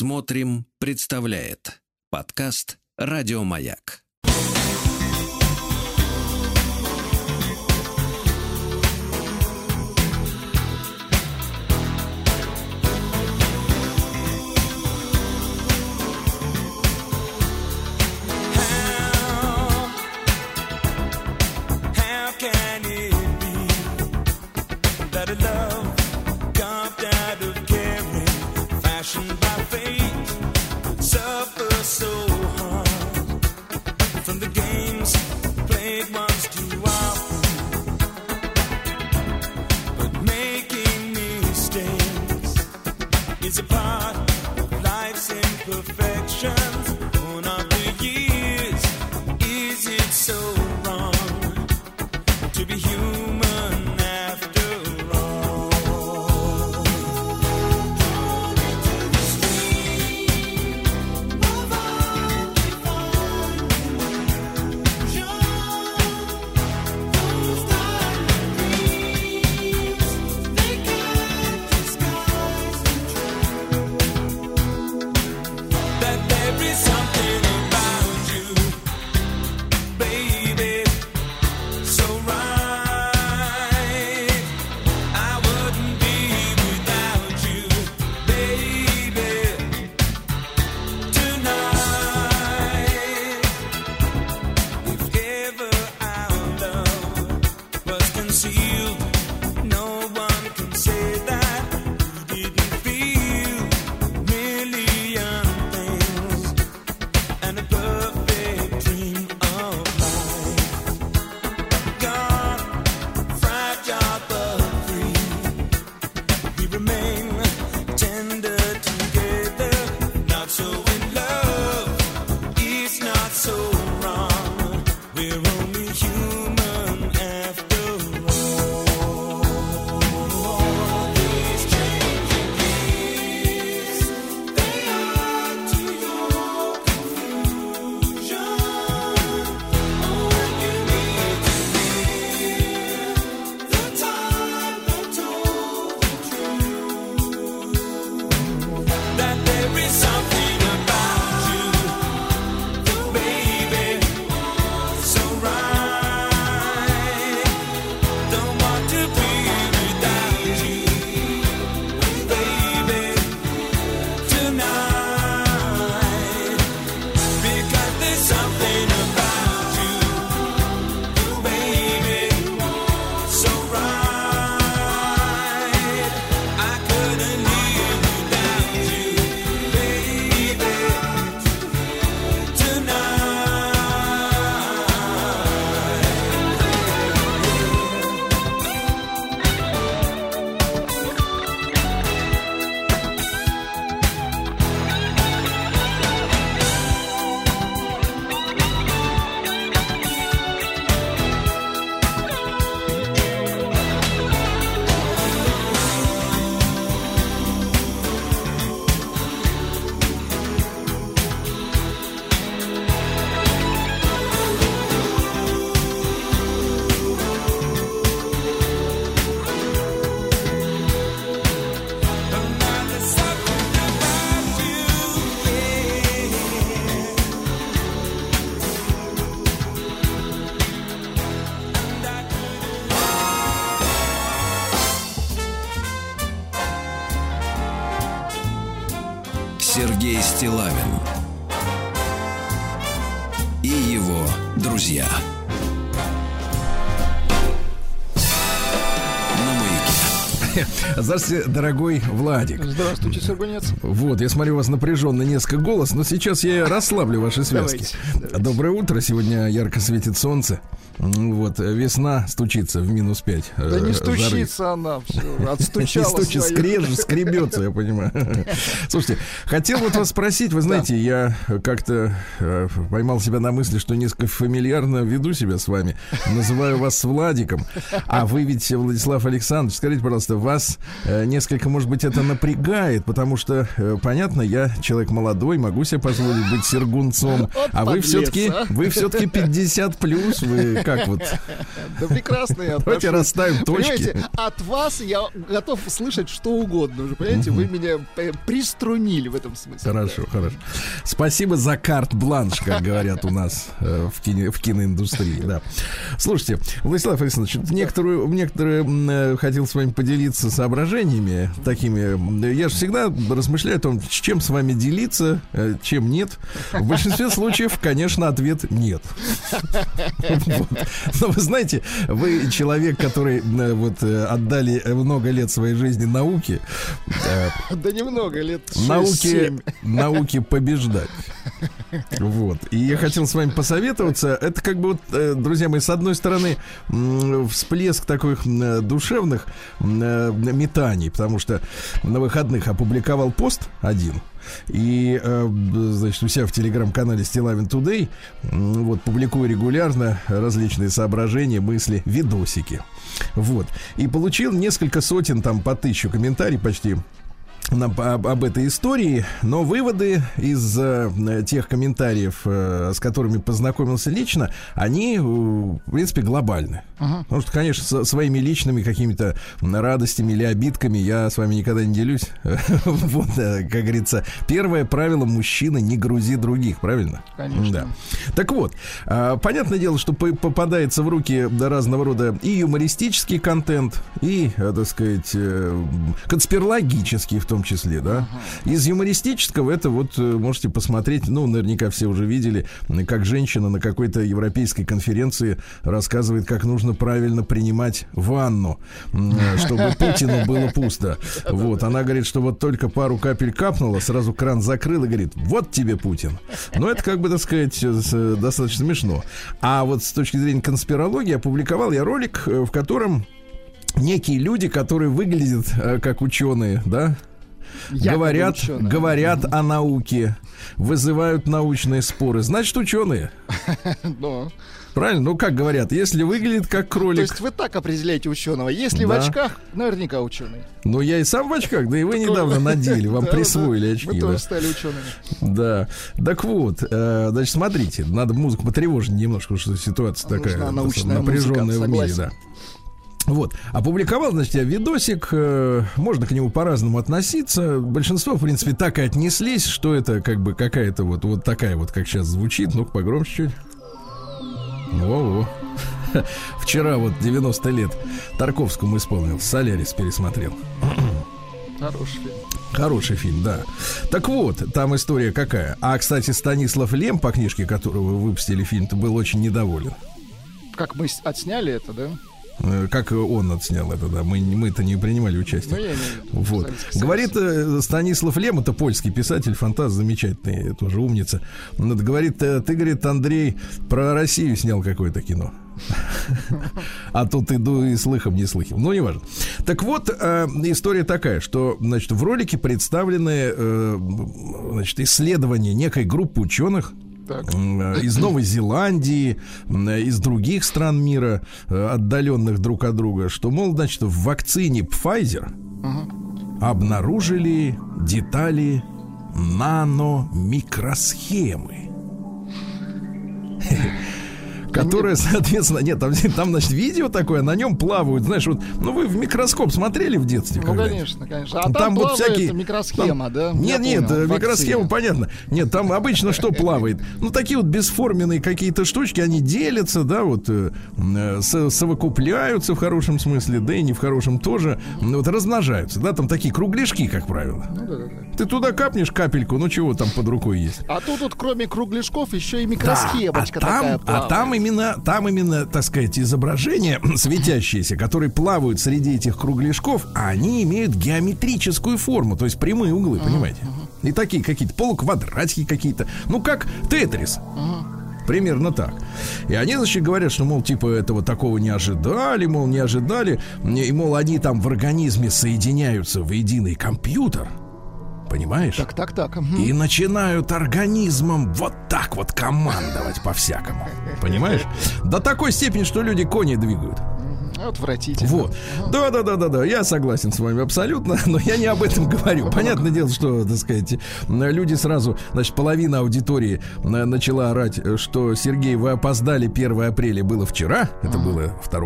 Смотрим, представляет подкаст Радиомаяк. How Здравствуйте, дорогой Владик. Здравствуйте, Сергунец. Вот, я смотрю, у вас напряженно несколько голос, но сейчас я расслаблю ваши связки. Давайте, давайте. Доброе утро, сегодня ярко светит солнце. М, Вот, э, весна стучится в минус 5. Да не стучится она, все, Не отстучала стучит, своё. скрежет, скребется, я понимаю. Слушайте, хотел вот вас спросить, вы знаете, я как-то э, поймал себя на мысли, что несколько фамильярно веду себя с вами, называю вас Владиком, а вы ведь Владислав Александрович, скажите, пожалуйста, вас э, несколько, может быть, это напрягает, потому что, э, понятно, я человек молодой, могу себе позволить быть сергунцом, а вы все-таки, а. вы все-таки 50 плюс, вы как вот? Да прекрасно Давайте расставим точки. Понимаете, от вас я готов слышать что угодно. Уже, понимаете, вы меня приструнили в этом смысле. Хорошо, хорошо. Спасибо за карт-бланш, как говорят у нас э, в, кино, в киноиндустрии. Да. Слушайте, Владислав Александрович, некоторую, некоторые э, хотел с вами поделиться соображениями такими. Я же всегда размышляю о том, с чем с вами делиться, э, чем нет. В большинстве случаев, конечно, ответ нет. Но вы знаете, вы человек, который э, вот э, отдали много лет своей жизни науке, э, Да немного, лет науке, 6-7. науке побеждать. Вот. И я хотел с вами посоветоваться. Это как бы вот, э, друзья мои, с одной стороны, всплеск таких э, душевных э, метаний, потому что на выходных опубликовал пост один. И, э, значит, у себя в телеграм-канале Стилавин м, вот публикую регулярно различные соображения, мысли, видосики. Вот. И получил несколько сотен, там, по тысячу комментариев почти об, об этой истории, но выводы из э, тех комментариев, э, с которыми познакомился лично, они, э, в принципе, глобальны. Потому что, конечно, со своими личными какими-то радостями или обидками я с вами никогда не делюсь. Вот, э, как говорится, первое правило мужчины не грузи других, правильно? Конечно. Да. Так вот, а, понятное дело, что по- попадается в руки разного рода и юмористический контент, и, э, так сказать, конспирологический в том числе, да. Из юмористического это вот э, можете посмотреть, ну, наверняка все уже видели, как женщина на какой-то европейской конференции рассказывает, как нужно правильно принимать ванну, э, чтобы Путину было пусто. Вот, она говорит, что вот только пару капель капнула, сразу кран закрыл и говорит, вот тебе Путин. Ну, это как бы, так сказать, с- э, достаточно смешно. А вот с точки зрения конспирологии опубликовал я ролик, э, в котором некие люди, которые выглядят э, как ученые, да, Говорят, ученые. говорят о науке, вызывают научные споры. Значит, ученые. Ну, Правильно? Ну, как говорят, если выглядит как То кролик, есть вы так определяете ученого. Если в Да. очках, наверняка ученый. ну, я и сам в очках, да и вы недавно надели, вам присвоили очки. Вы тоже стали учеными. Да. Так вот, э, значит, смотрите, надо музыку потревожить немножко, потому что ситуация такая напряженная в мире. Вот. Опубликовал, значит, я видосик. э, можно к нему по-разному относиться. Большинство, в принципе, так и отнеслись, что это как бы какая-то вот, вот такая вот, как сейчас звучит. Ну-ка, погромче чуть. Во-во. Вчера вот 90 лет Тарковскому исполнил. Солярис пересмотрел. Хороший фильм. Хороший фильм, да. Так вот, там история какая. А, кстати, Станислав Лем, по книжке которого вы выпустили фильм-то, был очень недоволен. Как мы отсняли это, да? Э, Как он отснял это, да. Мы, мы-то не принимали Ну, участие. я виду Вот. Говорит э, Станислав Лем, это польский писатель, фантаст замечательный, тоже умница. Он это говорит, э, ты, говорит, Андрей, про Россию снял какое-то кино. А тут иду и слыхом не слыхом. Ну, неважно. Так вот, э, история такая, что, значит, в ролике представлены, э, значит, исследования некой группы ученых, Так. э, из Новой Зеландии, э, из других стран мира, э, отдаленных друг от друга, что, мол, значит, в вакцине Pfizer обнаружили детали наномикросхемы. Которая, соответственно, нет, там, там, значит, видео такое, на нем плавают, знаешь, вот, ну вы в микроскоп смотрели в детстве? Ну, конечно, конечно. А там, вот плавает всякие микросхема, там- да? Нет, Я нет, в микросхема понятно. Нет, там обычно что плавает? Ну, такие вот бесформенные какие-то штучки, они делятся, да, вот э, со- совокупляются в хорошем смысле, да и не в хорошем тоже, вот размножаются, да, там такие кругляшки, как правило. Ну, да, да, да. Ты туда капнешь капельку, ну чего там под рукой есть? А тут вот кроме кругляшков еще и Да, микросхемочка а там, такая а плавает. там именно, там именно, так сказать, изображения светящиеся, которые плавают среди этих кругляшков, а они имеют геометрическую форму, то есть прямые углы, понимаете? И такие какие-то полуквадратики какие-то, ну как Тетрис. Примерно так. И они, значит, говорят, что, мол, типа, этого такого не ожидали, мол, не ожидали. И, мол, они там в организме соединяются в единый компьютер. Понимаешь? Так, так, так. мгм. И начинают организмом вот так вот командовать по-всякому. Понимаешь? До такой степени, что люди кони двигают. Отвратительно. Вот. Да, да, да, да, да. Я согласен с вами абсолютно, но я не об этом говорю. Понятное дело, что, так сказать, люди сразу, значит, половина аудитории э, начала орать, э, что Сергей, вы опоздали 1 апреля было вчера, это было 2.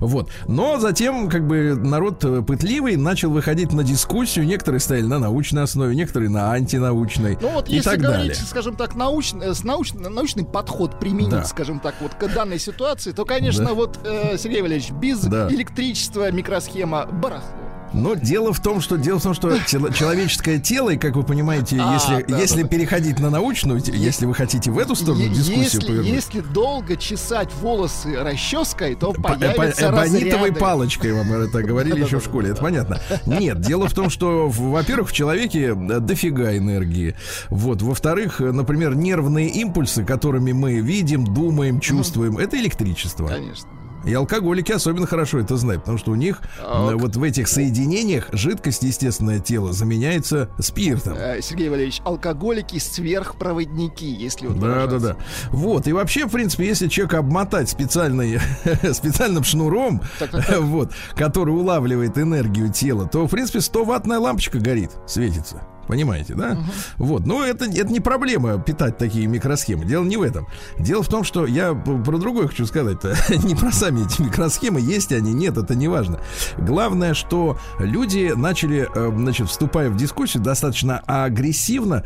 Вот. Но затем, как бы, народ э, пытливый начал выходить на дискуссию. Некоторые стояли на научной основе, некоторые на антинаучной. Ну вот и если так говорить, далее. скажем так, научный, с науч- научный подход применить, Да. скажем так, вот к данной ситуации, то, конечно, Да. вот, э, Сергей Валерьевич, без Да. электричества микросхема барахло. Но дело в том, что дело в том, что чело- человеческое тело, и как вы понимаете, А, если, да, если да, переходить на научную, если вы хотите в эту сторону Е- дискуссию если, повернуть, если долго чесать волосы расческой, то По- э, появятся по- эбонитовой палочкой вам это говорили еще в школе, это понятно. Нет, дело в том, что, во-первых, в человеке э, дофига энергии. Вот, во-вторых, э, например, нервные импульсы, которыми мы видим, думаем, чувствуем, это электричество. Конечно. И алкоголики особенно хорошо это знают, потому что у них э, вот в этих соединениях жидкость естественное тело заменяется спиртом. Э, Сергей Валерьевич, алкоголики сверхпроводники, если вот Да, да, да. Вот. И вообще, в принципе, если человека обмотать специальной, специальным шнуром, Так, так, так. вот, который улавливает энергию тела, то, в принципе, 100-ваттная лампочка горит, светится. Понимаете, да? Вот. Но это, это не проблема питать такие микросхемы. Дело не в этом. Дело в том, что я про другое хочу сказать. не про сами эти микросхемы, есть они, нет, это не важно. Главное, что люди начали, э, значит, вступая в дискуссию, достаточно агрессивно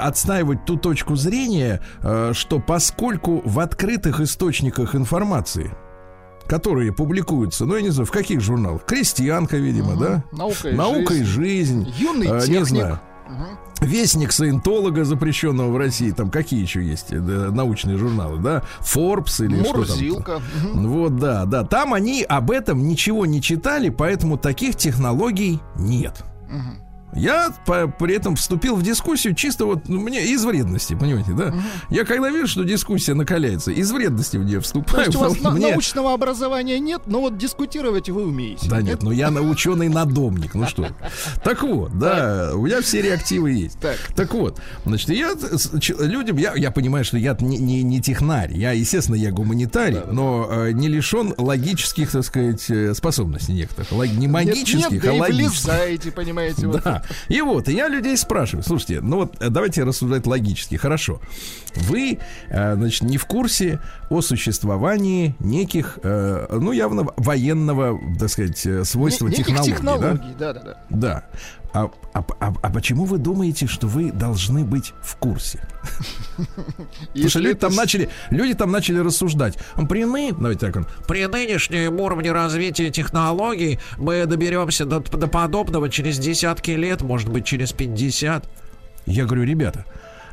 отстаивать ту точку зрения, э, что поскольку в открытых источниках информации которые публикуются, ну, я не знаю, в каких журналах? Крестьянка, видимо, да? Наука и Наука и жизнь. жизнь. Юный э, техник. Не знаю. Вестник саентолога, запрещенного в России. Там какие еще есть э, да, научные журналы, да? Forbes или что там? Мурзилка. Мгм. Вот, да, да. Там они об этом ничего не читали, поэтому таких технологий нет. Я по- при этом вступил в дискуссию чисто вот ну, мне из вредности, понимаете, да? Я когда вижу, что дискуссия накаляется, из вредности в нее То вступаю. есть у вас на- мне- научного образования нет, но вот дискутировать вы умеете. Да нет, ну я на ученый надомник, ну что. Так вот, да, у меня все реактивы есть. Так. Так вот, значит, я людям, я, я понимаю, что я не, не, не технарь, я, естественно, я гуманитарий, но э, не лишен логических, так сказать, э, способностей некоторых. Лог- не магических, нет, а логических. влезаете, понимаете. вот. Да. И вот, и я людей спрашиваю, слушайте, ну вот э, давайте рассуждать логически. Хорошо. Вы, э, значит, не в курсе о существовании неких, э, ну, явно военного, так сказать, свойства Не- неких технологий, да? технологий, да, да, да. Да. А, а, а- а почему вы думаете, что вы должны быть в курсе? Потому что люди там начали, люди там начали рассуждать. При ны, давайте так он, При нынешнем уровне развития технологий мы доберемся до, до подобного через десятки лет, может быть, через 50. Я говорю, ребята,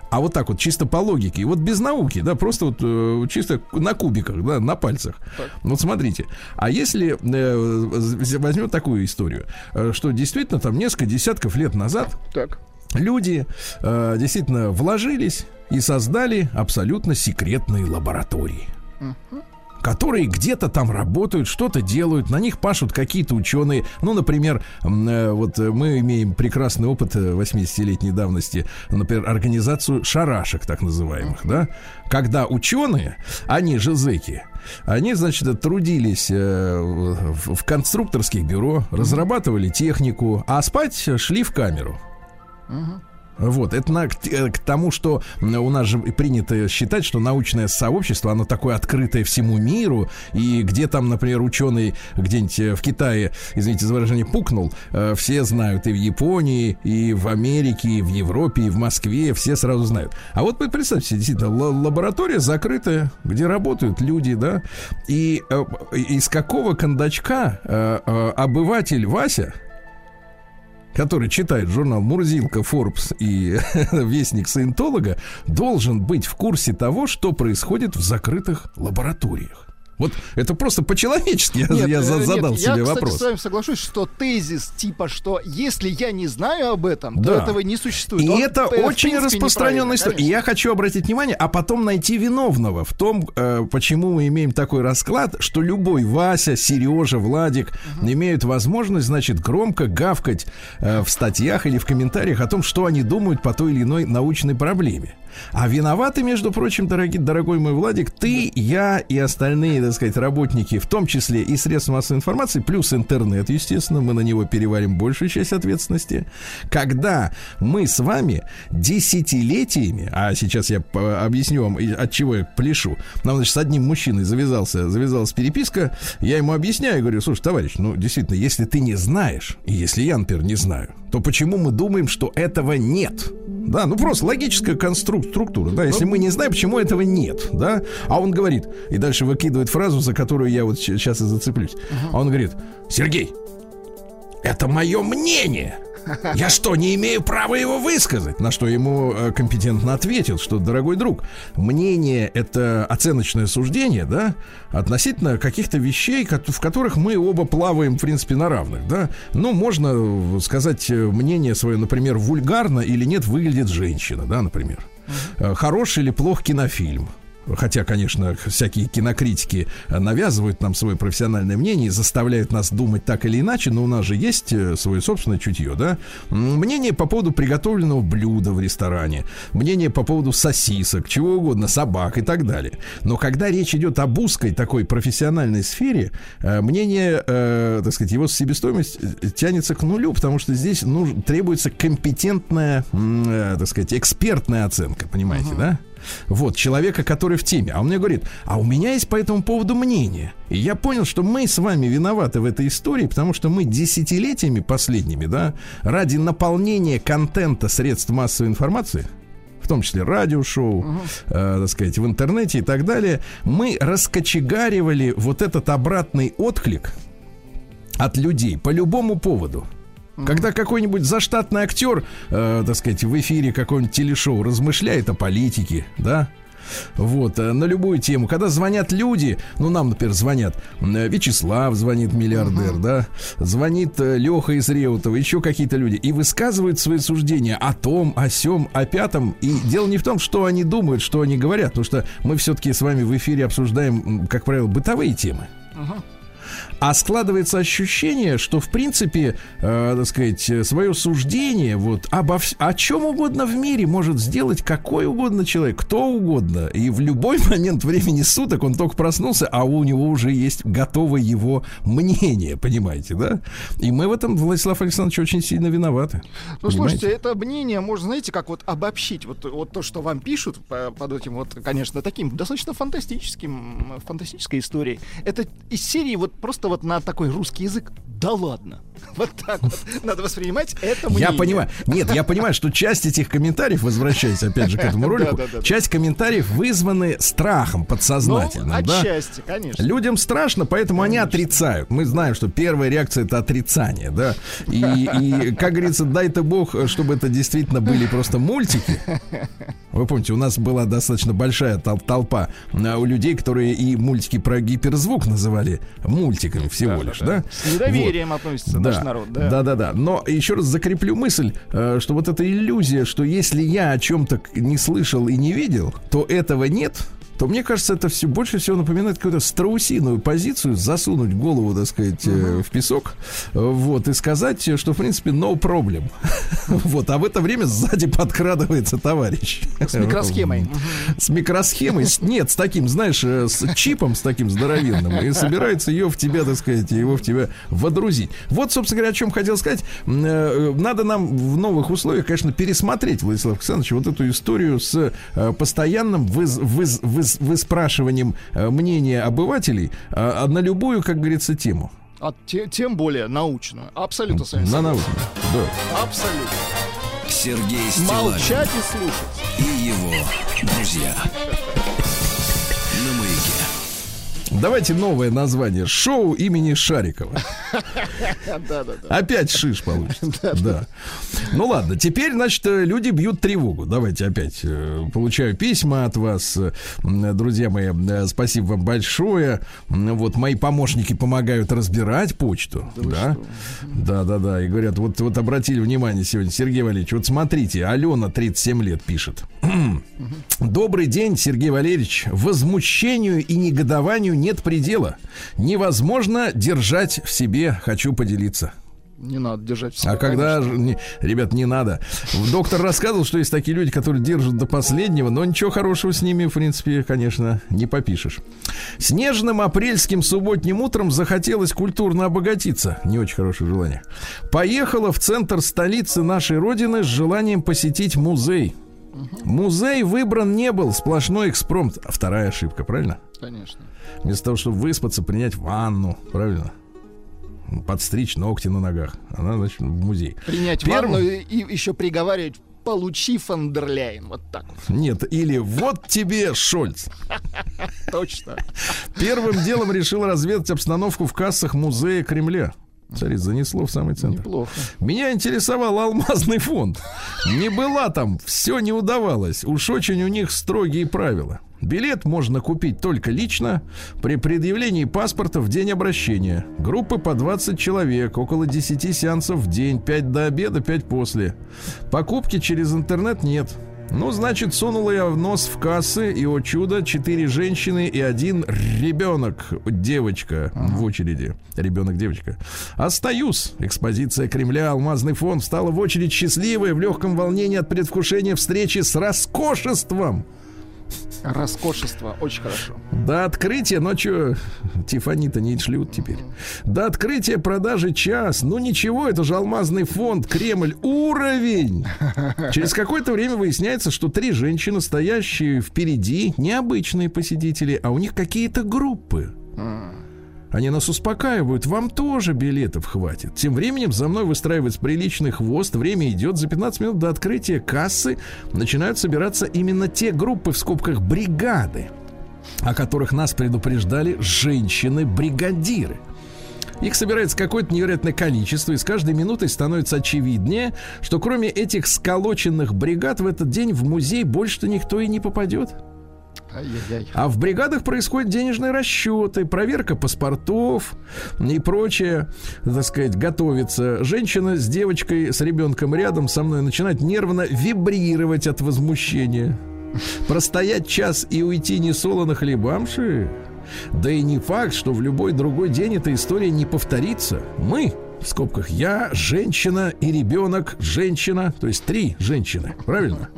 а вот так вот, чисто по логике, вот без науки, да, просто вот э, чисто на кубиках, да, на пальцах. Вот смотрите, а если э, возьмем такую историю, э, что действительно там несколько десятков лет назад Так. люди э, действительно вложились и создали абсолютно секретные лаборатории. Которые где-то там работают, что-то делают, на них пашут какие-то ученые. Ну, например, э, вот э, мы имеем прекрасный опыт э, 80-летней давности, например, организацию шарашек, так называемых, да, когда ученые, они же зэки, они, значит, трудились э, в конструкторских бюро, разрабатывали технику, а спать шли в камеру. Вот, это на- к, э, к тому, что у нас же принято считать, что научное сообщество, оно такое открытое всему миру, и где там, например, ученый где-нибудь э, в Китае, извините за выражение, пукнул, э, все знают и в Японии, и в Америке, и в Европе, и в Москве, все сразу знают. А вот представьте, действительно, ла- лаборатория закрытая, где работают люди, да, и из какого кондачка обыватель Вася, который читает журнал Мурзилка, Forbes и Вестник саентолога, должен быть в курсе того, что происходит в закрытых лабораториях. Вот это просто по-человечески я, я э, задал нет, себе я, вопрос. кстати, с вами соглашусь, что тезис типа, что если я не знаю об этом, то Да. этого не существует. И Он, это э, очень распространенная история. И конечно. я хочу обратить внимание, а потом найти виновного в том, э, почему мы имеем такой расклад, что любой Вася, Сережа, Владик имеют возможность, значит, громко гавкать э, в статьях или в комментариях о том, что они думают по той или иной научной проблеме. А виноваты, между прочим, дорогой, дорогой мой Владик, ты, я и остальные, так сказать, работники, в том числе и средств массовой информации, плюс интернет, естественно, мы на него переварим большую часть ответственности, когда мы с вами десятилетиями, а сейчас я объясню вам, от чего я пляшу, нам, значит, с одним мужчиной завязался, завязалась переписка, я ему объясняю, говорю, слушай, товарищ, ну, действительно, если ты не знаешь, и если я, например, не знаю, то почему мы думаем, что этого нет? Да, ну просто логическая структура, да, если мы не знаем, почему этого нет, да, а он говорит, и дальше выкидывает фразу, за которую я вот сейчас и зацеплюсь, а он говорит, Сергей, это мое мнение. Я что, не имею права его высказать? На что ему э, компетентно ответил, что, дорогой друг, мнение это оценочное суждение, да, относительно каких-то вещей, в которых мы оба плаваем, в принципе, на равных, да. Ну, можно э, сказать э, мнение свое, например, вульгарно или нет выглядит женщина, да, например. Э, Хороший или плох кинофильм. Хотя, конечно, всякие кинокритики э, навязывают нам свое профессиональное мнение и заставляют нас думать так или иначе, но у нас же есть э, свое собственное чутье, да? Мнение по поводу приготовленного блюда в ресторане, мнение по поводу сосисок, чего угодно, собак и так далее. Но когда речь идет об узкой такой профессиональной сфере, э, мнение, э, так сказать, его себестоимость тянется к нулю, потому что здесь нуж- требуется компетентная, э, так сказать, экспертная оценка, понимаете, да? Вот, человека, который в теме. А он мне говорит, а у меня есть по этому поводу мнение. И я понял, что мы с вами виноваты в этой истории, потому что мы десятилетиями последними, да, ради наполнения контента средств массовой информации, в том числе радиошоу, э, так сказать, в интернете и так далее, мы раскочегаривали вот этот обратный отклик от людей по любому поводу. Когда какой-нибудь заштатный актер, э, так сказать, в эфире какого-нибудь телешоу размышляет о политике, да, вот, э, на любую тему. Когда звонят люди, ну, нам, например, звонят, э, Вячеслав звонит, миллиардер, да, звонит Леха из Реутова, еще какие-то люди, и высказывают свои суждения о том, о сем, о пятом. И дело не в том, что они думают, что они говорят, потому что мы все-таки с вами в эфире обсуждаем, как правило, бытовые темы. А складывается ощущение, что в принципе, э, так сказать, свое суждение вот обо вс- о чем угодно в мире может сделать какой угодно человек, кто угодно, и в любой момент времени суток он только проснулся, а у него уже есть готовое его мнение, понимаете, да? И мы в этом, Владислав Александрович, очень сильно виноваты. Ну, Понимаете? слушайте, это мнение можно, знаете, как вот обобщить. Вот, вот то, что вам пишут по- под этим, вот, конечно, таким достаточно фантастическим, фантастической историей. Это из серии вот просто вот на такой русский язык. Да ладно. Вот так вот надо воспринимать это мнение. Я понимаю. Нет, я понимаю, что часть этих комментариев, возвращаясь опять же к этому ролику, Да-да-да. часть комментариев вызваны страхом Ну, подсознательным. да? отчасти, конечно. Людям страшно, поэтому они отрицают. Мы знаем, что первая реакция это отрицание, да. И, и, как говорится, дай-то бог, чтобы это действительно были просто мультики. Вы помните, у нас была достаточно большая тол- толпа а, у людей, которые и мультики про гиперзвук называли мультиками всего лишь, да? С недоверием относится Да, наш народ, да. да, да, да. Но еще раз закреплю мысль, э, что вот эта иллюзия, что если я о чем-то не слышал и не видел, то этого нет. То мне кажется, это все больше всего напоминает какую-то страусиную позицию, засунуть голову, так сказать, э, в песок, вот, и сказать, что, в принципе, no problem. Вот, а в это время сзади подкрадывается товарищ. С микросхемой. С микросхемой, с- нет, с таким, знаешь, э, с чипом, с таким здоровенным, и собирается ее в тебя, так сказать, его в тебя водрузить. Вот, собственно говоря, о чем хотел сказать. Э, Надо нам в новых условиях, конечно, пересмотреть, Владислав Александрович, вот эту историю с постоянным выз- выз- выз- выспрашиванием э, мнения обывателей э, на любую, как говорится, тему. А те- тем более научную. Абсолютно с вами На науку. Да. Абсолютно. Сергей Стилавин Молчать и слушать. и его друзья. Давайте новое название. Шоу имени Шарикова. Опять шиш получится. Да. Ну ладно, теперь, значит, э, люди бьют тревогу. Давайте опять э, получаю письма от вас. Друзья мои, э, спасибо вам большое. Вот мои помощники помогают разбирать почту. Да, да, да, да. И говорят, вот, вот обратили внимание сегодня, Сергей Валерьевич, вот смотрите, Алена 37 лет пишет. Добрый день, Сергей Валерьевич. Возмущению и негодованию нет предела. Невозможно держать в себе. Хочу поделиться. Не надо держать в себе. А когда, конечно. же- не- ребят, не надо. Доктор рассказывал, что есть такие люди, которые держат до последнего, но ничего хорошего с ними, в принципе, конечно, не попишешь. Снежным апрельским субботним утром захотелось культурно обогатиться. Не очень хорошее желание. Поехала в центр столицы нашей родины с желанием посетить музей. Музей выбран не был, сплошной экспромт. А вторая ошибка, правильно? Конечно. Вместо того, чтобы выспаться, принять ванну, правильно? Подстричь ногти на ногах. Она, значит, в музей. Принять Первым- ванну и, и еще приговаривать получи Фандерляйн. Вот так вот. Нет, или вот тебе Шольц. Точно. Первым делом решил разведать обстановку в кассах музея Кремля. Смотри, занесло в самый центр. Неплохо. Меня интересовал алмазный фонд. Не была там, все не удавалось. Уж очень у них строгие правила. Билет можно купить только лично при предъявлении паспорта в день обращения. Группы по 20 человек, около 10 сеансов в день, 5 до обеда, 5 после. Покупки через интернет нет. Ну, значит, сунула я в нос в кассы, и, о чудо, четыре женщины и один ребенок, девочка в очереди. Ребенок-девочка. Остаюсь. Экспозиция Кремля, алмазный фонд встала в очередь счастливая, в легком волнении от предвкушения встречи с роскошеством. Роскошество. Очень хорошо. До открытия, что, Тифани-то не шлют теперь. До открытия продажи час. Ну ничего, это же алмазный фонд, Кремль, уровень. Через какое-то время выясняется, что три женщины, стоящие впереди, необычные посетители, а у них какие-то группы. Они нас успокаивают, вам тоже билетов хватит. Тем временем за мной выстраивается приличный хвост, время идет, за 15 минут до открытия кассы начинают собираться именно те группы, в скобках бригады, о которых нас предупреждали женщины-бригадиры. Их собирается какое-то невероятное количество, и с каждой минутой становится очевиднее, что кроме этих сколоченных бригад в этот день в музей больше-то никто и не попадет. А в бригадах происходят денежные расчеты, проверка паспортов и прочее, так сказать, готовится. Женщина с девочкой, с ребенком рядом со мной начинает нервно вибрировать от возмущения. Простоять час и уйти не солоно хлебамши? Да и не факт, что в любой другой день эта история не повторится. Мы, в скобках, я, женщина и ребенок, женщина, то есть три женщины, правильно?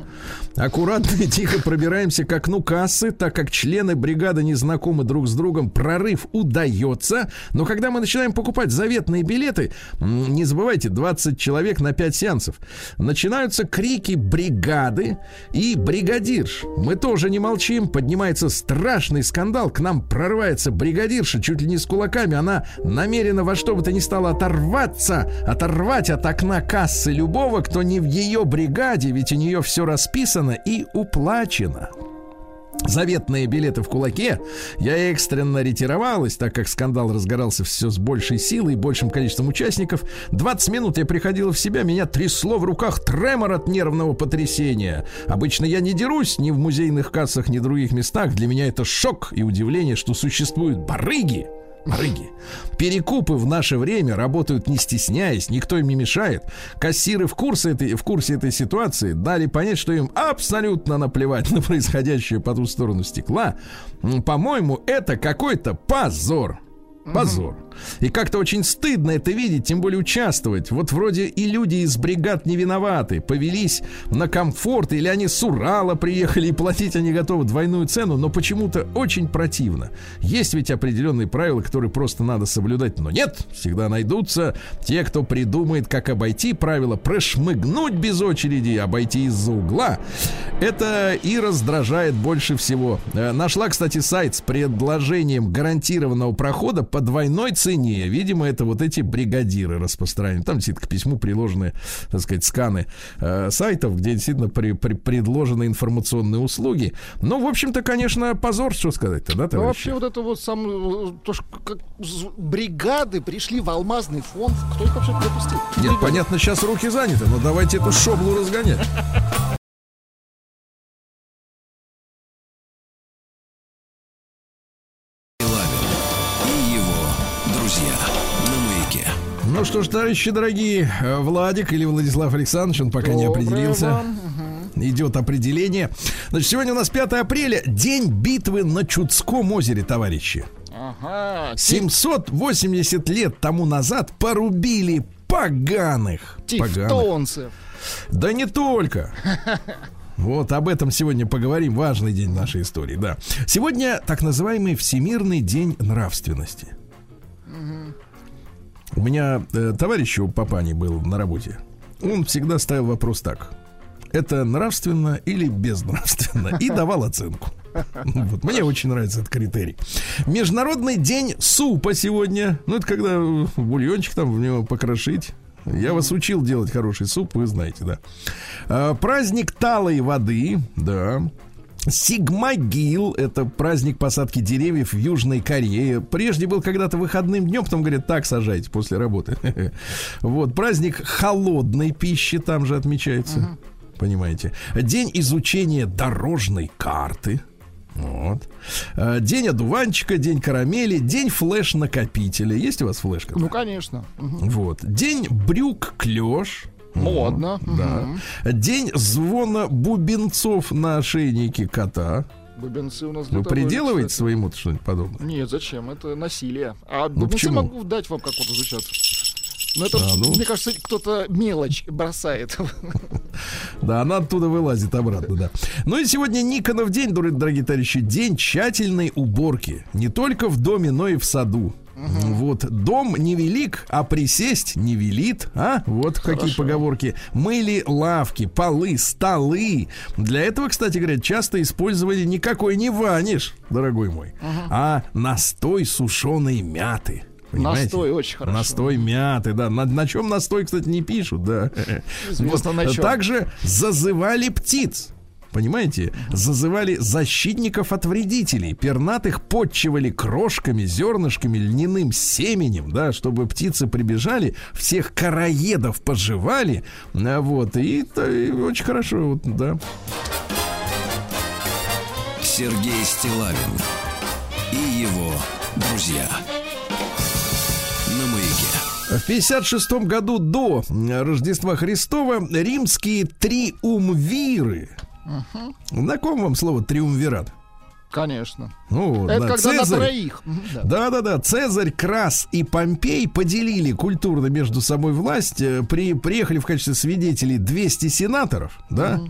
Аккуратно и тихо пробираемся к окну кассы, так как члены бригады не знакомы друг с другом. Прорыв удается, но когда мы начинаем покупать заветные билеты, не забывайте, 20 человек на 5 сеансов, начинаются крики бригады и бригадирш. Мы тоже не молчим, поднимается страшный скандал, к нам прорывается бригадирша чуть ли не с кулаками, она намерена во что бы то ни стало оторваться, оторвать от окна кассы любого, кто не в ее бригаде, ведь у нее все расписано и уплачено. Заветные билеты в кулаке. Я экстренно ретировалась, так как скандал разгорался все с большей силой и большим количеством участников. 20 минут я приходила в себя, меня трясло в руках тремор от нервного потрясения. Обычно я не дерусь ни в музейных кассах, ни в других местах. Для меня это шок и удивление, что существуют барыги, Барыги. Перекупы в наше время работают не стесняясь, никто им не мешает. Кассиры в курсе этой, в курсе этой ситуации дали понять, что им абсолютно наплевать на происходящее по ту сторону стекла. По-моему, это какой-то позор. Позор. И как-то очень стыдно это видеть, тем более участвовать. Вот вроде и люди из бригад не виноваты. Повелись на комфорт, или они с Урала приехали и платить они готовы двойную цену, но почему-то очень противно. Есть ведь определенные правила, которые просто надо соблюдать, но нет, всегда найдутся те, кто придумает, как обойти правила, прошмыгнуть без очереди, обойти из-за угла. Это и раздражает больше всего. Э, Нашла, кстати, сайт с предложением гарантированного прохода по двойной цене. Видимо, это вот эти бригадиры распространяют. Там действительно к письму приложены, так сказать, сканы э, сайтов, где действительно при- при- предложены информационные услуги. Ну, в общем-то, конечно, позор, что сказать-то, да, Ну, товарищи? вообще вот это вот сам... э, То, что как бригады пришли в алмазный фонд. Кто их вообще допустил? Нет, понятно, сейчас руки заняты, но давайте эту шоблу разгонять. Что ж, товарищи дорогие, э, Владик или Владислав Александрович, он пока не Доброе определился. вам. Идет определение. Значит, сегодня у нас 5 апреля, день битвы на Чудском озере, товарищи. Ага. 780 лет тому назад порубили поганых. Поганых. Тевтонцев. Да не только. Вот об этом сегодня поговорим. Важный день нашей истории, да. Сегодня так называемый Всемирный день нравственности. У меня э, товарищ у Папани был на работе. Он всегда ставил вопрос так. Это нравственно или безнравственно? И давал оценку. Вот, мне очень нравится этот критерий. Международный день супа сегодня. Ну, это когда э, бульончик там в него покрошить. Я вас учил делать хороший суп, вы знаете, да. А, праздник талой воды, да. Сигмагил – это праздник посадки деревьев в Южной Корее. Прежде был когда-то выходным днем, потом говорят, так сажайте после работы. Вот, праздник холодной пищи там же отмечается. Понимаете. День изучения дорожной карты. Вот. А, День одуванчика, день карамели, день флеш-накопителя. Есть у вас флешка? Ну, конечно. Вот. День брюк клеш. Модно. Да. День звона бубенцов на ошейнике кота. Бубенцы у нас Вы приделываете кстати. своему что-нибудь подобное? Нет, зачем? Это насилие. А Ну, бубенцы почему? могу дать вам как вот изучаться. Но это, А, ну. мне кажется, кто-то мелочь бросает. Да, она оттуда вылазит обратно, да. Ну и сегодня Никонов день, дорогие товарищи, день тщательной уборки. Не только в доме, но и в саду. Вот, дом невелик, а присесть не велит, а? Вот какие поговорки. Мыли лавки, полы, столы. Для этого, кстати говоря, часто использовали никакой не ваниш, дорогой мой, а настой сушеной мяты. Понимаете? Настой очень хорошо. Настой мяты, да. На, на чем настой, кстати, не пишут, да. Известно на чём. Также зазывали птиц. Понимаете? Зазывали защитников от вредителей. Пернатых подчивали крошками, зернышками, льняным семенем, да, чтобы птицы прибежали, всех караедов пожевали. а, Вот, и, и очень хорошо, вот, да. Сергей Стилавин и его друзья. В 56 году до Рождества Христова римские триумвиры. Знакомо вам слово триумвират? Конечно. Ну, вот, Это да, когда на Цезарь- троих. Мгм, да. Да-да-да, Цезарь, Крас и Помпей поделили культурно между собой власть. Э, При, приехали в качестве свидетелей 200 сенаторов, да?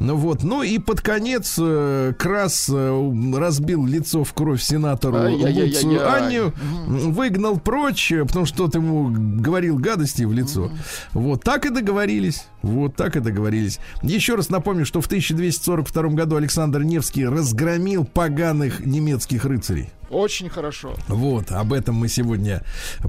Ну вот, ну и под конец э, Крас э, разбил лицо в кровь сенатору. Луцию Аню, м, выгнал прочь, потому что тот ему говорил гадости в лицо. Вот, так и договорились. Вот так и договорились. Еще раз напомню, что в 1242 году Александр Невский разгромил поганых немецких рыцарей. Очень хорошо. Вот, об этом мы сегодня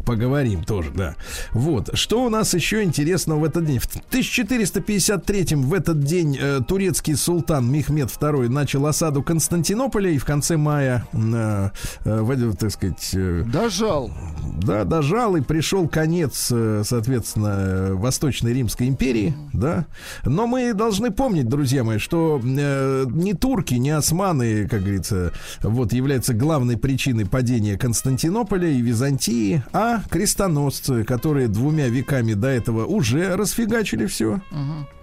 поговорим тоже, да. Вот, что у нас еще интересного в этот день? В 1453 в этот день э, турецкий султан Мехмед II начал осаду Константинополя и в конце мая, э, э, так сказать, э, Дожал. да, дожал и пришел конец, э, соответственно, Восточной Римской империи, да. Но мы должны помнить, друзья мои, что э, не турки, не османы, как говорится, вот являются главной причиной падения Константинополя и Византии, а крестоносцы, которые двумя веками до этого уже расфигачили все.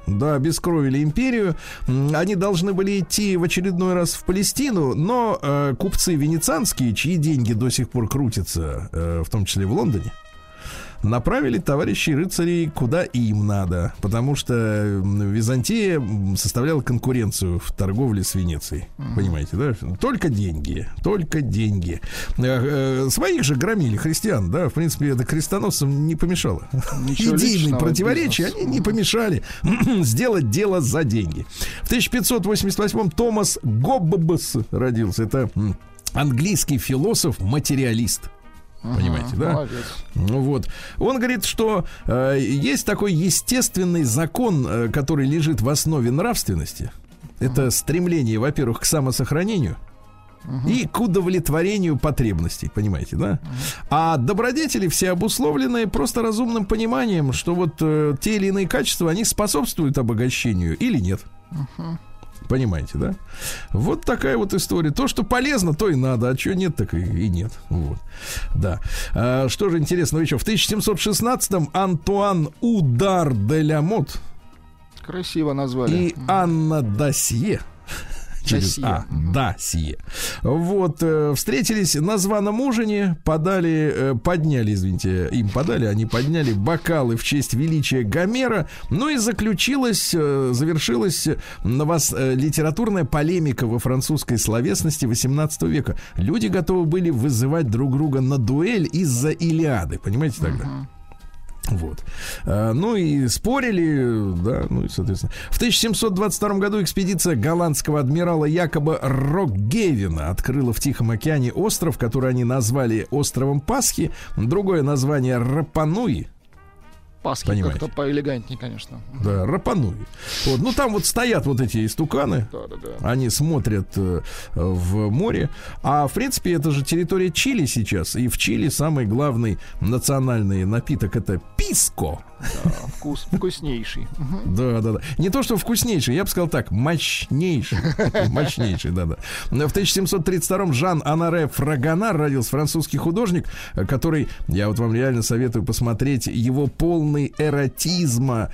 Да, обескровили империю. Они должны были идти в очередной раз в Палестину, но э, купцы венецианские, чьи деньги до сих пор крутятся, э, в том числе в Лондоне, направили товарищей рыцарей куда им надо, потому что Византия составляла конкуренцию в торговле с Венецией. Понимаете, да? Только деньги, только деньги. Э, э, Своих же громили христиан, да, в принципе, это крестоносцам не помешало. Ничего личного, противоречия, бизнес. они не помешали сделать дело за деньги. В 1588-м Томас Гоббс родился. Это английский философ-материалист. Понимаете, да? Молодец. Ну вот. Он говорит, что э, есть такой естественный закон, э, который лежит в основе нравственности. Это стремление, во-первых, к самосохранению и к удовлетворению потребностей, понимаете, да? А добродетели все обусловлены просто разумным пониманием, что вот э, те или иные качества, они способствуют обогащению или нет. Понимаете, да? Вот такая вот история. То, что полезно, то и надо, а что нет, так и, и нет. Вот. Да. А, что же интересного еще? В 1716-м Антуан Удар де ля Мот Красиво назвали. и Анна Досье через Досье. А. Да, сие. Вот, э, встретились на званом ужине, подали, э, подняли, извините, им подали, они подняли бокалы в честь величия Гомера, ну и заключилась, э, завершилась на вас литературная полемика во французской словесности 18 века. Люди готовы были вызывать друг друга на дуэль из-за Илиады, понимаете тогда? Вот. А, Ну и спорили, да, ну и, соответственно. В 1722 году экспедиция голландского адмирала Якоба Рокгевена открыла в Тихом океане остров, который они назвали островом Пасхи. Другое название Рапануи. Пасхи как-то поэлегантнее, конечно. Да, Рапануи. Вот. Ну там вот стоят вот эти истуканы. Да, да, да. Они смотрят э, в море. А в принципе, это же территория Чили сейчас. И в Чили самый главный национальный напиток это писко. Да, вкус вкуснейший. Да, да, да. Не то, что вкуснейший, я бы сказал так, мощнейший. Мощнейший, да, да. В 1732-м Жан Анаре Фрагонар родился французский художник, который, я вот вам реально советую посмотреть его полный эротизма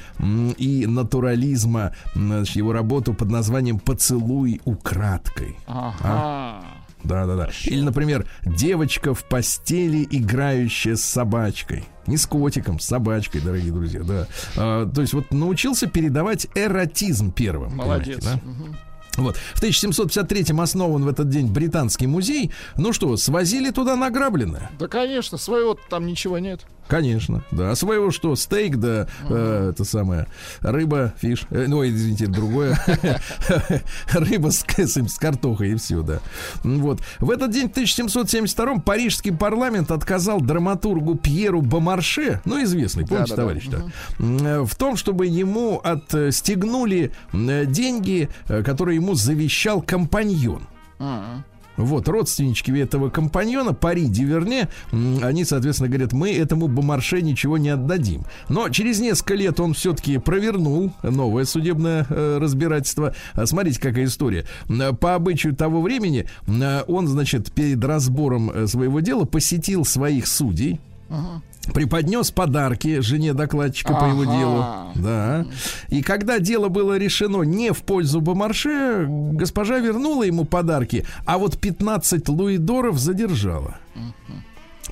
и натурализма, значит, его работу под названием «Поцелуй украдкой». Ага. Да, да, да. Или, например, девочка в постели, играющая с собачкой. Не с котиком, с собачкой, дорогие друзья, да. А, то есть вот научился передавать эротизм первым. Молодец. да? Мгм. Вот. В 1753-м основан в этот день британский музей. Ну что, свозили туда награбленное? Да, конечно, своего там ничего нет. Конечно, да. А своего что? Стейк, да, э, это самое, рыба, фиш. Э, ну, извините, другое. рыба с, с, с картохой и все, да. Вот. В этот день, в 1772-м, парижский парламент отказал драматургу Пьеру Бомарше, ну, известный, помните, Да-да-да. товарищ, да, э, в том, чтобы ему отстегнули э, деньги, э, которые ему завещал компаньон. Ага. Вот, родственнички этого компаньона, Пари Диверне, они, соответственно, говорят, мы этому Бомарше ничего не отдадим. Но через несколько лет он все-таки провернул новое судебное э, разбирательство. А Смотрите, какая история. По обычаю того времени он, значит, перед разбором э, своего дела посетил своих судей, преподнес подарки жене докладчика по его Ага. делу. Да. И когда дело было решено не в пользу Бомарше, госпожа вернула ему подарки, а вот 15 луидоров задержала.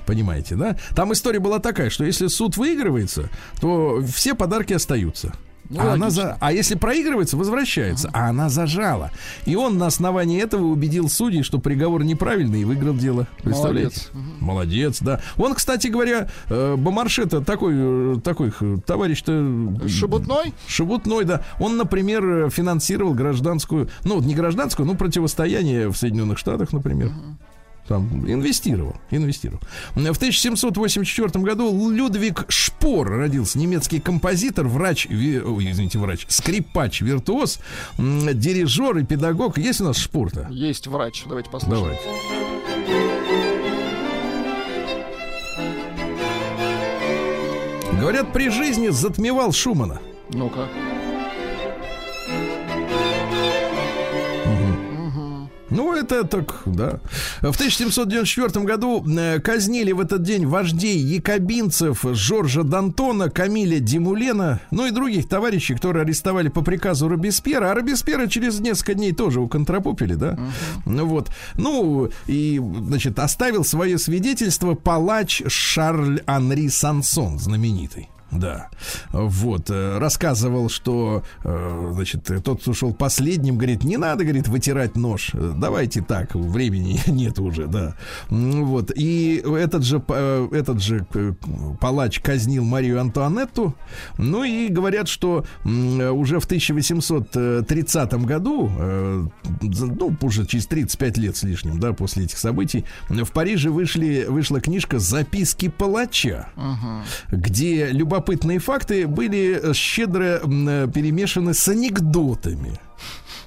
Понимаете, да? Там история была такая, что если суд выигрывается, то все подарки остаются. Ну, а, она за... а если проигрывается, возвращается. А она зажала. И он на основании этого убедил судей, что приговор неправильный и выиграл дело. Представляете? Молодец. Молодец, да. Он, кстати говоря, э, Бомарше-то такой, э, такой э, товарищ-то... Шебутной? Шебутной, да. Он, например, э, финансировал гражданскую, ну, вот не гражданскую, но противостояние в Соединенных Штатах, например. Там инвестировал, инвестировал. В 1784 году Людвиг Шпор родился, немецкий композитор, врач, ви- ой, извините, врач, скрипач, виртуоз, дирижер и педагог. Есть у нас Шпор-то? Есть врач. Давайте послушаем. Давайте. Говорят, при жизни затмевал Шумана. Ну-ка. Ну, это так, да. В 1794 году э, казнили в этот день вождей якобинцев Жоржа Д'Антона, Камиля Димулена, ну и других товарищей, которые арестовали по приказу Робеспьера. А Робеспьера через несколько дней тоже уконтропупили, да? Ну вот. Ну, и, значит, оставил свое свидетельство палач Шарль Анри Сансон, знаменитый. Да, вот, э, рассказывал, что, э, значит, тот, кто ушел последним, говорит, не надо, говорит, вытирать нож, э, давайте так, времени нет уже, да. Вот, и этот же, этот же палач казнил Марию Антуанетту, ну и говорят, что уже в 1830 году, ну, уже через 35 лет с лишним, да, после этих событий, в Париже вышли, вышла книжка «Записки палача», где любопытные факты были щедро э, перемешаны с анекдотами.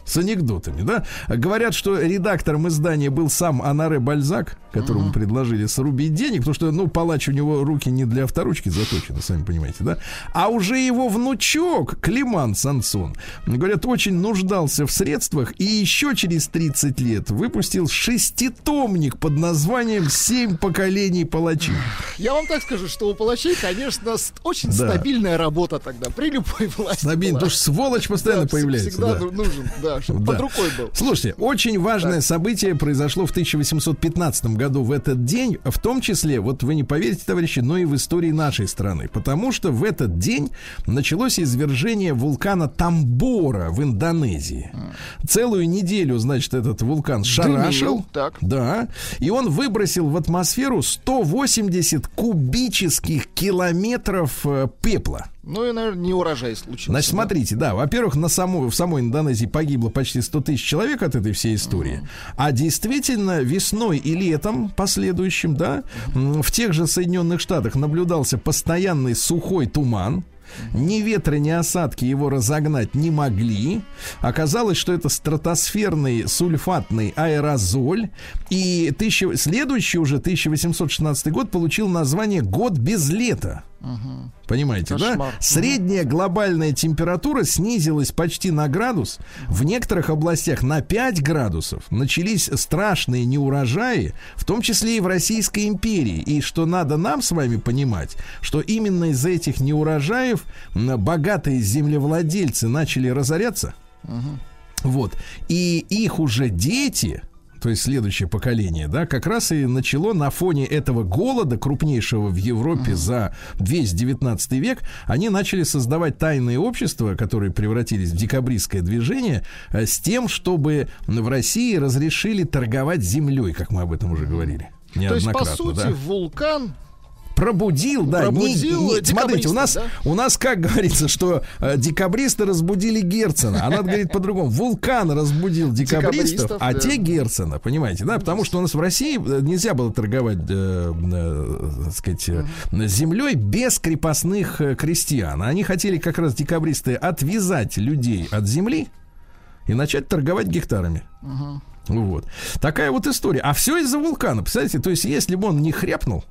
С анекдотами, да? Говорят, что редактором издания был сам Анаре Бальзак, которому предложили срубить денег, потому что, ну, палач у него руки не для авторучки заточены, сами понимаете, да? А уже его внучок, Климан Сансон, говорят, очень нуждался в средствах и еще через 30 лет выпустил шеститомник под названием «Семь поколений палачей». Я вам так скажу, что у палачей, конечно, очень Да. стабильная работа тогда при любой власти. Стабильно, потому что сволочь постоянно Да, появляется. Всегда да. ну- нужен, да. Да, чтобы Да. под рукой был. Слушайте, очень важное событие произошло в 1815 году в этот день, в том числе, вот вы не поверите, товарищи, но и в истории нашей страны, потому что в этот день началось извержение вулкана Тамбора в Индонезии. Целую неделю, значит, этот вулкан шарашил. Дымил, так. Да, и он выбросил в атмосферу 180 кубических километров э, пепла. Ну и, наверное, не урожай случился. Значит, да? смотрите, да, во-первых, на саму, в самой Индонезии погибло почти 100 тысяч человек от этой всей истории. А действительно, весной и летом последующим, да, в тех же Соединенных Штатах наблюдался постоянный сухой туман. Ни ветра, ни осадки его разогнать не могли. Оказалось, что это стратосферный сульфатный аэрозоль. И тысяча- следующий уже 1816 год получил название «Год без лета». Понимаете, Кошмар. да? Средняя глобальная температура снизилась почти на градус. В некоторых областях на 5 градусов. Начались страшные неурожаи, в том числе и в Российской империи. И что надо нам с вами понимать, что именно из-за этих неурожаев богатые землевладельцы начали разоряться. Вот. И их уже дети, то есть следующее поколение, да, как раз и начало на фоне этого голода, крупнейшего в Европе за весь 19 век, они начали создавать тайные общества, которые превратились в декабристское движение, э, с тем, чтобы в России разрешили торговать землей, как мы об этом уже говорили. То есть, по сути, да. вулкан Пробудил, да. Пробудил не- не- смотрите, у нас, декабристов, у нас как говорится, что э, декабристы разбудили Герцена. А надо говорить по-другому. Вулкан разбудил декабристов, Декабристов, а да. те Герцена, понимаете, да? Потому что у нас в России э, нельзя было торговать, э, э, так сказать, э, землей без крепостных э, крестьян. Они хотели как раз декабристы отвязать людей от земли и начать торговать гектарами. Вот. Такая вот история. А все из-за вулкана. Представляете, то есть, если бы он не хряпнул,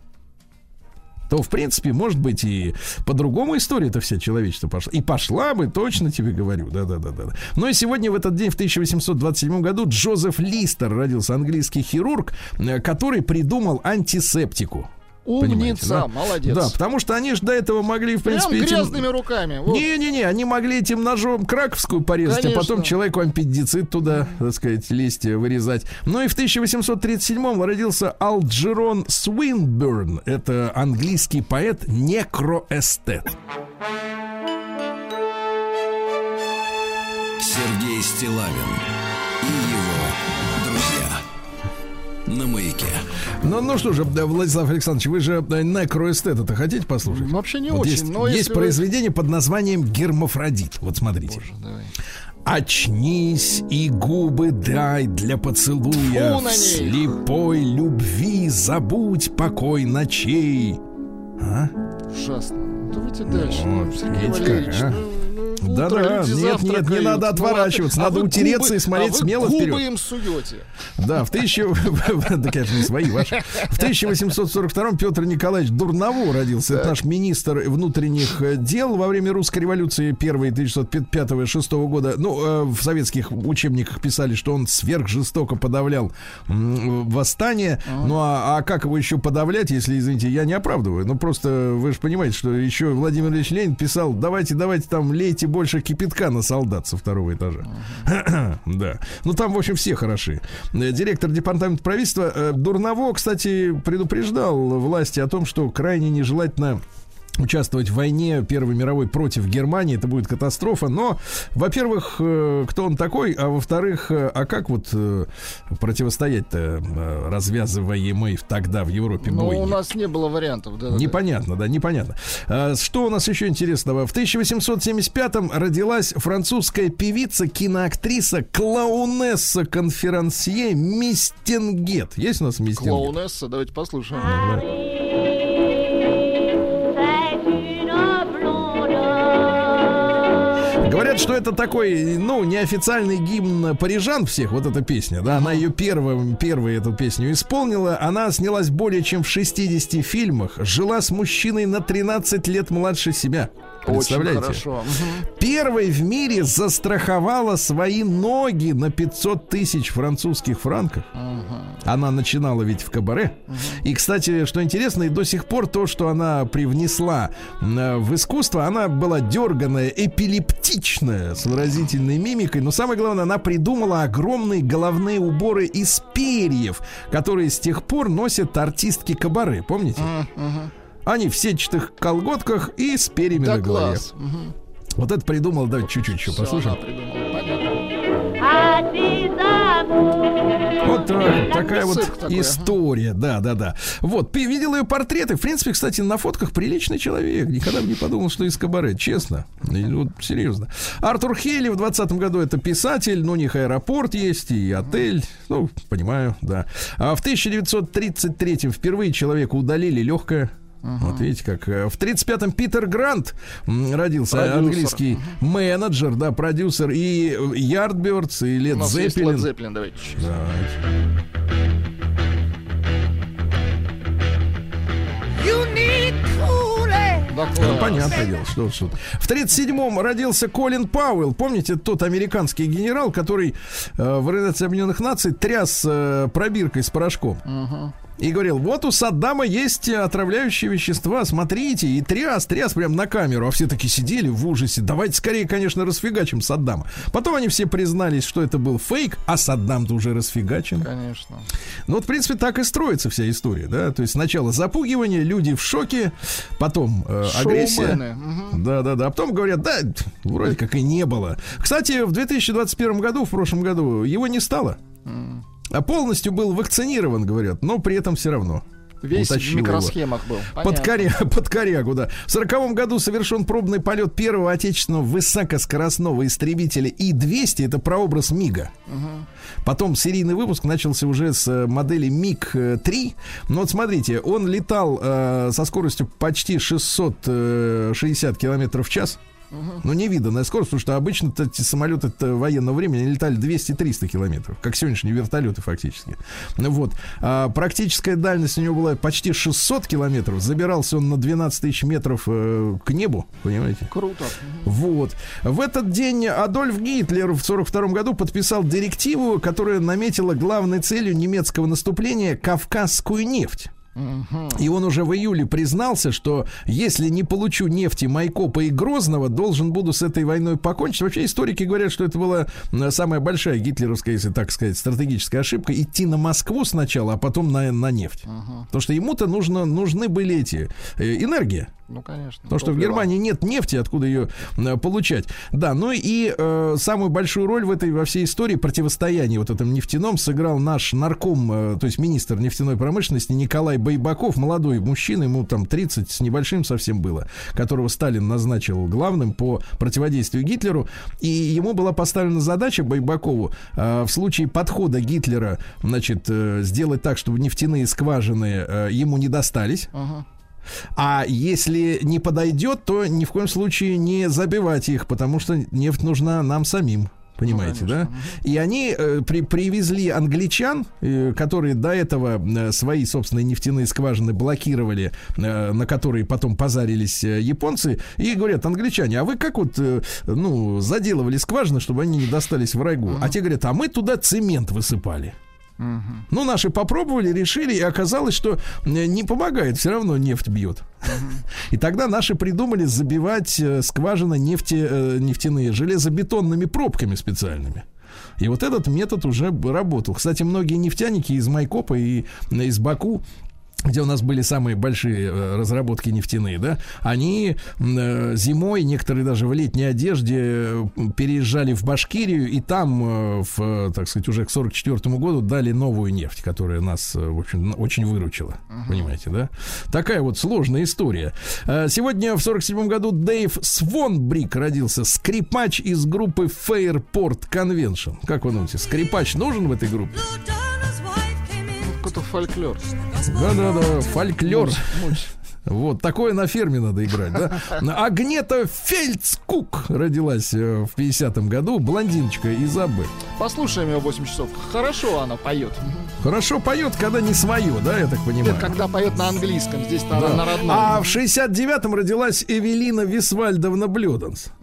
то, в принципе, может быть, и по-другому история-то вся человечество пошла. И пошла бы, точно тебе говорю. Да-да-да. Ну и сегодня, в этот день, в 1827 году, Джозеф Листер родился, английский хирург, э, который придумал антисептику. Умница, да? молодец. Да, потому что они же до этого могли, в Прям принципе, этим- грязными руками. вот. не-не-не, они могли этим ножом краковскую порезать, а потом Конечно. человеку аппендицит туда, так сказать, листья вырезать. Ну и в 1837-м родился Алджерон Свинберн. Это английский поэт, некроэстет. Сергей Стилавин и его друзья. На маяке. Ну, ну что же, да, Владислав Александрович, вы же э, некроэстет это хотите послушать? Ну, Вообще не Вот очень, есть, но есть если вы- произведение под названием «Гермафродит». Вот смотрите. Давай. Очнись и губы дай для поцелуя В слепой любви забудь покой ночей А? Ужасно. Давайте дальше. Ну, Сергей видите как, Валерьевич, а? ну, Да-да, утро, люди нет, нет, не завтракают. надо Ну, отворачиваться, а надо вы утереться и смотреть а смело губы вперед. им суете. Да, в тысячу... Да, конечно, не свои, ваши. В 1842-м Петр Николаевич Дурново родился. Это наш министр внутренних э, дел во время русской революции 1 1905-6 года. Ну, э, в советских учебниках писали, что он сверхжестоко подавлял восстание. Ну, а, а как его еще подавлять, если, извините, я не оправдываю. Ну, просто вы же понимаете, что еще Владимир Ильич Ленин писал, давайте, давайте там лейте больше кипятка на солдат со второго этажа. Да. Ну, там, в общем, все хороши. Э, Директор департамента правительства э, Дурново, кстати, предупреждал власти о том, что крайне нежелательно участвовать в войне Первой мировой против Германии, это будет катастрофа. Но, во-первых, э, кто он такой, а во-вторых, э, а как вот э, противостоять-то развязываемой тогда в Европе бойне? у нас не было вариантов. Да, да, да. Непонятно, да, непонятно. Что у нас еще интересного? В 1875-м родилась французская певица, киноактриса, клоунесса, конферансье Мистингет. Есть у нас Мистингет? Клоунесса, давайте послушаем. Говорят, что это такой, ну, неофициальный гимн парижан всех, вот эта песня, да, она ее первым, первой эту песню исполнила, она снялась более чем в 60 фильмах, жила с мужчиной на 13 лет младше себя. Представляете? Очень хорошо. Первой в мире застраховала свои ноги на 500 тысяч французских франков. Она начинала ведь в кабаре. И, кстати, что интересно, и до сих пор то, что она привнесла э, в искусство, она была дерганая, эпилептичная с выразительной мимикой, но самое главное, она придумала огромные головные уборы из перьев, которые с тех пор носят артистки кабары, помните? Они в сетчатых колготках и с перьями Да на голове. класс. Мгм. Вот это придумал, давайте чуть-чуть еще послушаем. Вот так, такая вот такой, ага. история, да, да, да. Вот, пи- видел ее портреты. В принципе, кстати, на фотках приличный человек. Никогда бы не подумал, что из кабаре, честно. Вот, серьезно. Артур Хейли в 20 году это писатель, ну, у них аэропорт есть и отель. Ну, понимаю, да. А в 1933 впервые человека удалили легкое. Вот видите, как э, в 35-м Питер Грант родился, Продюсер. английский менеджер, да, продюсер, и Ярдбердс, и У Лед Зеппелин. Led Zeppelin, давайте чуть-чуть. Да, Ну, понятное дело, что тут. В 37-м родился Колин Пауэлл. Помните, тот американский генерал, который э, в Организации Объединенных Наций тряс э, пробиркой с порошком. И говорил, вот у Саддама есть отравляющие вещества, смотрите, и тряс, тряс прям на камеру, а все таки сидели в ужасе, давайте скорее, конечно, расфигачим Саддама. Потом они все признались, что это был фейк, а Саддам-то уже расфигачен. Конечно. Ну вот, в принципе, так и строится вся история, да, то есть сначала запугивание, люди в шоке, потом э, агрессия. Мгм. Да, да, да. А потом говорят, да, вроде как и не было. Кстати, в 2021 году, в прошлом году, его не стало. А полностью был вакцинирован, говорят, но при этом все равно. Весь в его. микросхемах был. Под, коря... под корягу, да. В сороковом году совершен пробный полет первого отечественного высокоскоростного истребителя И-200. Это прообраз МИГа. Потом серийный выпуск начался уже с э, модели МиГ-3. Но вот смотрите, он летал э, со скоростью почти 660 километров в час. Ну, невиданная скорость, потому что обычно эти самолеты военного времени летали 200-300 километров, как сегодняшние вертолеты фактически. Ну Вот. А практическая дальность у него была почти 600 километров. Забирался он на 12 тысяч метров э, к небу, понимаете? Круто. Вот. В этот день Адольф Гитлер в 1942 году подписал директиву, которая наметила главной целью немецкого наступления Кавказскую нефть. И он уже в июле признался, что если не получу нефти Майкопа и Грозного, должен буду с этой войной покончить. Вообще историки говорят, что это была самая большая гитлеровская, если так сказать, стратегическая ошибка. Идти на Москву сначала, а потом на, на нефть. Потому что ему-то нужно, нужны были эти э, энергия. Ну, конечно. Потому что в. Германии нет нефти, откуда ее э, получать. Да, ну и э, самую большую роль в этой во всей истории противостояния вот этом нефтяном сыграл наш нарком, э, то есть министр нефтяной промышленности Николай Байбаков, молодой мужчина, ему там 30 с небольшим совсем было, которого Сталин назначил главным по противодействию Гитлеру. И ему была поставлена задача Байбакову э, в случае подхода Гитлера, значит, э, сделать так, чтобы нефтяные скважины э, ему не достались. Ага. А если не подойдет, то ни в коем случае не забивать их, потому что нефть нужна нам самим. Понимаете, да? И они э, при- привезли англичан, э, которые до этого э, свои собственные нефтяные скважины блокировали, э, на которые потом позарились э, японцы, и говорят, англичане, а вы как вот, э, ну, заделывали скважины, чтобы они не достались врагу? А те говорят, а мы туда цемент высыпали. Ну, наши попробовали, решили, и оказалось, что э, не помогает, все равно нефть бьет. И тогда наши придумали забивать э, скважины нефти, э, нефтяные железобетонными пробками специальными. И вот этот метод уже работал. Кстати, многие нефтяники из Майкопа и из Баку где у нас были самые большие э, разработки нефтяные, да, они э, зимой, некоторые даже в летней одежде э, переезжали в Башкирию, и там, в, так сказать, уже к 44 году дали новую нефть, которая нас, в общем, очень выручила. Понимаете, да? Такая вот сложная история. Сегодня в 47 году Дэйв Свонбрик родился, скрипач из группы Fairport Convention. Как вы думаете, скрипач нужен в этой группе? Какой-то фольклор. Да-да-да, фольклор. Муть. Вот, такое на ферме надо играть, да? Агнета Фельдскук родилась э, в 50-м году, блондиночка из Абы. Послушаем ее 8 часов. Хорошо она поет. Хорошо поет, когда не свое, да, я так понимаю? Нет, когда поет на английском, здесь на, Да. на родном. А в 69-м родилась Эвелина Висвальдовна Блюденс.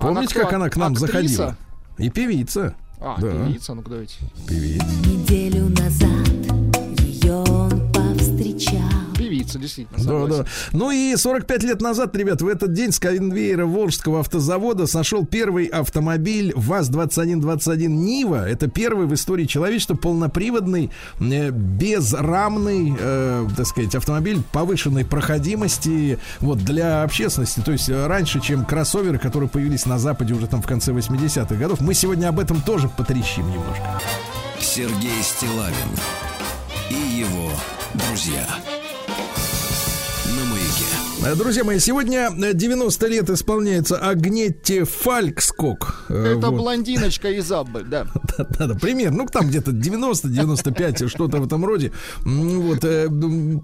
Помните, кто, как она к нам актриса? заходила? И певица. А, Да. певица, ну-ка давайте. Певица. Неделю назад хочется, действительно. Да, согласен. да. Ну и 45 лет назад, ребят, в этот день с конвейера Волжского автозавода сошел первый автомобиль ВАЗ-2121 Нива. Это первый в истории человечества полноприводный, э, безрамный, э, так сказать, автомобиль повышенной проходимости вот, для общественности. То есть э, раньше, чем кроссоверы, которые появились на Западе уже там в конце 80-х годов. Мы сегодня об этом тоже потрещим немножко. Сергей Стилавин и его друзья. Э, Друзья мои, сегодня э, 90 лет исполняется Агнетте Фалькскок. Э, Это вот. блондиночка из Аббы, да. Да, да, да, пример, ну там где-то 90-95, что-то в этом роде. Вот, э,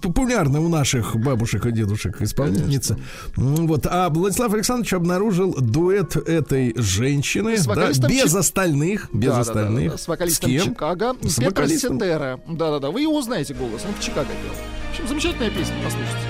популярна у наших бабушек и дедушек исполнительница. Вот, а Владислав Александрович обнаружил дуэт этой женщины, С да, без Чик- остальных, без Да, да, да, остальных. да, С вокалистом кем? Чикаго. С Петр вокалистом. Сетера. Да-да-да, вы его узнаете голос, он в Чикаго пел. В общем, замечательная песня, послушайте.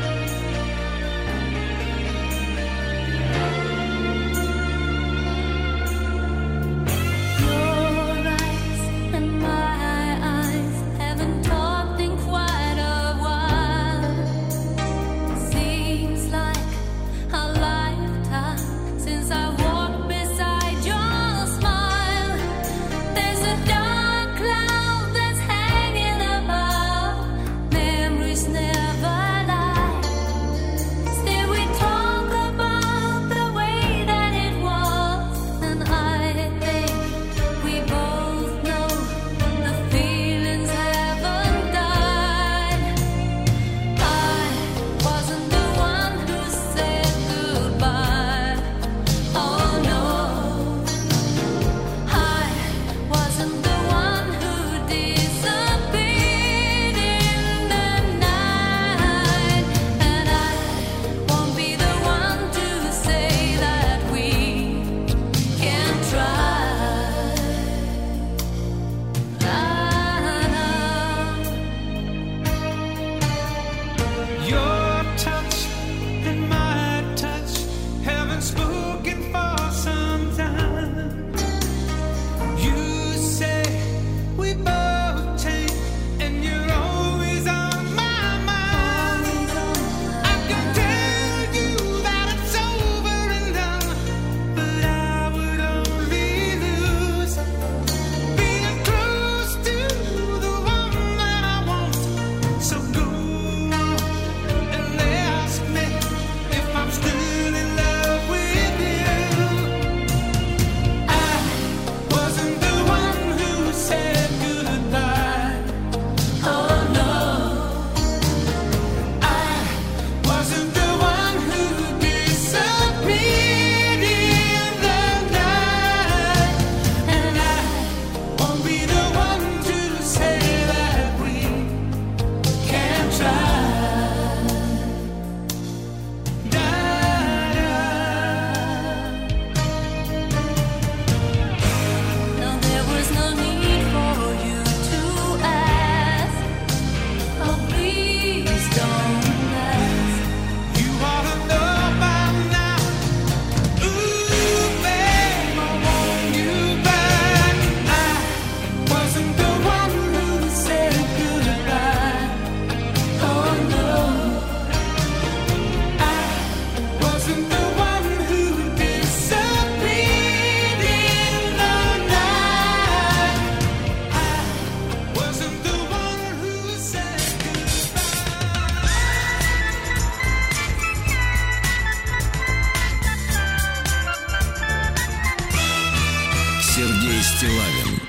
Стилавин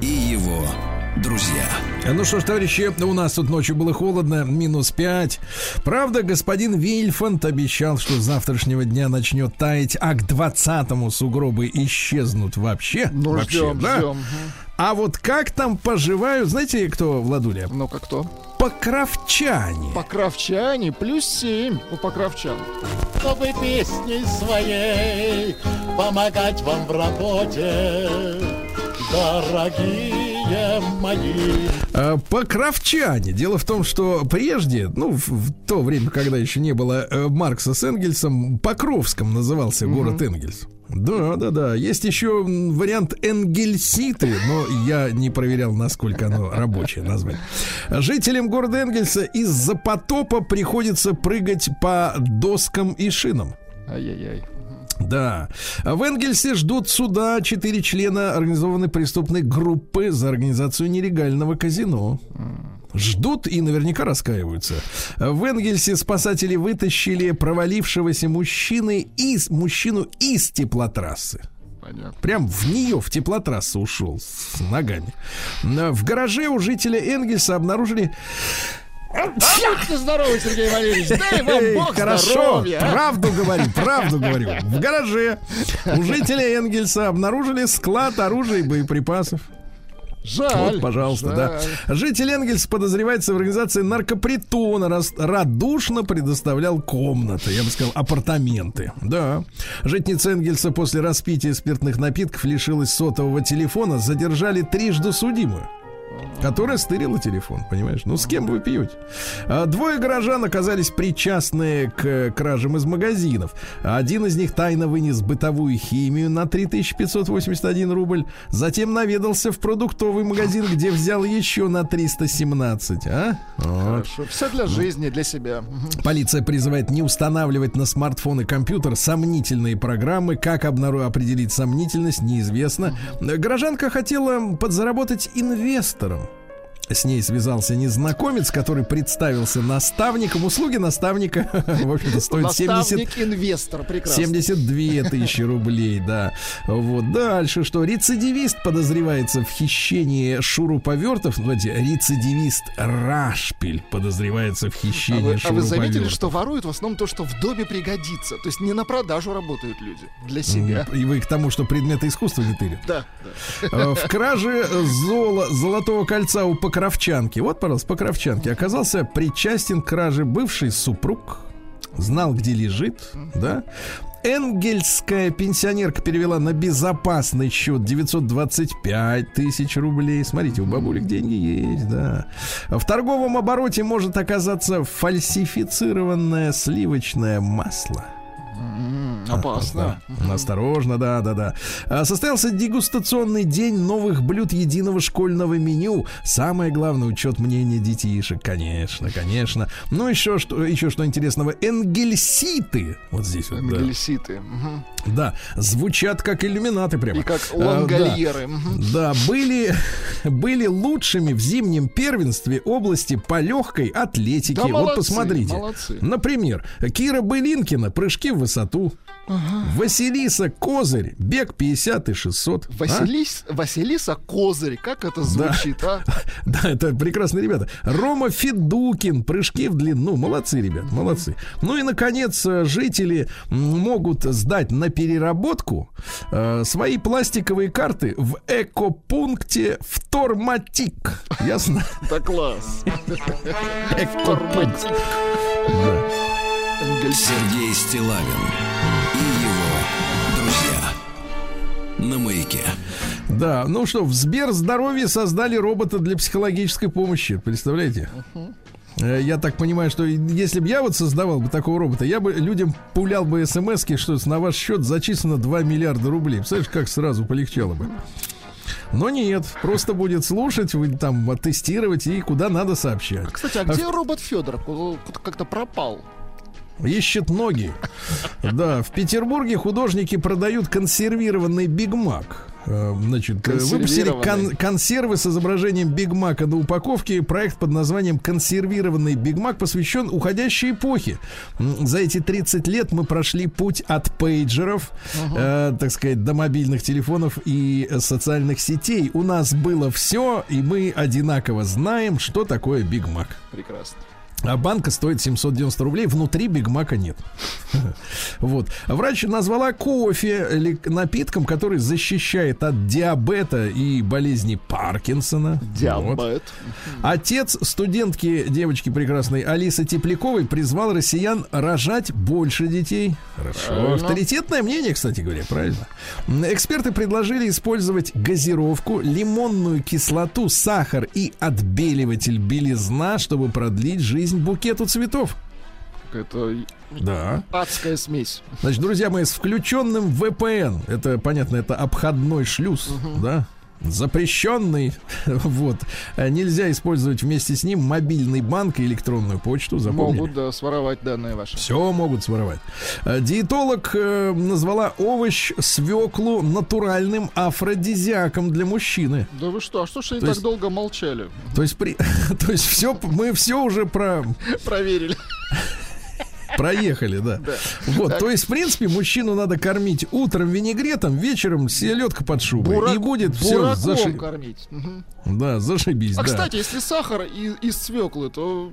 и его друзья. Ну что ж, товарищи, у нас тут ночью было холодно, минус 5. Правда, господин Вильфанд обещал, что с завтрашнего дня начнет таять, а к 20-му сугробы исчезнут вообще. Ну, вообще, ждем, да? ждем. А вот как там поживают, знаете, кто, Владуля? Ну-ка, кто? Покровчане. Покровчане плюс 7 у покровчан. чтобы песней своей помогать вам в работе. дорогие мои. А, Покровчане. Дело в том, что прежде, ну, в, то время, когда еще не было э, Маркса с Энгельсом, Покровском назывался город Энгельс. Да, да, да. Есть еще вариант Энгельситы, но я не проверял, насколько оно рабочее название. Жителям города Энгельса из-за потопа приходится прыгать по доскам и шинам. Ай-яй-яй. Да. В Энгельсе ждут суда четыре члена организованной преступной группы за организацию нелегального казино. Ждут и наверняка раскаиваются. В Энгельсе спасатели вытащили провалившегося мужчины из, мужчину из теплотрассы. Понятно. Прям в нее, в теплотрассу ушел с ногами. В гараже у жителя Энгельса обнаружили Будьте здоровы, Сергей Валерьевич. Дай вам бог Хорошо, здоровья. правду говорю, правду говорю. В гараже у жителя Энгельса обнаружили склад оружия и боеприпасов. Жаль. Вот, пожалуйста, да. жаль. Житель Энгельс подозревается в организации наркопритона, раз радушно предоставлял комнаты, я бы сказал, апартаменты. Да. Житница Энгельса после распития спиртных напитков лишилась сотового телефона, задержали трижды судимую. Которая стырила телефон, понимаешь? Ну, с кем вы пьете? А, Двое горожан оказались причастны к кражам из магазинов. Один из них тайно вынес бытовую химию на 3581 рубль. Затем наведался в продуктовый магазин, где взял еще на 317. А? Вот. Хорошо. Все для жизни, для себя. Полиция призывает не устанавливать на смартфон и компьютер сомнительные программы. Как обнару- определить сомнительность, неизвестно. Горожанка хотела подзаработать Namaskaram. С ней связался незнакомец, который представился наставником. Услуги наставника, в общем-то, стоят 70, Наставник-инвестор, прекрасно. 72 тысячи рублей, да. Вот дальше, что рецидивист подозревается в хищении шуруповертов. Ну, Давайте, рецидивист Рашпиль подозревается в А хищении вы, а вы шуруповертов. заметили, что воруют в основном то, что в доме пригодится? То есть не на продажу работают люди, для себя. И вы к тому, что предметы искусства не тырят. Да, да. Э, В краже золо, золотого кольца у покровчанки, вот, пожалуйста, покровчанки, оказался причастен к краже бывший супруг, знал, где лежит, да. Энгельская пенсионерка перевела на безопасный счет 925 тысяч рублей. Смотрите, у бабулек деньги есть, да. В торговом обороте может оказаться фальсифицированное сливочное масло. М, Опасно. Да. Осторожно, да, да, да. А, Состоялся дегустационный день новых блюд единого школьного меню. Самое главное, учет мнения детишек. Конечно, конечно. Ну, еще что, еще что интересного. Энгельситы. Вот здесь вот, да. Энгельситы. Да, звучат как иллюминаты прямо. И как А, да. Мгм. Да, были, были лучшими в зимнем первенстве области по легкой атлетике. Да вот посмотрите. молодцы. Например, Кира Былинкина, прыжки в высоту. Василиса Козырь, бег 50 и 600. А? Василис, Василиса Козырь, как это звучит, а? Да, это прекрасные ребята. Рома Федукин, прыжки в длину. Молодцы, ребят, молодцы. Ну и, наконец, э, жители могут сдать на переработку э, свои пластиковые карты в экопункте Вторматик. Ясно? Да класс. Экопункт. Да. Сергей Стилавин и его друзья. На маяке. Да, ну что, в Сберздоровье создали робота для психологической помощи. Представляете? Э, Я так понимаю, что если бы я вот создавал бы такого робота, я бы людям пулял бы смс что на ваш счет зачислено 2 миллиарда рублей. Представляешь, как сразу полегчало бы. Но нет, просто будет слушать, вы там тестировать и куда надо сообщать. Кстати, а где робот Федор? Как-то пропал. Ищет ноги. Да, в Петербурге художники продают консервированный Биг Мак. Э, Значит, э, выпустили кон- консервы с изображением Биг Мака на упаковке. Проект под названием «Консервированный Биг Мак» посвящен уходящей эпохе. За эти 30 лет мы прошли путь от пейджеров, э, так сказать, до мобильных телефонов и э, социальных сетей. У нас было все, и мы одинаково знаем, что такое Биг Мак. Прекрасно. А банка стоит 790 рублей, внутри Биг Мака нет. Вот. Врач назвала кофе напитком, который защищает от диабета и болезни Паркинсона. Вот. Диабет. Отец студентки, девочки прекрасной Алисы Тепляковой призвал россиян рожать больше детей. Хорошо. Правильно. Авторитетное мнение, кстати говоря, правильно. Эксперты предложили использовать газировку, лимонную кислоту, сахар и отбеливатель белизна, чтобы продлить жизнь букету цветов. Это Да. адская смесь. Значит, друзья мои, с включенным VPN, это, понятно, это обходной шлюз, да, запрещенный, вот, А нельзя использовать вместе с ним мобильный банк и электронную почту, запомнили? Могут, да, своровать данные ваши. Все могут своровать. Э, Диетолог э, назвала овощ свеклу натуральным афродизиаком для мужчины. Да вы что, а что ж они То так есть- долго молчали? То есть, при, то есть все, мы все уже про, Проверили. Проехали, да. Вот, то есть, в принципе, мужчину надо кормить утром винегретом, вечером селедка под шубой. Бурак- и будет все бураком заши... кормить. Да, зашибись, А, да. кстати, если сахар и- из свеклы, то...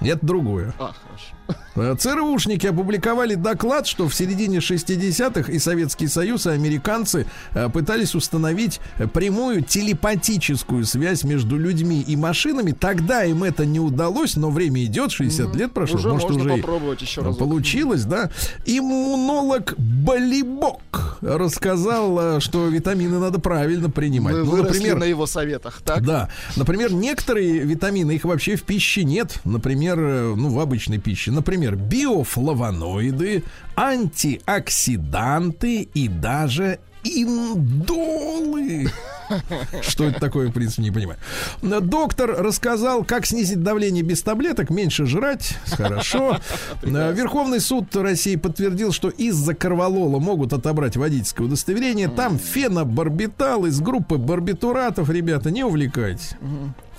Это другое. А, хорошо. Э, ЦРУшники опубликовали доклад, что в середине 60-х и Советский Союз, и американцы э, пытались установить э, прямую телепатическую связь между людьми и машинами. Тогда им это не удалось, но время идет, 60 лет прошло, Уже может можно уже попробовать еще раз. получилось, да. Иммунолог Болибок рассказал, что витамины надо правильно принимать. Мы Ну, например, на его советах, так? да. Например, некоторые витамины, их вообще в пище нет. Например, э, ну, в обычной пище. Например, биофлавоноиды, антиоксиданты и даже индолы. Что это такое, в принципе, не понимаю. Доктор рассказал, как снизить давление без таблеток, меньше жрать. Хорошо. Верховный суд России подтвердил, что из-за корвалола могут отобрать водительское удостоверение. Там фенобарбитал из группы барбитуратов. Ребята, не увлекайтесь.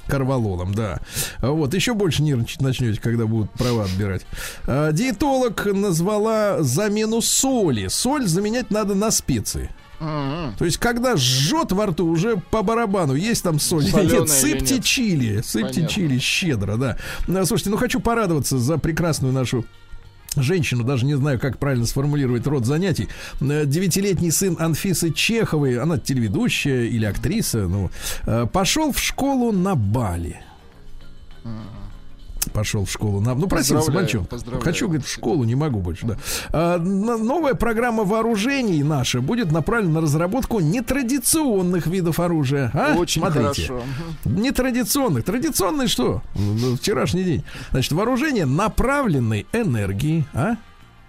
Корвалолом, да. А Вот, еще больше нервничать начнете, когда будут права отбирать. А, диетолог назвала замену соли. Соль заменять надо на специи. М-м. То есть, когда жжет во рту, уже по барабану, есть там соль или Солёная нет, сыпьте нет. чили, сыпьте Понятно. чили щедро, да. Ну, Слушайте, ну хочу порадоваться за прекрасную нашу женщину, даже не знаю, как правильно сформулировать род занятий. Э, Девятилетний сын Анфисы Чеховой, она телеведущая или актриса, ну, э, пошел в школу на Бали. Пошел в школу на... Ну, просился мальчонка. Хочу, говорит, в школу, не могу больше, да. А, новая программа вооружений наша будет направлена на разработку нетрадиционных видов оружия. А? Очень Смотрите. хорошо. Нетрадиционных. Традиционные что? Вчерашний день. Значит, вооружение направленной энергии. А?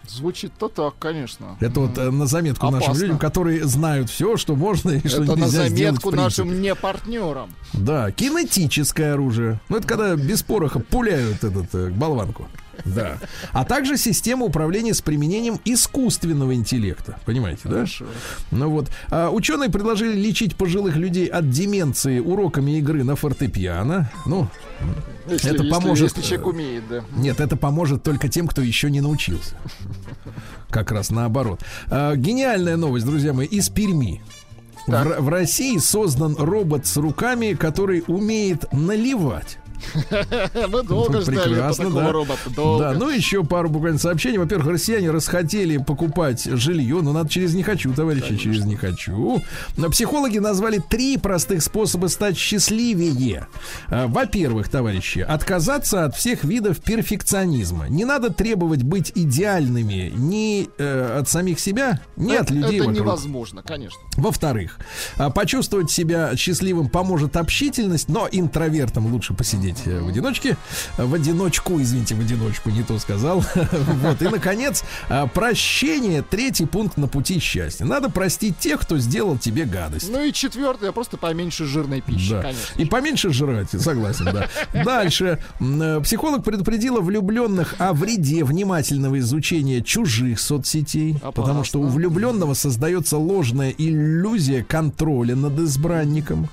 Звучит-то так, конечно. Это вот э, на заметку нашим Опасно. людям, которые знают все, что можно и что Это на нельзя сделать заметку нашим не партнерам. Да, кинетическое оружие. Ну, это когда без пороха пуляют этот э, болванку. Да. А также система управления с применением искусственного интеллекта. Понимаете, да? Хорошо. Ну вот. А, ученые предложили лечить пожилых людей от деменции уроками игры на фортепиано. Ну, Если, Это поможет, Если человек умеет, да. нет, это поможет только тем, кто еще не научился. Как раз наоборот. А, гениальная новость, друзья мои, из Перми. В, в России создан робот с руками, который умеет наливать. Мы долго ждали такого робота. Да, ну еще пару буквально сообщений. Во-первых, россияне расхотели покупать жилье, но надо через «не хочу», товарищи, через «не хочу». Но психологи назвали три простых способа стать счастливее. А, Во-первых, товарищи, отказаться от всех видов перфекционизма. Не надо требовать быть идеальными ни э, от самих себя, ни от это, людей это невозможно, конечно. Во-вторых, а, почувствовать себя счастливым поможет общительность, но интровертам лучше посидеть э, в одиночке. В одиночку, извините, в одиночку, не то сказал. Вот. И, наконец, а, прощение, третий пункт на пути счастья. Надо простить тех, кто сделал тебе гадость. Ну и четвертое, просто поменьше жирной пищи, Да. конечно. И поменьше жрать, согласен, да. Дальше. Э, Психолог предупредила влюбленных о вреде внимательного изучения чужих соцсетей. Потому что у Опасно. влюбленного создается ложная иллюзия контроля над избранником.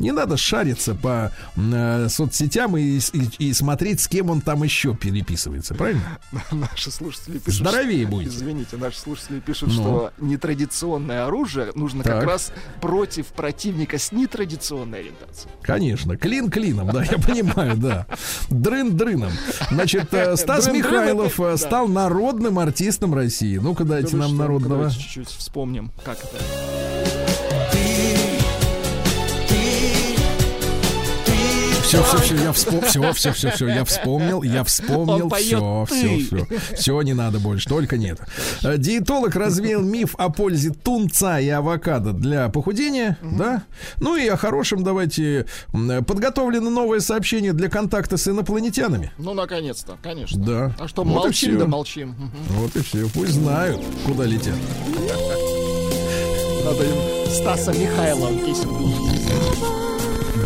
Не надо шариться по э, соцсетям и, и- и смотреть, с кем он там еще переписывается, правильно? Наши слушатели пишут... Здоровее что- будете. Извините, наши слушатели пишут, Ну. что нетрадиционное оружие нужно Так. как раз против противника с нетрадиционной ориентацией. Конечно, клин клином, да, я понимаю, да. Дрын дрыном. Значит, э, Стас Михайлов э, стал народным артистом России. Ну-ка дайте нам народного. чуть-чуть вспомним, как это. Все, все, все, я вспомнил, все, все, все, все, я вспомнил, я вспомнил, все, все, все, все, не надо больше, только нет. Э, Диетолог развеял миф о пользе тунца и авокадо для похудения, да? Ну и о хорошем давайте м, подготовлено новое сообщение для контакта с инопланетянами. Ну, наконец-то, конечно. Да. А что, Вот молчим да молчим. Вот и все, пусть знают, куда летят. Надо им Стаса Михайлова песенку.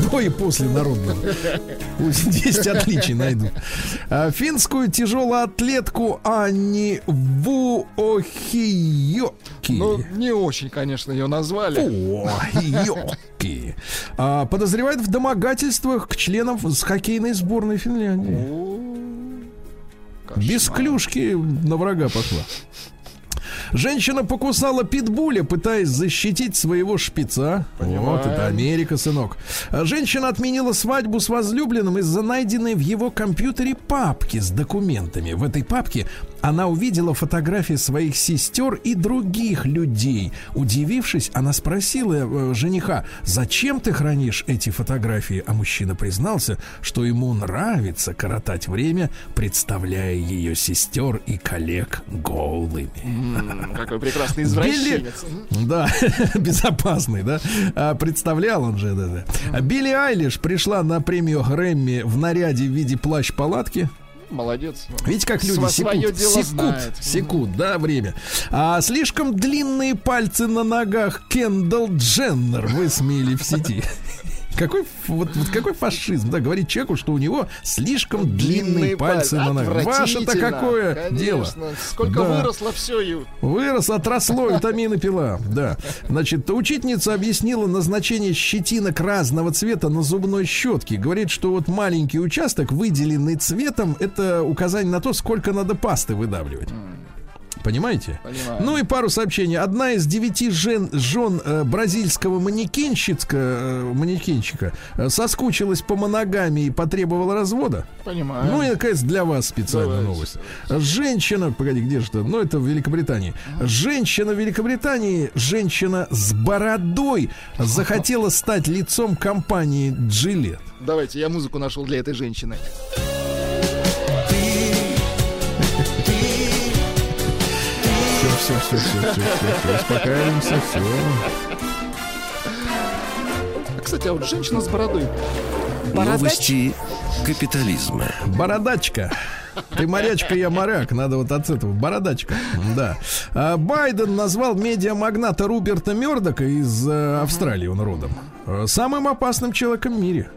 До и после народного. Пусть 10 отличий найдут. А, Финскую тяжелоатлетку Анни Вуохиоки. Ну, не очень, конечно, ее назвали. Вуохиоки. А, Подозревают в домогательствах к членам с хоккейной сборной Финляндии. Кошмар. Без клюшки на врага пошла. Женщина покусала питбуля, пытаясь защитить своего шпица. Вот это Америка, сынок. А Женщина отменила свадьбу с возлюбленным из-за найденной в его компьютере папки с документами. В этой папке она увидела фотографии своих сестер и других людей. Удивившись, она спросила э, жениха, зачем ты хранишь эти фотографии? А мужчина признался, что ему нравится коротать время, представляя ее сестер и коллег голыми. Какой прекрасный Билли... извращенец. Да, безопасный, да. А, представлял он же, да, да. А Билли Айлиш пришла на премию Грэмми в наряде в виде плащ-палатки. Молодец. Видите, как люди секут, секут, знает. секут, да, время. А слишком длинные пальцы на ногах Кендалл Дженнер высмеяли в сети. Какой, вот, вот какой фашизм, да, говорит человеку, что у него слишком длинные, пальцы на ногах. Ваше-то какое Конечно. дело? Сколько Да. выросло все, Ю. Вырос, отросло, витамины пила. Да. Значит, учительница объяснила назначение щетинок разного цвета на зубной щетке. Говорит, что вот маленький участок, выделенный цветом, это указание на то, сколько надо пасты выдавливать. Понимаете? Понимаю. Ну и пару сообщений. Одна из девяти жен, жен э, бразильского манекенщика, э, манекенщика э, соскучилась по моногамии и потребовала развода. Понимаю. Ну и, наконец, для вас специальная Давайте. новость. Женщина, погоди, где же это? Ну, это в Великобритании. Женщина в Великобритании, женщина с бородой, захотела стать лицом компании Gillette. Давайте, я музыку нашел для этой женщины. Все, все, все, все, все, все, успокаиваемся, все. А, Кстати, а вот женщина с бородой. Новости капитализма. Бородачка. Ты морячка, я моряк. Надо вот от этого. Бородачка. Да. А, Байден назвал медиамагната Руберта Мердока из э, Австралии, он родом, э, самым опасным человеком в мире.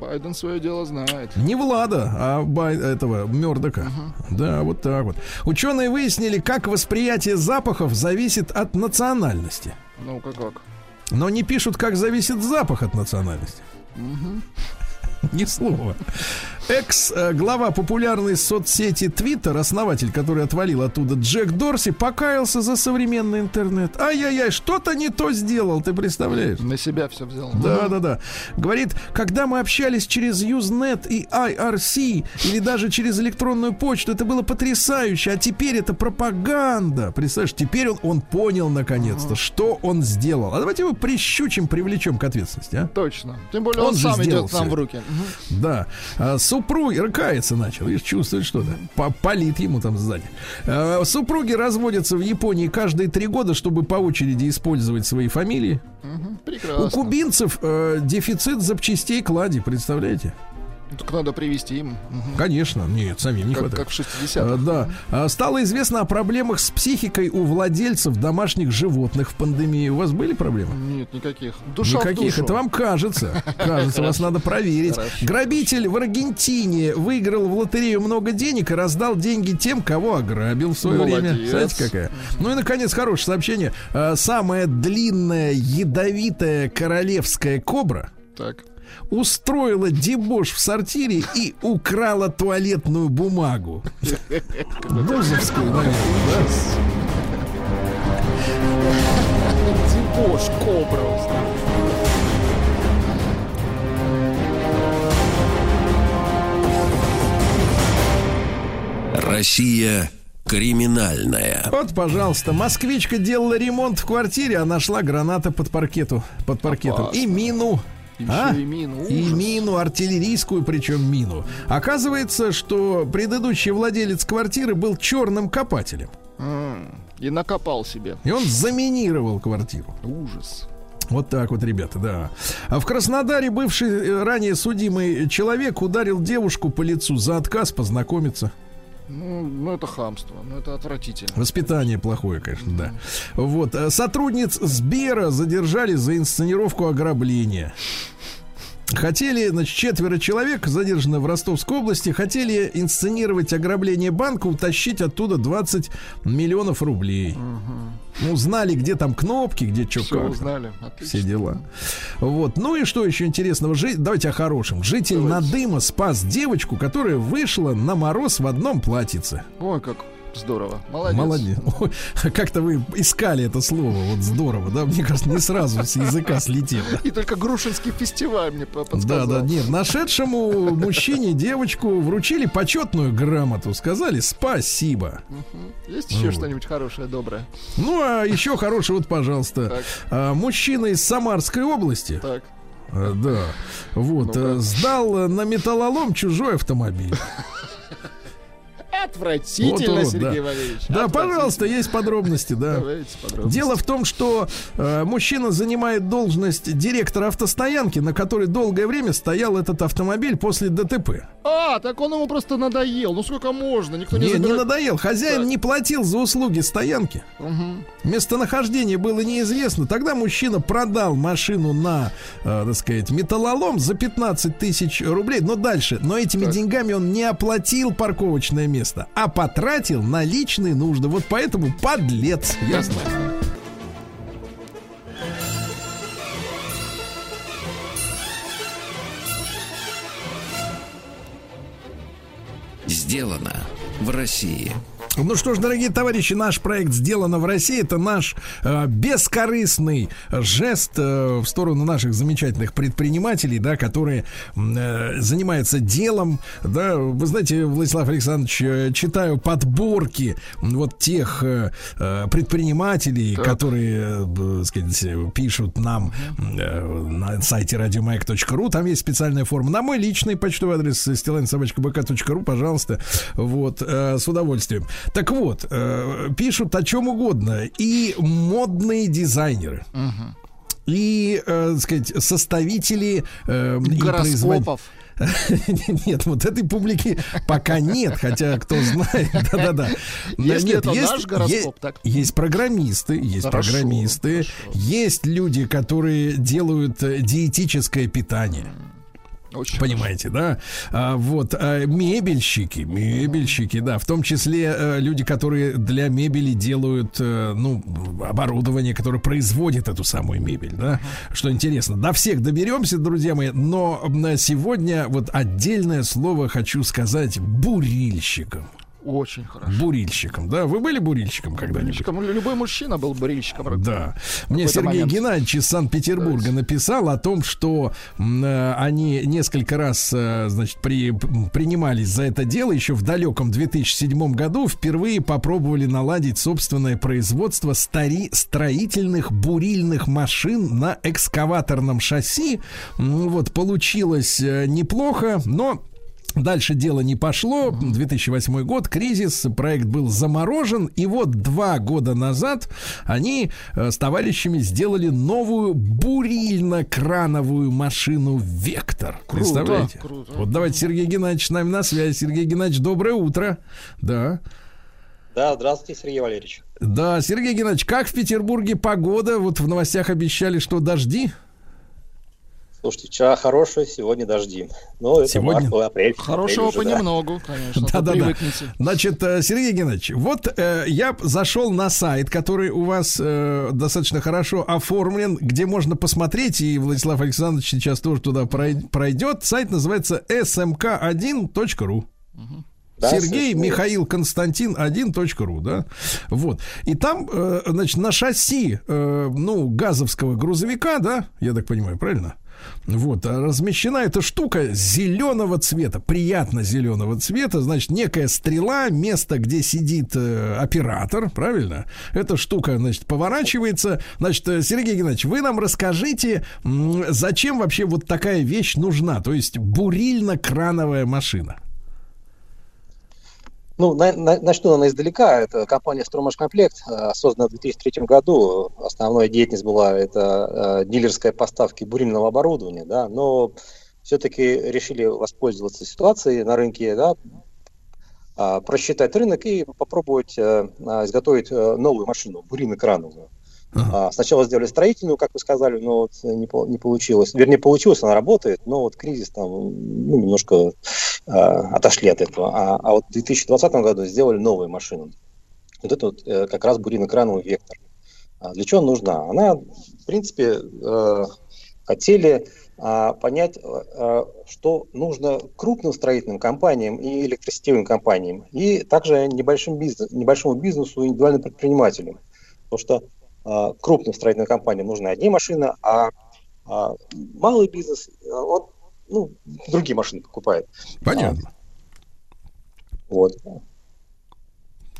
Байден свое дело знает. Не Влада, а Бай- этого Мердока. Да, вот так вот. Ученые выяснили, как восприятие запахов зависит от национальности. Ну-ка как. Но не пишут, как зависит запах от национальности. Ни слова. Экс-глава популярной соцсети Twitter, основатель, который отвалил оттуда Джек Дорси, покаялся за современный интернет. Ай-яй-яй, что-то не то сделал, ты представляешь? На себя все взял. Да, да, да. Говорит, когда мы общались через Usenet и IRC, или даже через электронную почту, это было потрясающе, а теперь это пропаганда. Представляешь, теперь он, он понял наконец-то, что он сделал. А давайте его прищучим, привлечем к ответственности, а? Точно. Тем более Он он, сам идет нам в руки. Да. А, супруг рыкается начал, видишь, чувствует что-то. Палит ему там сзади. А, супруги разводятся в Японии каждые три года, чтобы по очереди использовать свои фамилии. У Прекрасно. кубинцев э, дефицит запчастей клади, представляете? Так надо привести им. Мгм. Конечно, нет, самим не Как, хватает. как в 60-х. А, да. А, Стало известно о проблемах с психикой у владельцев домашних животных в пандемии. У вас были проблемы? Нет, никаких. Душа Никаких. Это вам кажется. Кажется, вас надо проверить. Грабитель в Аргентине выиграл в лотерею много денег и раздал деньги тем, кого ограбил в свое время. Знаете, какая? Ну и, наконец, хорошее сообщение. А, Самая длинная ядовитая королевская кобра Так. Устроила дебош в сортире и украла туалетную бумагу. Бузовскую, наверное, да? Дебош, кобра. Россия криминальная. Вот, пожалуйста, москвичка делала ремонт в квартире, а нашла граната под паркету, под паркетом. И мину. А? и мину. И ужас. мину, артиллерийскую, причем мину. Оказывается, что предыдущий владелец квартиры был черным копателем. И накопал себе. И он заминировал квартиру. Ужас. Вот так вот, ребята, да. А в Краснодаре бывший э, ранее судимый человек ударил девушку по лицу за отказ познакомиться. Ну, ну это хамство, ну это отвратительно. Воспитание плохое, конечно, да. Вот. э, Сотрудниц Сбера задержали за инсценировку ограбления. Хотели, значит, четверо человек задержаны в Ростовской области, хотели инсценировать ограбление банка, утащить оттуда 20 миллионов рублей. Ну, знали, где там кнопки, где что Все как. узнали. Все Отлично. дела. Вот. Ну и что еще интересного? Жи- Давайте о хорошем. Житель Давайте. Надыма спас девочку, которая вышла на мороз в одном платьице. Ой, как здорово. Молодец. Молодец. Как-то вы искали это слово. Вот здорово, да? Мне кажется, не сразу с языка слетело. И только Грушинский фестиваль мне по- Да, подсказал. да, нет. Нашедшему мужчине девочку вручили почетную грамоту. Сказали спасибо. Есть еще Вот. что-нибудь хорошее, доброе? Ну, а еще хороший, вот, пожалуйста. А, Мужчина из Самарской области. Так. А, Да. Вот. Э, Сдал на металлолом чужой автомобиль. Отвратительно, Вот урод, Сергей да. Валерьевич. Да, пожалуйста, есть подробности, да. Подробности. Дело в том, что э, мужчина занимает должность директора автостоянки, на которой долгое время стоял этот автомобиль после ДТП. А, так он ему просто надоел. Ну сколько можно? Никто не, Не, не забирает. надоел. Хозяин Так. не платил за услуги стоянки. Мгм. Местонахождение было неизвестно. Тогда мужчина продал машину на, э, так сказать, металлолом за 15 тысяч рублей. Но дальше. Но этими Так. деньгами он не оплатил парковочное место, а потратил на личные нужды. Вот поэтому подлец. Ясно? Сделано в России. Ну что ж, дорогие товарищи, наш проект «Сделано в России» это наш э, бескорыстный жест э, в сторону наших замечательных предпринимателей, да, которые э, занимаются делом, да, вы знаете, Владислав Александрович, э, читаю подборки вот тех э, э, предпринимателей, которые, э, сказать, пишут нам э, на сайте радиомаяк.ру, там есть специальная форма. На мой личный почтовый адрес стилайнсобачкабк.ру, пожалуйста, вот, э, с удовольствием. Так вот, э, пишут о чем угодно. И модные дизайнеры. И, э, так сказать, составители э, Гороскопов. Нет, вот этой публики пока нет, хотя кто знает, да-да-да. Если Нет, это есть- наш гороскоп, есть- так. Есть программисты, есть Хорошо, программисты, есть люди, которые делают э, диетическое питание. Очень Понимаете, да? А, вот а, мебельщики, мебельщики, да, в том числе э, люди, которые для мебели делают, э, ну, оборудование, которое производит эту самую мебель, да? Что интересно, до всех доберемся, друзья мои, но на сегодня вот отдельное слово хочу сказать бурильщикам. Очень хорошо. Бурильщикам, да? Вы были бурильщиком когда-нибудь? Бурильщиком. Любой мужчина был бурильщиком. Да. Мне Сергей момент. Геннадьевич из Санкт-Петербурга написал о том, что э, они несколько раз, э, значит, при, принимались за это дело еще в далеком 2007 году. Впервые попробовали наладить собственное производство стари строительных бурильных машин на экскаваторном шасси. М, Вот, получилось э, неплохо, но Дальше дело не пошло. 2008 год, кризис, проект был заморожен. И вот два года назад они э, с товарищами сделали новую бурильно-крановую машину «Вектор». Представляете? круто. Вот давайте Сергей Геннадьевич с нами на связи. Сергей Геннадьевич, доброе утро. Да. Да, здравствуйте, Сергей Валерьевич. Да, Сергей Геннадьевич, как в Петербурге погода? Вот в новостях обещали, что дожди. Слушайте, вчера хорошие, сегодня дожди. Ну, это Сегодня? март, апрель. Хорошего апрель уже, да. понемногу, конечно. то Да-да-да. Значит, э, Сергей Геннадьевич, вот э, я зашел на сайт, который у вас э, достаточно хорошо оформлен, где можно посмотреть, и Владислав Александрович сейчас тоже туда прой- пройдет. Сайт называется smk1.ru. Да, Сергей Михаил Константин 1.ру, да? Вот. И там, э, значит, на шасси, э, ну, газовского грузовика, да, я так понимаю, правильно? Вот, а размещена эта штука зеленого цвета, приятно зеленого цвета, значит, некая стрела, место, где сидит э, оператор, правильно? Эта штука, значит, поворачивается. Значит, э, Сергей Геннадьевич, вы нам расскажите, зачем вообще вот такая вещь нужна? То есть бурильно-крановая машина. Ну, на- на- начну она издалека. Это компания «Строймашкомплект», э, созданная в 2003 году. Основная деятельность была это э, дилерская поставки бурильного оборудования, да, но все-таки решили воспользоваться ситуацией на рынке, да, а, просчитать рынок и попробовать э, а, изготовить новую машину, бурильно-крановую. А, Сначала сделали строительную, как вы сказали, но вот не, не получилось. Вернее, получилось, она работает, но вот кризис там ну, немножко а, отошли от этого. А, а вот в 2020 году сделали новую машину. Вот это вот э, как раз бурильно-крановый вектор. А для чего нужна? Она, в принципе, э, хотели а, понять, э, что нужно крупным строительным компаниям и электросетевым компаниям, и также небольшим бизнес, небольшому бизнесу индивидуальным предпринимателям. Потому что а, крупным строительным компаниям нужны одни машины, а, а малый бизнес, э, он ну, другие машины покупает. Понятно. Вот.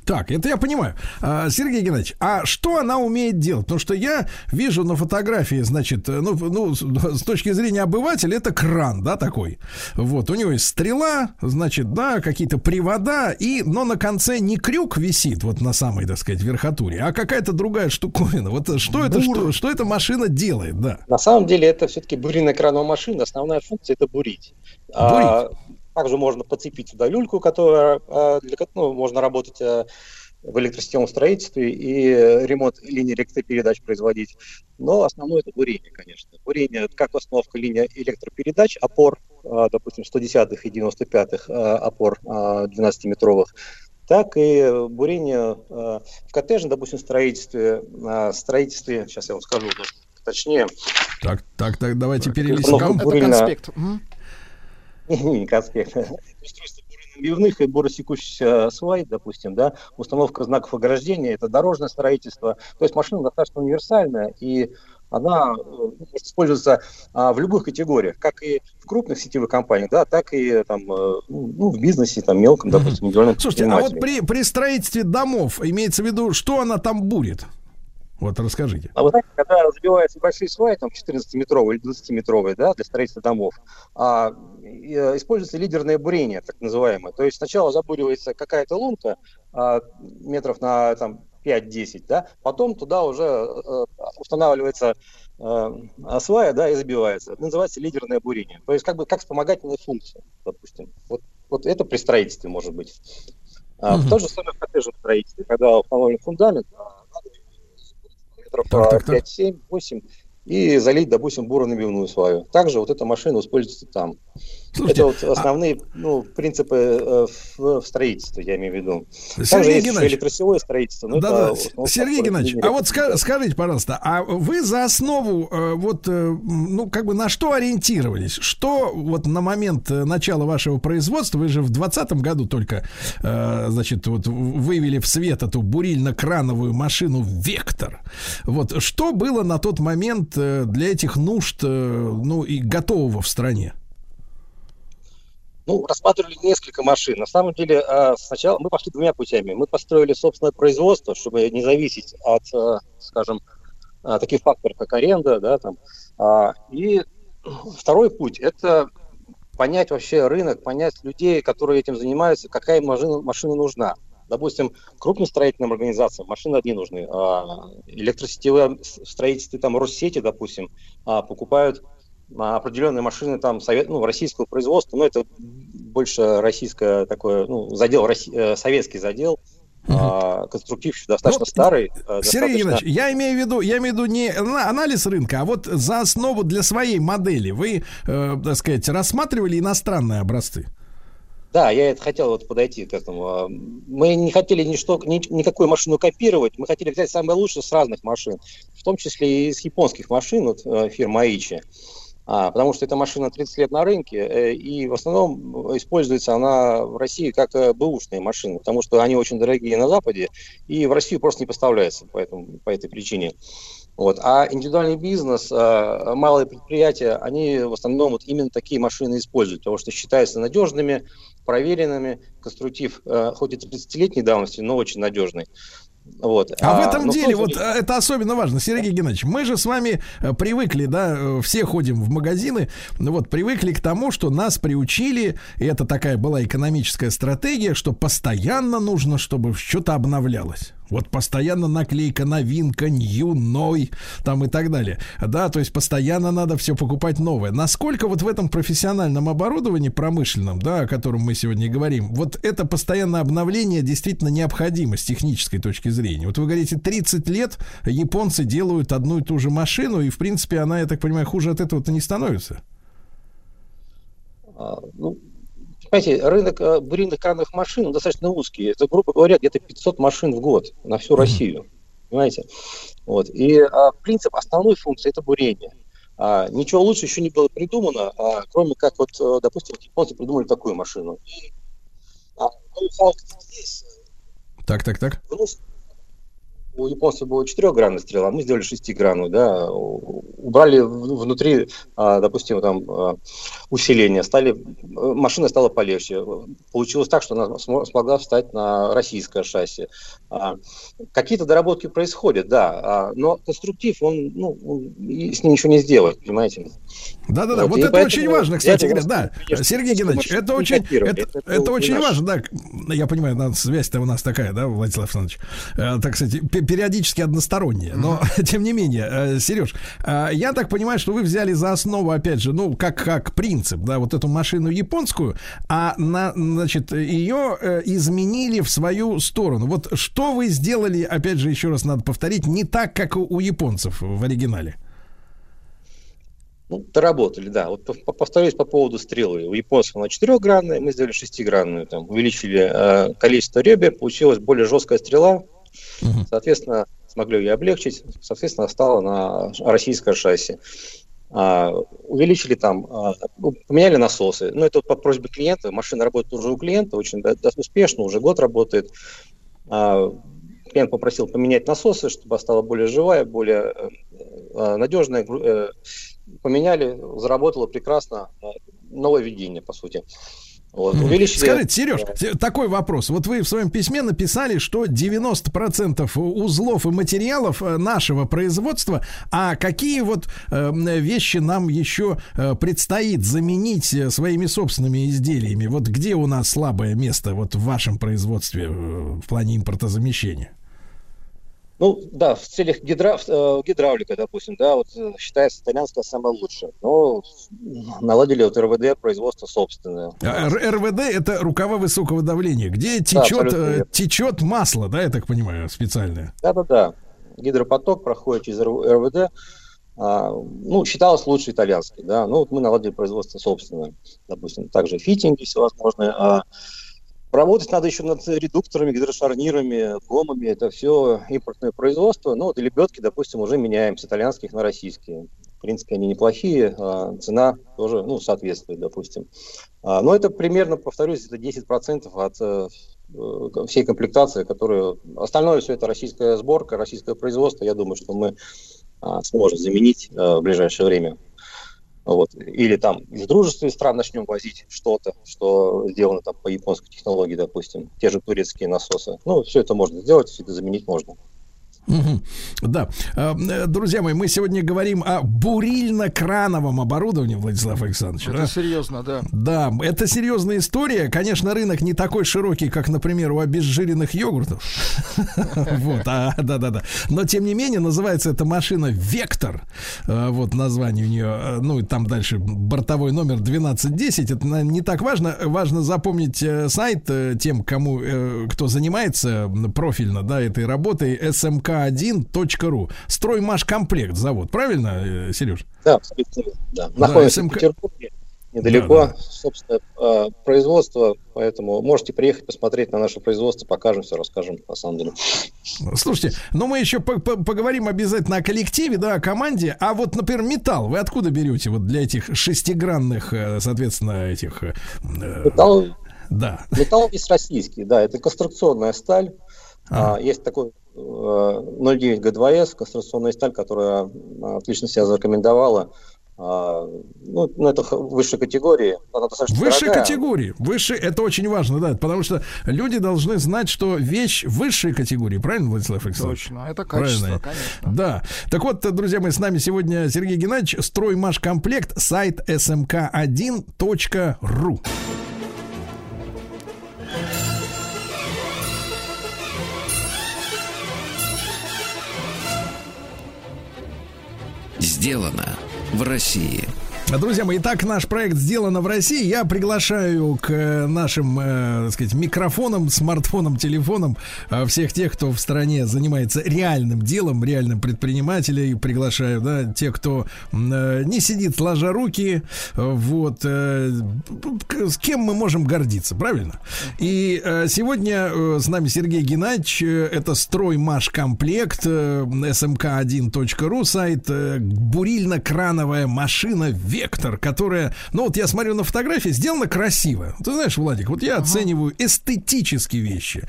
Так, это я понимаю. А, Сергей Геннадьевич, а что она умеет делать? Потому что я вижу на фотографии, значит, э, ну, ну с, точки зрения обывателя, это кран, да, такой. Вот, у него есть стрела, значит, да, какие-то привода, и, но на конце не крюк висит, вот на самой, так сказать, верхотуре, а какая-то другая штуковина. Вот э, что это, что, что эта машина делает, да? На самом деле это все-таки бурильная крановая машина. Основная функция это бурить. А, также можно подцепить сюда люльку, которая а, для ну, можно работать а, в электросетевом строительстве и ремонт линии электропередач производить. Но основное это бурение, конечно. Бурение как установка линии электропередач, опор, а, допустим, 110-х и 95-х а, опор а, 12-метровых, так и бурение в коттеджном, допустим, строительстве, строительстве, сейчас я вам скажу точнее, Так, так, так, давайте перелистнем. Это конспект. не конспект. Устройство бурно-набивных и буросекущихся свай, допустим, да, установка знаков ограждения, это дорожное строительство. То есть машина достаточно универсальная, и она э, может использоваться а, в любых категориях, как и в крупных сетевых компаниях, да, так и там, э, ну, в бизнесе, там, мелком, допустим, индивидуальном Слушайте, а вот при, при строительстве домов имеется в виду, что она там бурит? Вот расскажите. А вы знаете, когда забиваются большие сваи, там 14-метровые или 20-метровые, да, для строительства домов, а, Э, используется лидерное бурение, так называемое. То есть сначала забуривается какая-то лунка а, метров на там, 5-10, да, потом туда уже э, э, устанавливается освая, да, и забивается. Это называется лидерное бурение. То есть как бы как вспомогательная функция, допустим. Вот, вот это при строительстве может быть. А, угу. В то же самое в коттеджном строительстве, когда установлен фундамент, а, надо метров 5-7-8 и залить, допустим, буронабивную сваю. Также вот эта машина используется там. Слушайте, это вот основные ну, принципы э, в, в строительстве, я имею в виду. Также Сергей есть еще Геннадьевич, электросетевое строительство. но Да, да. основном Сергей Геннадьевич, а вот ска- скажите, пожалуйста, а вы за основу э, вот, э, ну, как бы на что ориентировались? Что вот на момент начала вашего производства, вы же в 2020 году только, значит, вот вывели в свет эту бурильно-крановую машину «Вектор». Вот что было на тот момент для этих нужд, ну, и готового в стране? Ну, рассматривали несколько машин. На самом деле, а, сначала мы пошли двумя путями. Мы построили собственное производство, чтобы не зависеть от, а, скажем, а, таких факторов, как аренда, да, там. И второй путь – это понять вообще рынок, понять людей, которые этим занимаются, какая машина, машина нужна. Допустим, крупным строительным организациям машины одни нужны. Электросетевые с- в строительстве там Россети, допустим, покупают определенные машины там совет, ну, российского производства, но это больше российское такое, ну, задел, Росси- э, советский задел. А, конструктив еще достаточно Ну, старый. а, Сергей достаточно- Геннадьевич, я имею в виду, я имею в виду не на- анализ рынка, а вот за основу для своей модели вы, э, так сказать, рассматривали иностранные образцы. Да, я это хотел вот подойти к этому. А, Мы не хотели ничто, ни- никакую машину копировать, мы хотели взять самое лучшее с разных машин, в том числе и с японских машин, вот, э, фирмы Aichi. А, потому что эта машина 30 лет на рынке, э, и в основном используется она в России как э, бэушные машины, потому что они очень дорогие на Западе, и в Россию просто не поставляются по, этому, по этой причине. Вот. А индивидуальный бизнес, э, малые предприятия, они в основном вот именно такие машины используют, потому что считаются надежными, проверенными. Конструктив, хоть и 30-летней давности, но очень надежный. Вот. А, в этом но деле, вот том э, это особенно важно, Сергей Геннадьевич. Мы же с вами э, привыкли, да, э, все ходим в магазины, ну вот привыкли к тому, что нас приучили, и это такая была экономическая стратегия, что постоянно нужно, чтобы что-то обновлялось. Вот постоянно наклейка новинка, new, ной, там и так далее. Да, то есть постоянно надо все покупать новое. Насколько вот в этом профессиональном оборудовании промышленном, да, о котором мы сегодня говорим, вот это постоянное обновление действительно необходимо с технической точки зрения. Вот вы говорите, 30 лет японцы делают одну и ту же машину, и в принципе она, я так понимаю, хуже от этого-то не становится. А, ну, понимаете, рынок э, бурильных крановых машин достаточно узкий. Это, грубо говоря, где-то 500 машин в год на всю Россию. Понимаете? Вот. И а, принцип основной функции – это бурение. А, ничего лучше еще не было придумано, а, кроме как, вот, э, допустим, японцы придумали такую машину. А, здесь Так, так, так. Внус- у японцев была четырехгранная стрела, а мы сделали шестигранную, да, убрали внутри, а, допустим, там а, усиление, стали, э, машина стала полегче. Получилось так, что она смо- смогла встать на российское шасси. А, Какие-то доработки происходят, да, а, но конструктив, он, ну, он- с ним ничего не сделать, понимаете? Да-да-да, Вот, вот, это очень важно, кстати говоря, да, конечно, Сергей Геннадьевич, это очень, это, это это очень наш. важно, да, я понимаю, связь-то у нас такая, да, Владислав Александрович, Э, так сказать, пе- периодически односторонняя, но, тем не менее, Сереж, я так понимаю, что вы взяли за основу, опять же, ну, как, как принцип, да, вот эту машину японскую, а, на, значит, ее э, изменили в свою сторону. Вот что вы сделали, опять же, еще раз надо повторить, не так, как у, японцев в оригинале? Ну, доработали, да. Вот пов- повторюсь по поводу стрелы. У японцев она четырехгранная, мы сделали шестигранную. Там, увеличили э, количество ребер, получилась более жесткая стрела. Соответственно, смогли ее облегчить. Соответственно, стала на российское шасси. А, увеличили там, а, ну, поменяли насосы. Ну, это вот по просьбе клиента. Машина работает уже у клиента, очень да- успешно, уже год работает. А, клиент попросил поменять насосы, чтобы она стала более живая, более э, э, надежная. э, поменяли, заработало прекрасно. Э, Нововведение, по сути. Вот. Увеличили... Скажите, Сереж, такой вопрос. Вот вы в своем письме написали, что 90% узлов и материалов э, нашего производства, а какие вот э, вещи нам еще э, предстоит заменить э, своими собственными изделиями? Вот где у нас слабое место вот в вашем производстве в плане импортозамещения? Ну, да, в целях гидра... э, гидравлика, допустим, да, вот э, считается итальянская самая лучшая. Но наладили вот РВД производство собственное. А, РВД это рукава высокого давления, где течет, абсолютно э, течет масло, да, я так понимаю, специальное. Да-да-да. Гидропоток проходит через РВ- РВД. А, ну, считалось лучше итальянский, да. Ну, вот мы наладили производство собственное. Допустим, также фитинги всевозможные. А работать надо еще над редукторами, гидрошарнирами, гомами. Это все импортное производство. Ну, вот лебедки, допустим, уже меняем с итальянских на российские. В принципе, они неплохие, а цена тоже, ну, соответствует, допустим. А, но это примерно, повторюсь, это 10% от э, э, всей комплектации, которую... Остальное все это российская сборка, российское производство. Я думаю, что мы а, сможем заменить э, в ближайшее время. Вот. Или там из дружественных стран начнем возить что-то, что сделано там по японской технологии, допустим. Те же турецкие насосы. Ну, все это можно сделать, все это заменить можно. Мгм. Да. Э, э, Друзья мои, мы сегодня говорим о бурильно-крановом оборудовании, Владислав Александрович. Это да? серьезно, да. Да, это серьезная история. Конечно, рынок не такой широкий, как, например, у обезжиренных йогуртов. Вот, а, да-да-да. Но, тем не менее, называется эта машина «Вектор». Э, Вот название у нее. Ну, и там дальше бортовой номер 1210. Это наверное, не так важно. Важно запомнить сайт тем, кому, кто занимается профильно, да, этой работой, smk1.ru. Строймашкомплект завод. Правильно, э, Сереж? Да, да. Находимся СМК. в Петербурге, недалеко, Да, собственно, э, производство, поэтому можете приехать посмотреть на наше производство, покажем все, расскажем, на самом деле. Слушайте, но мы еще по- по- поговорим обязательно о коллективе, да, о команде. А вот, например, металл вы откуда берете вот для этих шестигранных, э, соответственно, этих... э, Металл, да. металл весь российский, да, это конструкционная сталь. А, есть такой 09 Г2С, конструкционная сталь, которая а, отлично себя зарекомендовала. А, ну, ну, это высшей категории. Она достаточно Высшей дорогая. категории. Выше, это очень важно, да, потому что люди должны знать, что вещь высшей категории, правильно, Владислав Александрович? Точно, это качество, Правильно. конечно. Да. Так вот, друзья мои, с нами сегодня Сергей Геннадьевич, строймашкомплект, сайт smk1.ru. Сделано в России. Друзья мои, итак, наш проект сделано в России. Я приглашаю к э, нашим, э, так сказать, микрофонам, смартфонам, телефонам э, всех тех, кто в стране занимается реальным делом, реальным предпринимателей. Приглашаю, да, те, кто не сидит сложа руки. Вот. С кем мы можем гордиться, правильно? И сегодня с нами Сергей Геннадьевич. Это строймашкомплект, э, smk1.ru сайт, бурильно-крановая машина «Вектор», которая, ну вот я смотрю на фотографии, сделана красиво. Ты знаешь, Владик, вот я оцениваю эстетические вещи.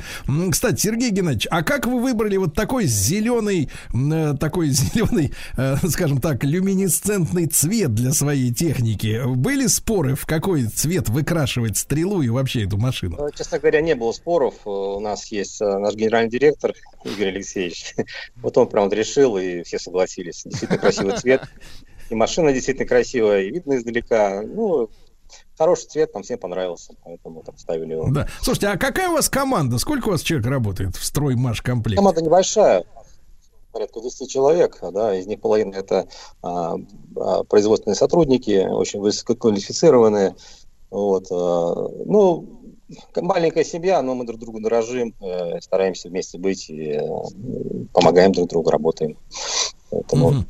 Кстати, Сергей Геннадьевич, а как вы выбрали вот такой зеленый, э, такой зеленый, э, скажем так, люминесцентный цвет для своей техники? Были споры, в какой цвет выкрашивать стрелу и вообще эту машину? Ну, Честно говоря, не было споров. Э, У нас есть э, наш генеральный директор Игорь Алексеевич. Вот он прям вот решил, и все согласились. Действительно красивый цвет. И машина действительно красивая, и видно издалека. Ну, хороший цвет, нам всем понравился, поэтому так ставили его. Да. Слушайте, а какая у вас команда? Сколько у вас человек работает в строймашкомплекте? Команда небольшая, порядка 20 человек, да, из них половина это а, а, производственные сотрудники, очень высококвалифицированные. Вот, а, ну, маленькая семья, но мы друг другу дорожим, э, стараемся вместе быть и э, помогаем друг другу, работаем. Поэтому Мгм.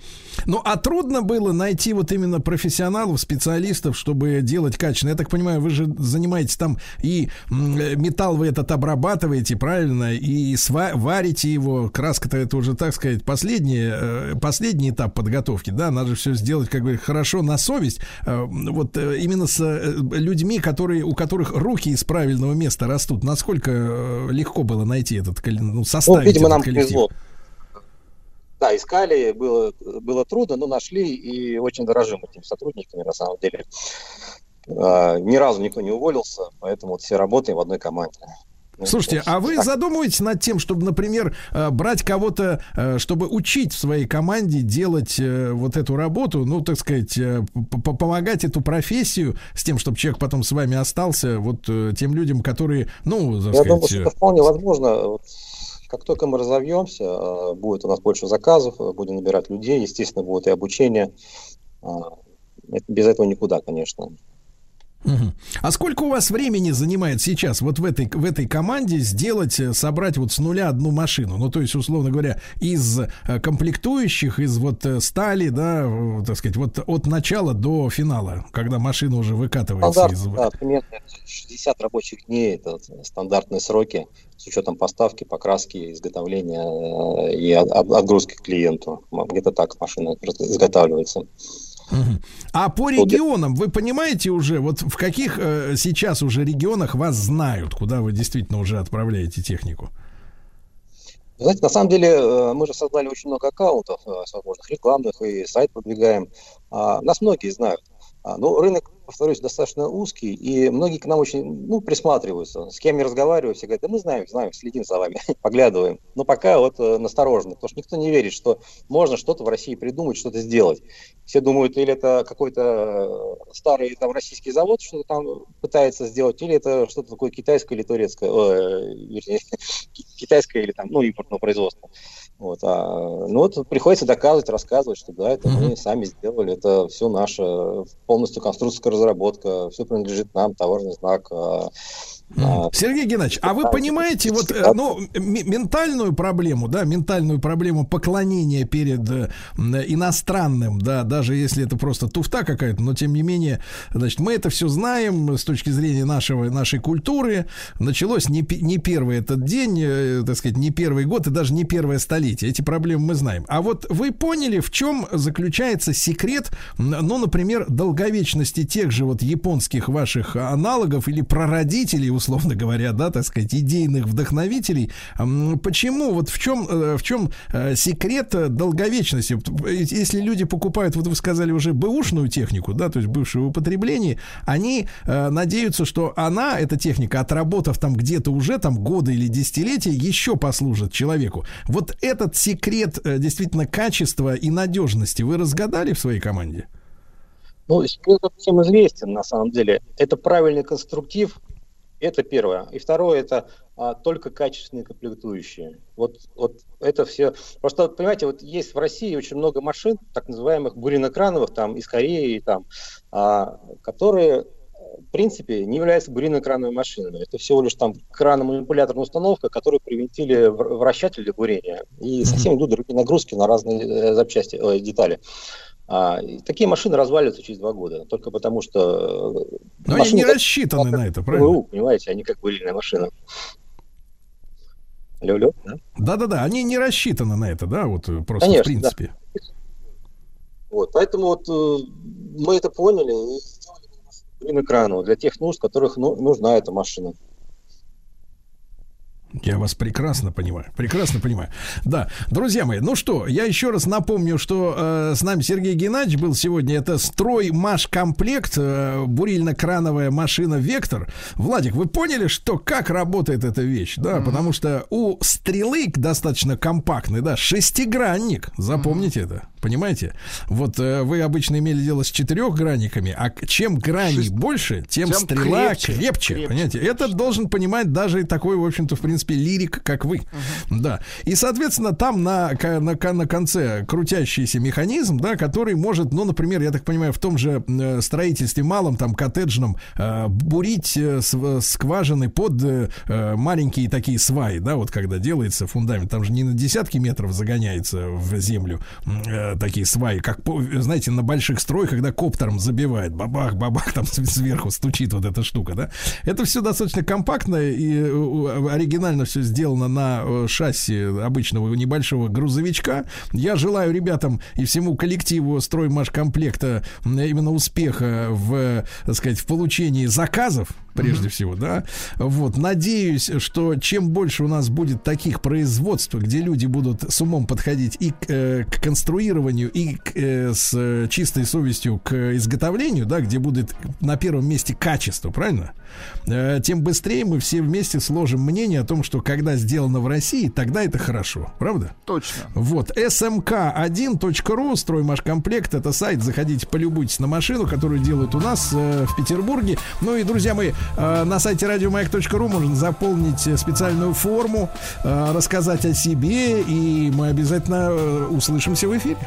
Ну, а трудно было найти вот именно профессионалов, специалистов, чтобы делать качественно. Я так понимаю, вы же занимаетесь там и э, металл вы этот обрабатываете, правильно, и сва- варите его. Краска-то это уже, так сказать, последний, э, последний этап подготовки, да, надо же все сделать как бы хорошо на совесть. Э, Вот э, именно с людьми, которые, у которых руки из правильного места растут, насколько легко было найти этот, ну, Ну, составить видимо, этот нам коллектив? повезло. Да, искали, было, было трудно, но нашли и очень дорожим этими сотрудниками, на самом деле. А, Ни разу никто не уволился, поэтому вот все работаем в одной команде. Ну, Слушайте, а вы задумываетесь над тем, чтобы, например, э, брать кого-то, э, чтобы учить в своей команде делать э, вот эту работу, ну, так сказать, помогать эту профессию с тем, чтобы человек потом с вами остался, вот тем людям, которые, ну, так Я думаю, что это вполне возможно. Как только мы разовьемся, а, будет у нас больше заказов, а, будем набирать людей, естественно, будет и обучение. А, Без этого никуда, конечно. Мгм. А сколько у вас времени занимает сейчас вот в этой, в этой команде сделать, э, собрать вот с нуля одну машину? Ну, то есть, условно говоря, из э, комплектующих, из вот э, стали, да, так сказать, вот от начала до финала, когда машина уже выкатывается Стандарт, из... да, примерно 60 рабочих дней это стандартные сроки с учетом поставки, покраски, изготовления и от- от- отгрузки к клиенту. Где-то так машина изготавливается. А по регионам, вы понимаете уже, вот в каких э, сейчас уже регионах вас знают, куда вы действительно уже отправляете технику? Знаете, на самом деле э, мы же создали очень много аккаунтов э, всевозможных рекламных и сайт продвигаем. А, Нас многие знают. А, Ну, рынок повторюсь, достаточно узкий, и многие к нам очень, ну, присматриваются. С кем я разговариваю, все говорят, да мы знаем, знаем, следим за вами, поглядываем. Но пока вот э, настороженно, потому что никто не верит, что можно что-то в России придумать, что-то сделать. Все думают, или это какой-то э, старый там российский завод что-то там пытается сделать, или это что-то такое китайское или турецкое, э, вернее, китайское или там, ну, импортного производства. Вот, а, ну вот приходится доказывать, рассказывать, что да, это мы сами сделали, это все наше, полностью конструкторская разработка, все принадлежит нам, товарный знак. А, Сергей Геннадьевич, а вы понимаете вот э, ну, ментальную проблему, да, ментальную проблему поклонения перед э, иностранным, да, даже если это просто туфта какая-то, но тем не менее, значит, мы это все знаем с точки зрения нашего, нашей культуры. Началось не, не первый этот день, э, так сказать, не первый год и даже не первое столетие. Эти проблемы мы знаем. А вот вы поняли, в чем заключается секрет, ну, например, долговечности тех же вот японских ваших аналогов или прародителей, условно говоря, да, так сказать, идейных вдохновителей. Почему? Вот в чем, э, в чем э, секрет э, долговечности? Если люди покупают, вот вы сказали уже бэушную технику, да, то есть бывшее употребление, они э, надеются, что она, эта техника, отработав там где-то уже там годы или десятилетия, еще послужит человеку. Вот этот секрет действительно качества и надежности вы разгадали в своей команде? Ну, секрет всем известен, на самом деле. Это правильный конструктив, это первое. И второе, это а, только качественные комплектующие. Вот, вот это все. Просто, понимаете, вот есть в России очень много машин, так называемых буринокрановых, там, из Кореи, там, а, которые в принципе, не являются буринокрановыми машинами. Это всего лишь там крано-манипуляторная установка, которую привинтили вращатель для бурения. И совсем идут другие нагрузки на разные э, запчасти, ой, детали. А, такие машины разваливаются через два года, только потому что... э, Но они не рассчитаны как на это, правильно? понимаете, они как бурильная машина. Алло, да? Да-да-да, они не рассчитаны на это, да, вот э, просто Конечно, в принципе. Вот, поэтому вот э, мы это поняли и сделали экрану для тех нужд, которых ну, нужна эта машина. Я вас прекрасно понимаю, прекрасно понимаю. Да, друзья мои, ну что, я еще раз напомню, что э, с нами Сергей Геннадьевич был сегодня. Это строй комплект э, бурильно-крановая машина Вектор. Владик, вы поняли, что как работает эта вещь, да? Потому что у стрелы достаточно компактный, да, шестигранник. Запомните это, понимаете? Вот э, вы обычно имели дело с четырехгранниками, а чем граней больше, тем, Тем стрела крепче, крепче, крепче. понимаете? Это должен понимать даже такой, в общем-то, в принципе, лирик, как вы. Да. И, соответственно, там на, на, на конце крутящийся механизм, да, который может, ну, например, я так понимаю, в том же э, строительстве малом, там, коттеджном, э, бурить э, скважины под э, маленькие такие сваи, да, вот когда делается фундамент, там же не на десятки метров загоняется в землю э, такие сваи, как, знаете, на больших стройках, когда коптером забивает, бабах, бабах, там сверху стучит вот эта штука, да. Это все достаточно компактно и э, оригинально все сделано на э, шасси обычного небольшого грузовичка. Я желаю ребятам и всему коллективу строймашкомплекта именно успеха в, так сказать, в получении заказов, прежде всего, да. Вот, надеюсь, что чем больше у нас будет таких производств, где люди будут с умом подходить и к, э, к конструированию, и к, э, с чистой совестью к изготовлению, да, где будет на первом месте качество, правильно? Э, тем быстрее мы все вместе сложим мнение о том, что когда сделано в России, тогда это хорошо, правда? Точно. Вот, smk1.ru, строймашкомплект, это сайт, заходите, полюбуйтесь на машину, которую делают у нас э, в Петербурге. Ну и, друзья мои, на сайте радиомаяк.ру можно заполнить э, специальную форму, э, рассказать о себе, и мы обязательно э, услышимся в эфире.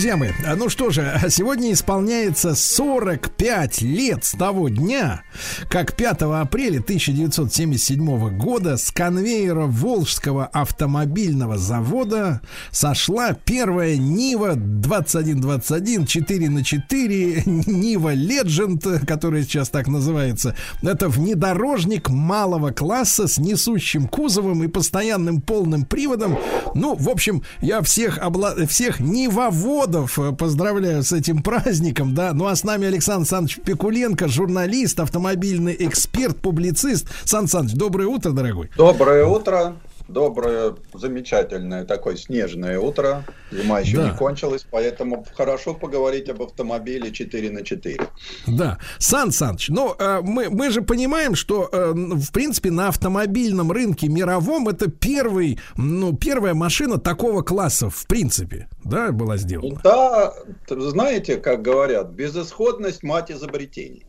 Друзья мои, ну что же, сегодня исполняется 45 лет с того дня, как 5 апреля 1977 года с конвейера Волжского автомобильного завода сошла первая Нива 2121 4 на 4 Нива Legend, которая сейчас так называется. Это внедорожник малого класса с несущим кузовом и постоянным полным приводом. Ну, в общем, я всех, обла... всех Нивоводов поздравляю с этим праздником, да. Ну а с нами Александр Александрович Пикуленко, журналист, автомобильный эксперт, публицист. Сан Саныч, доброе утро, дорогой. Доброе утро. Доброе, замечательное такое снежное утро. Зима еще Да. не кончилась, поэтому хорошо поговорить об автомобиле 4 на 4. Да, Сан Саныч, ну, э, мы, мы же понимаем, что, э, в принципе, на автомобильном рынке мировом это первый, ну, первая машина такого класса, в принципе, да, была сделана. Да, знаете, как говорят, безысходность мать изобретений.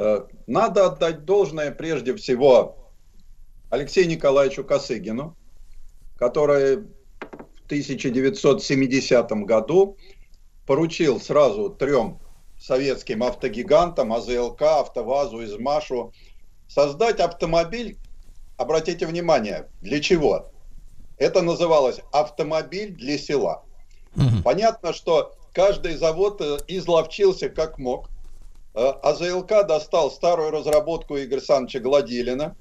Э, Надо отдать должное прежде всего Алексею Николаевичу Косыгину, который в 1970 году поручил сразу трем советским автогигантам, АЗЛК, АвтоВАЗу, Измашу, создать автомобиль, обратите внимание, для чего? Это называлось автомобиль для села. Понятно, что каждый завод э, изловчился как мог. Э, АЗЛК достал старую разработку Игоря Александровича Гладилина,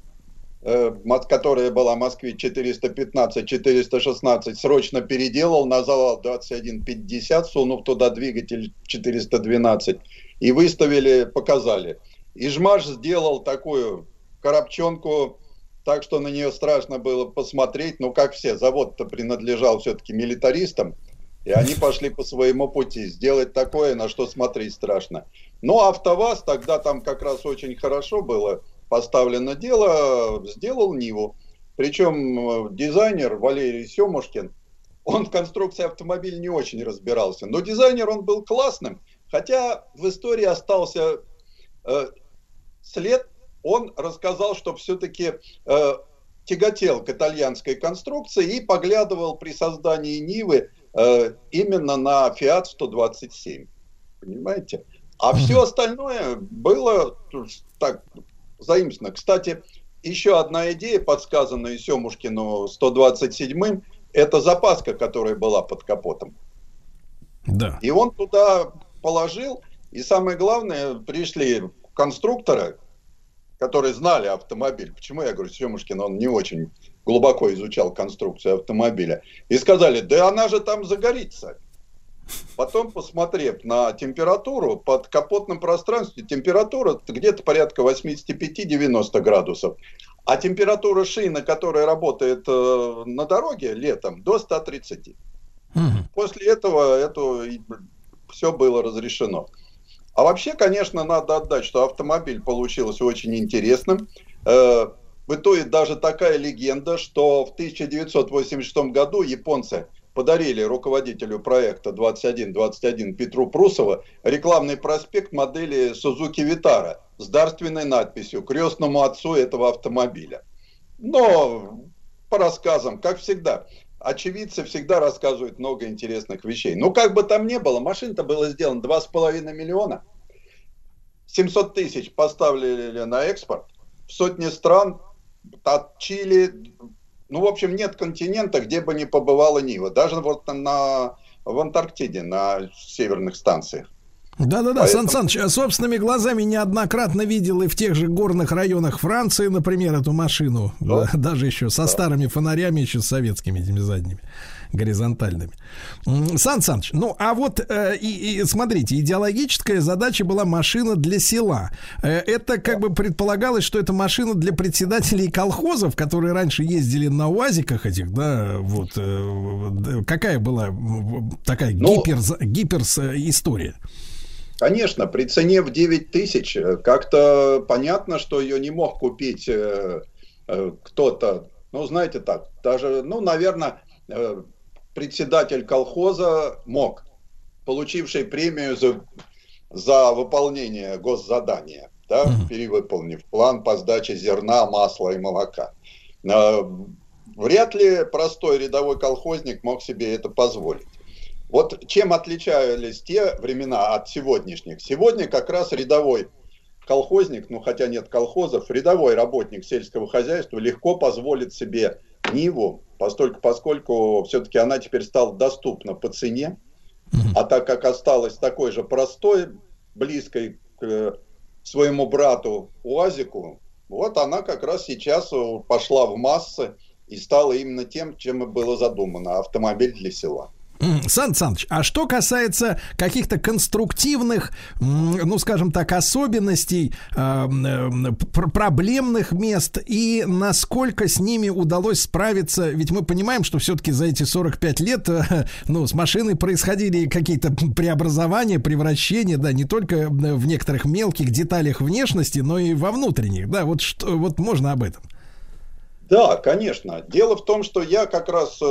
э, которая была в Москве 415-416, срочно переделал, назвал 2150, сунув туда двигатель 412, и выставили, показали. Ижмаш сделал такую коробчонку, так что на нее страшно было посмотреть, но как все, завод-то принадлежал все-таки милитаристам, и они пошли по своему пути. Сделать такое, на что смотреть страшно. Но АвтоВАЗ, тогда там как раз очень хорошо было поставлено дело, сделал Ниву. Причем э, дизайнер Валерий Семушкин, он в конструкции автомобиля не очень разбирался. Но дизайнер он был классным. Хотя в истории остался э, след. Он рассказал, что все-таки э, тяготел к итальянской конструкции и поглядывал при создании Нивы именно на Fiat 127. Понимаете? А все остальное было так заимствовано. Кстати, еще одна идея, подсказанная Семушкину 127-м, это запаска, которая была под капотом. Да. И он туда положил, и самое главное, пришли конструкторы, которые знали автомобиль. Почему я говорю, Семушкин, он не очень глубоко изучал конструкцию автомобиля. И сказали, да она же там загорится. Потом, посмотрев на температуру, под капотным пространством температура где-то порядка 85-90 градусов. А температура шины, которая работает э, на дороге летом, до 130. Мгм. После этого это все было разрешено. А вообще, конечно, надо отдать, что автомобиль получился очень интересным. Э, Бытует даже такая легенда, что в 1986 году японцы подарили руководителю проекта 2121 Петру Прусова рекламный проспект модели Suzuki Vitara с дарственной надписью крестному отцу этого автомобиля. Но по рассказам, как всегда, очевидцы всегда рассказывают много интересных вещей. Ну, как бы там ни было, машина-то была сделана 2,5 миллиона. 700 тысяч поставили на экспорт. В сотни стран, от Чили, ну, в общем, нет континента, где бы не побывала Нива. Даже вот на, в Антарктиде, на северных станциях. Да-да-да, Поэтому- Сан Саныч, а собственными глазами неоднократно видел и в тех же горных районах Франции, например, эту машину, Да. Да, даже еще со старыми фонарями, еще с советскими этими задними, горизонтальными. Сан Саныч, ну а вот э, и, и смотрите, идеологическая задача была машина для села. Э, это как бы предполагалось, что это машина для председателей колхозов, которые раньше ездили на УАЗиках этих, да, вот. э, какая была такая Ну, гиперс, гиперс э, история? Конечно, при цене в 9 тысяч э, как-то понятно, что ее не мог купить э, э, кто-то, ну, знаете так, даже, ну, наверное, э, председатель колхоза мог, получивший премию за, за выполнение госзадания, да, перевыполнив план по сдаче зерна, масла и молока. Э, вряд ли простой рядовой колхозник мог себе это позволить. Вот чем отличались те времена от сегодняшних? Сегодня как раз рядовой колхозник, ну хотя нет колхозов, рядовой работник сельского хозяйства легко позволит себе Ниву, постольку, поскольку все-таки она теперь стала доступна по цене, а так как осталась такой же простой, близкой к э, своему брату УАЗику, вот она как раз сейчас э, пошла в массы и стала именно тем, чем и было задумано, автомобиль для села. Сан Саныч, а что касается каких-то конструктивных, ну, скажем так, особенностей, э, м, пр- проблемных мест и насколько с ними удалось справиться, ведь мы понимаем, что все-таки за эти 45 лет, э, ну, с машиной происходили какие-то преобразования, превращения, да, не только э, в некоторых мелких деталях внешности, но и во внутренних, да, вот что, вот можно об этом. Да, конечно. Дело в том, что я как раз э,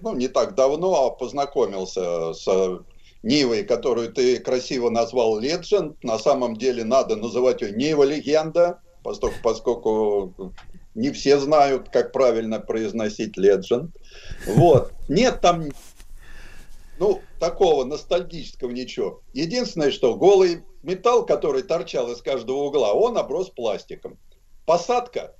ну, не так давно познакомился с э, Нивой, которую ты красиво назвал Legend. На самом деле надо называть ее Нива Легенда, поскольку, поскольку не все знают, как правильно произносить Legend. Вот. Нет там ну, такого ностальгического ничего. Единственное, что голый металл, который торчал из каждого угла, он оброс пластиком. Посадка,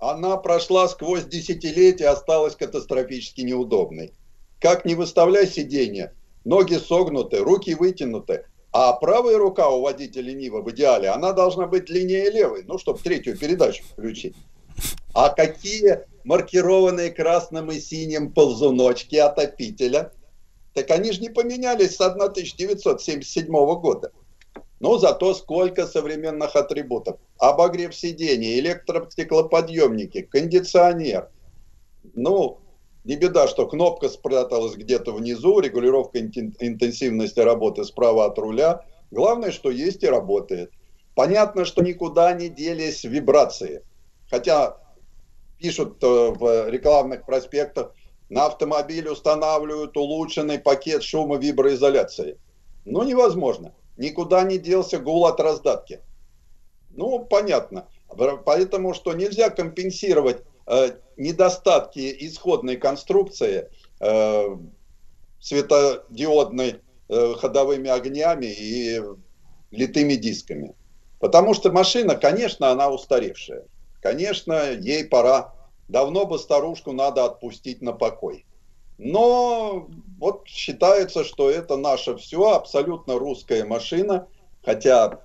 она прошла сквозь десятилетия, осталась катастрофически неудобной. Как не выставляй сиденье, ноги согнуты, руки вытянуты, а правая рука у водителя Нива в идеале, она должна быть длиннее левой, ну, чтобы третью передачу включить. А какие маркированные красным и синим ползуночки отопителя? Так они же не поменялись с 1977 года. Но зато сколько современных атрибутов. Обогрев сидений, электростеклоподъемники, кондиционер. Ну, не беда, что кнопка спряталась где-то внизу, регулировка интен- интенсивности работы справа от руля. Главное, что есть и работает. Понятно, что никуда не делись вибрации. Хотя пишут э, в рекламных проспектах, на автомобиль устанавливают улучшенный пакет шумовиброизоляции. Ну, невозможно. Никуда не делся гул от раздатки. Ну, понятно. Поэтому, что нельзя компенсировать э, недостатки исходной конструкции э, светодиодной э, ходовыми огнями и литыми дисками. Потому что машина, конечно, она устаревшая. Конечно, ей пора. Давно бы старушку надо отпустить на покой. Но вот считается, что это наше все, абсолютно русская машина. Хотя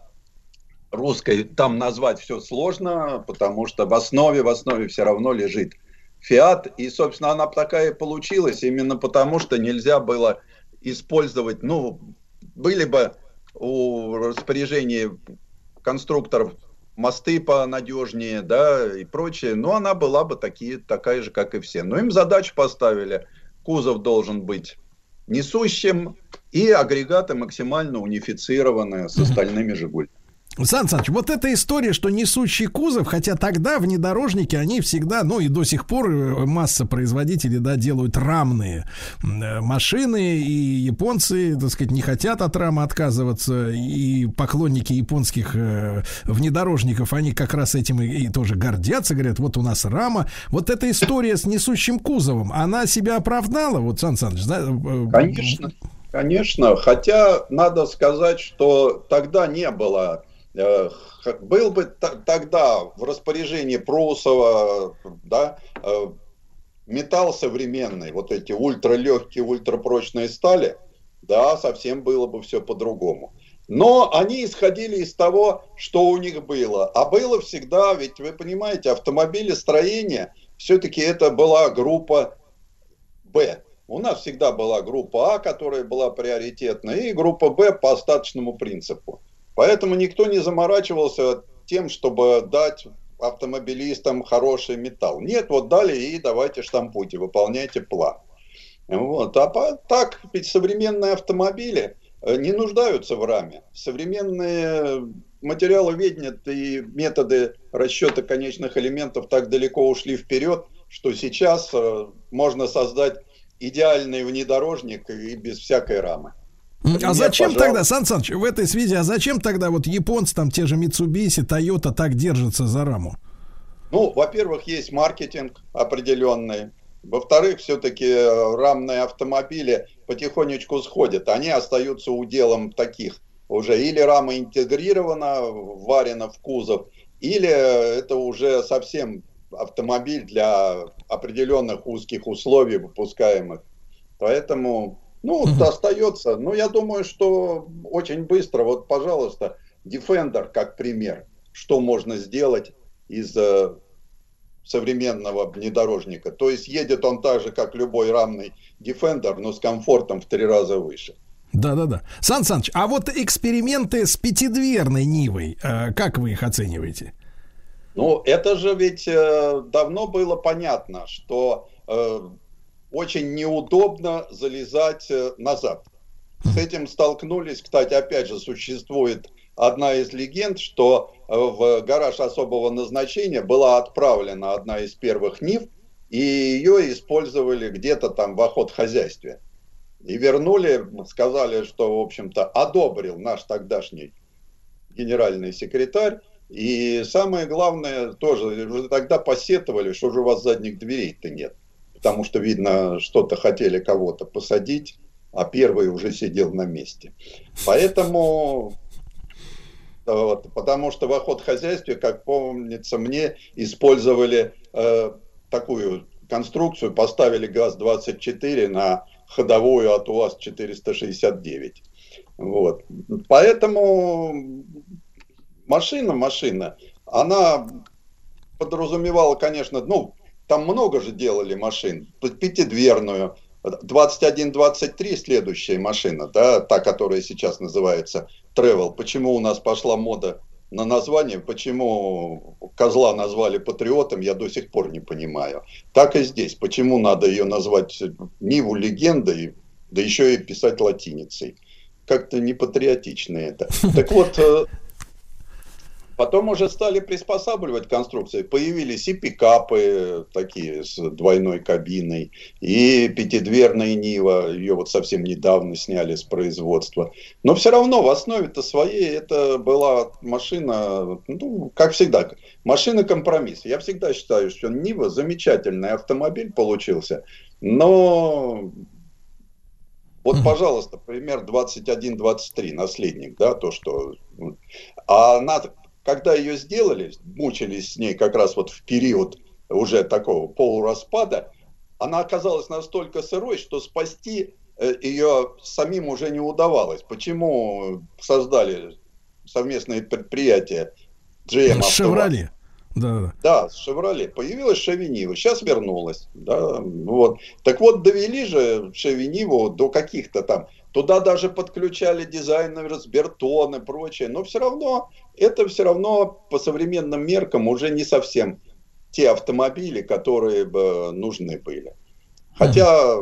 русской там назвать все сложно, потому что в основе, в основе все равно лежит Фиат. И, собственно, она такая получилась именно потому, что нельзя было использовать, ну, были бы у распоряжения конструкторов мосты понадежнее, да, и прочее, но она была бы такие, такая же, как и все. Но им задачу поставили, кузов должен быть несущим, и агрегаты максимально унифицированы с остальными «Жигулями». Сан Саныч, вот эта история, что несущий кузов, хотя тогда внедорожники, они всегда, ну и до сих пор э, масса производителей, да, делают рамные э, машины, и японцы, так сказать, не хотят от рамы отказываться, и поклонники японских э, внедорожников, они как раз этим и, и тоже гордятся, говорят, вот у нас рама. Вот эта история с несущим кузовом, она себя оправдала, вот, Сан Саныч, да? Конечно, конечно. Хотя надо сказать, что тогда не было. Э, Был бы тогда в распоряжении Прусова, да, э, металл современный, вот эти ультралегкие, ультрапрочные стали, да, совсем было бы все по-другому. Но они исходили из того, что у них было. А было всегда, ведь вы понимаете, автомобилестроение, все-таки это была группа Б. У нас всегда была группа А, которая была приоритетной, и группа Б по остаточному принципу. Поэтому никто не заморачивался тем, чтобы дать автомобилистам хороший металл. Нет, вот дали и давайте штампуйте, выполняйте план. Вот. А по- так, ведь современные автомобили э, не нуждаются в раме. Современные материаловедения и методы расчета конечных элементов так далеко ушли вперед, что сейчас э, можно создать идеальный внедорожник и без всякой рамы. А Пример, зачем пожалуйста. тогда, Сан Саныч, в этой связи, а зачем тогда вот японцы, там те же Mitsubishi, Toyota так держатся за раму? Ну, во-первых, есть маркетинг определенный. Во-вторых, все-таки рамные автомобили потихонечку сходят. Они остаются уделом таких уже или рама интегрирована, варена в кузов, или это уже совсем автомобиль для определенных узких условий выпускаемых. Поэтому, ну, Мгм. остается. Но я думаю, что очень быстро, вот, пожалуйста, Defender как пример, что можно сделать из э, современного внедорожника. То есть едет он так же, как любой рамный Defender, но с комфортом в три раза выше. Да-да-да. Сан Саныч, а вот эксперименты с пятидверной Нивой, э, как вы их оцениваете? Ну, это же ведь э, давно было понятно, что э, очень неудобно залезать э, назад. С этим столкнулись, кстати, опять же, существует одна из легенд, что э, в гараж особого назначения была отправлена одна из первых Нив, и ее использовали где-то там в охотхозяйстве. И вернули, сказали, что, в общем-то, одобрил наш тогдашний генеральный секретарь. И самое главное, тоже тогда посетовали, что же у вас задних дверей-то нет. Потому что, видно, что-то хотели кого-то посадить, а первый уже сидел на месте. Поэтому, вот, потому что в охотхозяйстве, как помнится мне, использовали э, такую конструкцию, поставили ГАЗ-24 на ходовую от УАЗ-469. Вот. Поэтому машина, машина, она подразумевала, конечно, ну, там много же делали машин, пятидверную, 21-23 следующая машина, да, та, которая сейчас называется Travel. Почему у нас пошла мода на название, почему козла назвали патриотом, я до сих пор не понимаю. Так и здесь. Почему надо ее назвать Ниву легендой, да еще и писать латиницей? Как-то не патриотично это. Так вот, э, Потом уже стали приспосабливать конструкции. Появились и пикапы такие с двойной кабиной, и пятидверная Нива, ее вот совсем недавно сняли с производства. Но все равно в основе-то своей это была машина, ну, как всегда, машина-компромисс. Я всегда считаю, что Нива замечательный автомобиль получился, но вот, пожалуйста, пример 21-23, наследник, да, то, что... А она когда ее сделали, мучились с ней как раз вот в период уже такого полураспада, она оказалась настолько сырой, что спасти э, ее самим уже не удавалось. Почему создали совместное предприятие GM С Шевроле. Да, да. Да, с Шевроле. Появилась Шевинива, сейчас вернулась. Да, вот. Так вот, довели же Шевиниву до каких-то там Туда даже подключали дизайнеры с Бертон и прочее. Но все равно, это все равно по современным меркам уже не совсем те автомобили, которые бы нужны были. Хотя,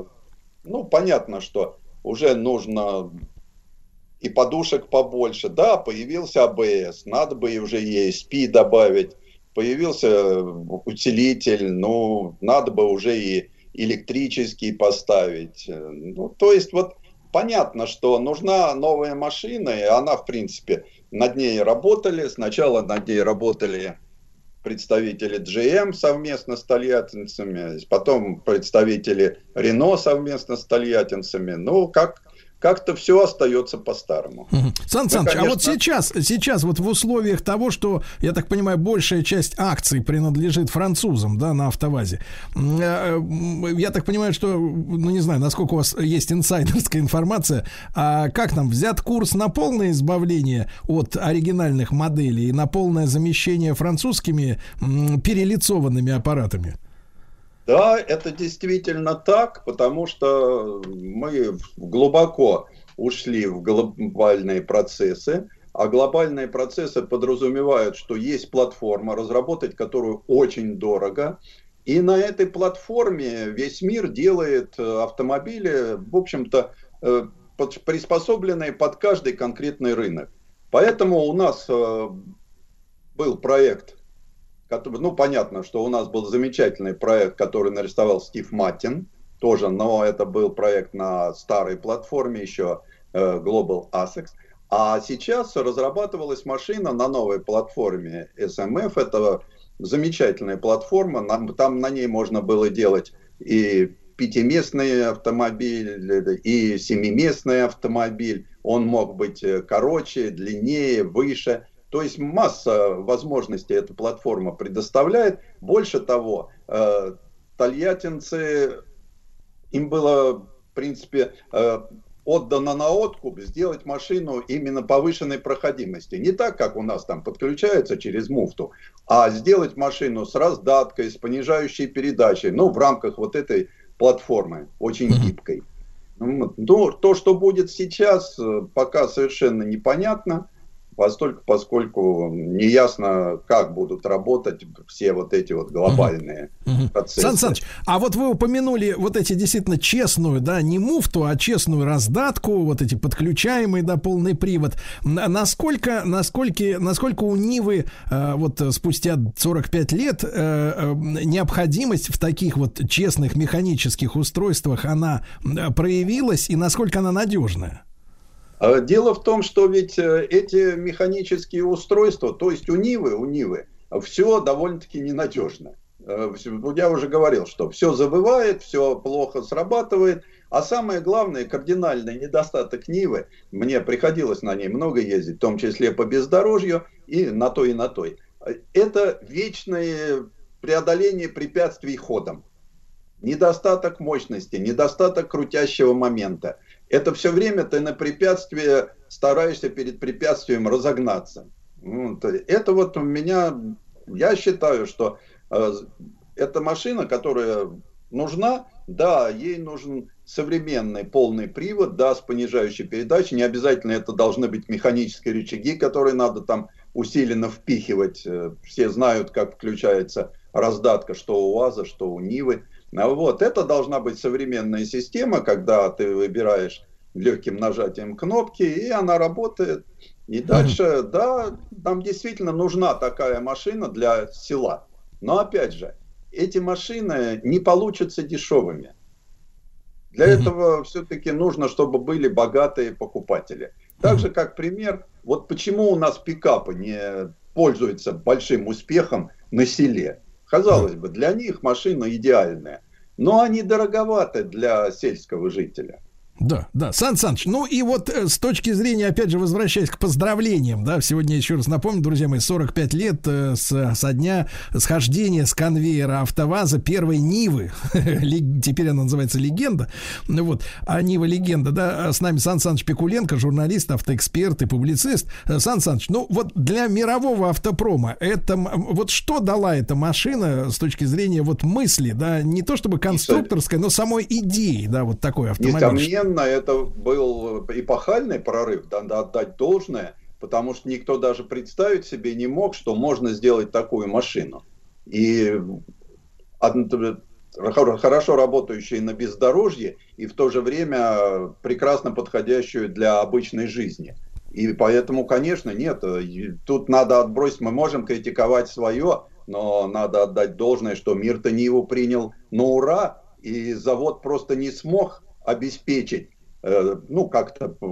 ну, понятно, что уже нужно и подушек побольше. Да, появился АБС, надо бы уже ESP добавить. Появился усилитель, ну, надо бы уже и электрический поставить. Ну, то есть вот понятно, что нужна новая машина, и она, в принципе, над ней работали. Сначала над ней работали представители GM совместно с тольяттинцами, потом представители Renault совместно с тольяттинцами. Ну, как, как-то все остается по-старому. Сан Саныч, а вот сейчас, сейчас вот в условиях того, что, я так понимаю, большая часть акций принадлежит французам, да, на автовазе. Я так понимаю, что, ну не знаю, насколько у вас есть инсайдерская информация, а как нам взят курс на полное избавление от оригинальных моделей и на полное замещение французскими перелицованными аппаратами? Да, это действительно так, потому что мы глубоко ушли в глобальные процессы, а глобальные процессы подразумевают, что есть платформа, разработать которую очень дорого, и на этой платформе весь мир делает автомобили, в общем-то, приспособленные под каждый конкретный рынок. Поэтому у нас был проект ну, понятно, что у нас был замечательный проект, который нарисовал Стив Маттин, тоже, но это был проект на старой платформе еще Global ASICS. А сейчас разрабатывалась машина на новой платформе SMF, это замечательная платформа. Там на ней можно было делать и пятиместный автомобиль, и семиместный автомобиль. Он мог быть э, короче, длиннее, выше. То есть масса возможностей эта платформа предоставляет. Больше того, э, тольяттинцы, им было, в принципе, э, отдано на откуп сделать машину именно повышенной проходимости. Не так, как у нас там подключается через муфту, а сделать машину с раздаткой, с понижающей передачей, ну, в рамках вот этой платформы, очень гибкой. Ну, ну, то, что будет сейчас, э, пока совершенно непонятно, постольку, поскольку неясно, как будут работать все вот эти вот глобальные процессы. Сан Саныч, а вот вы упомянули вот эти действительно честную, да, не муфту, а честную раздатку, вот эти подключаемые, да, полный привод. Н- Насколько, насколько, насколько у Нивы э, вот спустя 45 лет э, э, необходимость в таких вот честных механических устройствах, она проявилась и насколько она надежная? А Дело в том, что ведь э, эти механические устройства, то есть у Нивы, у Нивы, все довольно-таки ненадежно. Э, Я уже говорил, что все забывает, все плохо срабатывает. А самое главное, кардинальный недостаток Нивы, мне приходилось на ней много ездить, в том числе по бездорожью и на той, и на той, это вечное преодоление препятствий ходом. Недостаток мощности, недостаток крутящего момента. Это все время ты на препятствие стараешься перед препятствием разогнаться. Это вот у меня, я считаю, что э, эта машина, которая нужна, да, ей нужен современный полный привод, да, с понижающей передачей. Не обязательно это должны быть механические рычаги, которые надо там усиленно впихивать. Э, Все знают, как включается раздатка, что у УАЗа, что у Нивы. А Вот, это должна быть современная система, когда ты выбираешь легким нажатием кнопки, и она работает. И дальше, да, нам действительно нужна такая машина для села. Но опять же, эти машины не получатся дешевыми. Для этого все-таки нужно, чтобы были богатые покупатели. Так же, как пример, вот почему у нас пикапы не пользуются большим успехом на селе. Казалось бы, для них машина идеальная. Но они дороговаты для сельского жителя. Да, да, Сан Саныч, ну и вот э, с точки зрения, опять же, возвращаясь к поздравлениям, да, сегодня еще раз напомню, друзья мои, 45 лет э, с, со дня схождения с конвейера АвтоВАЗа первой Нивы, теперь она называется «Легенда», ну вот, а Нива «Легенда», да, с нами Сан Саныч Пикуленко, журналист, автоэксперт и публицист. Э, Сан Саныч, ну вот для мирового автопрома это, вот что дала эта машина с точки зрения вот мысли, да, не то чтобы конструкторской, но самой идеи, да, вот такой автомобиль. Несомненно, это был эпохальный прорыв, надо отдать должное, потому что никто даже представить себе не мог, что можно сделать такую машину. И хорошо работающие на бездорожье и в то же время прекрасно подходящую для обычной жизни. И поэтому, конечно, нет, тут надо отбросить, мы можем критиковать свое, но надо отдать должное, что мир-то Ниву принял на ура, и завод просто не смог обеспечить, э, ну, как-то э,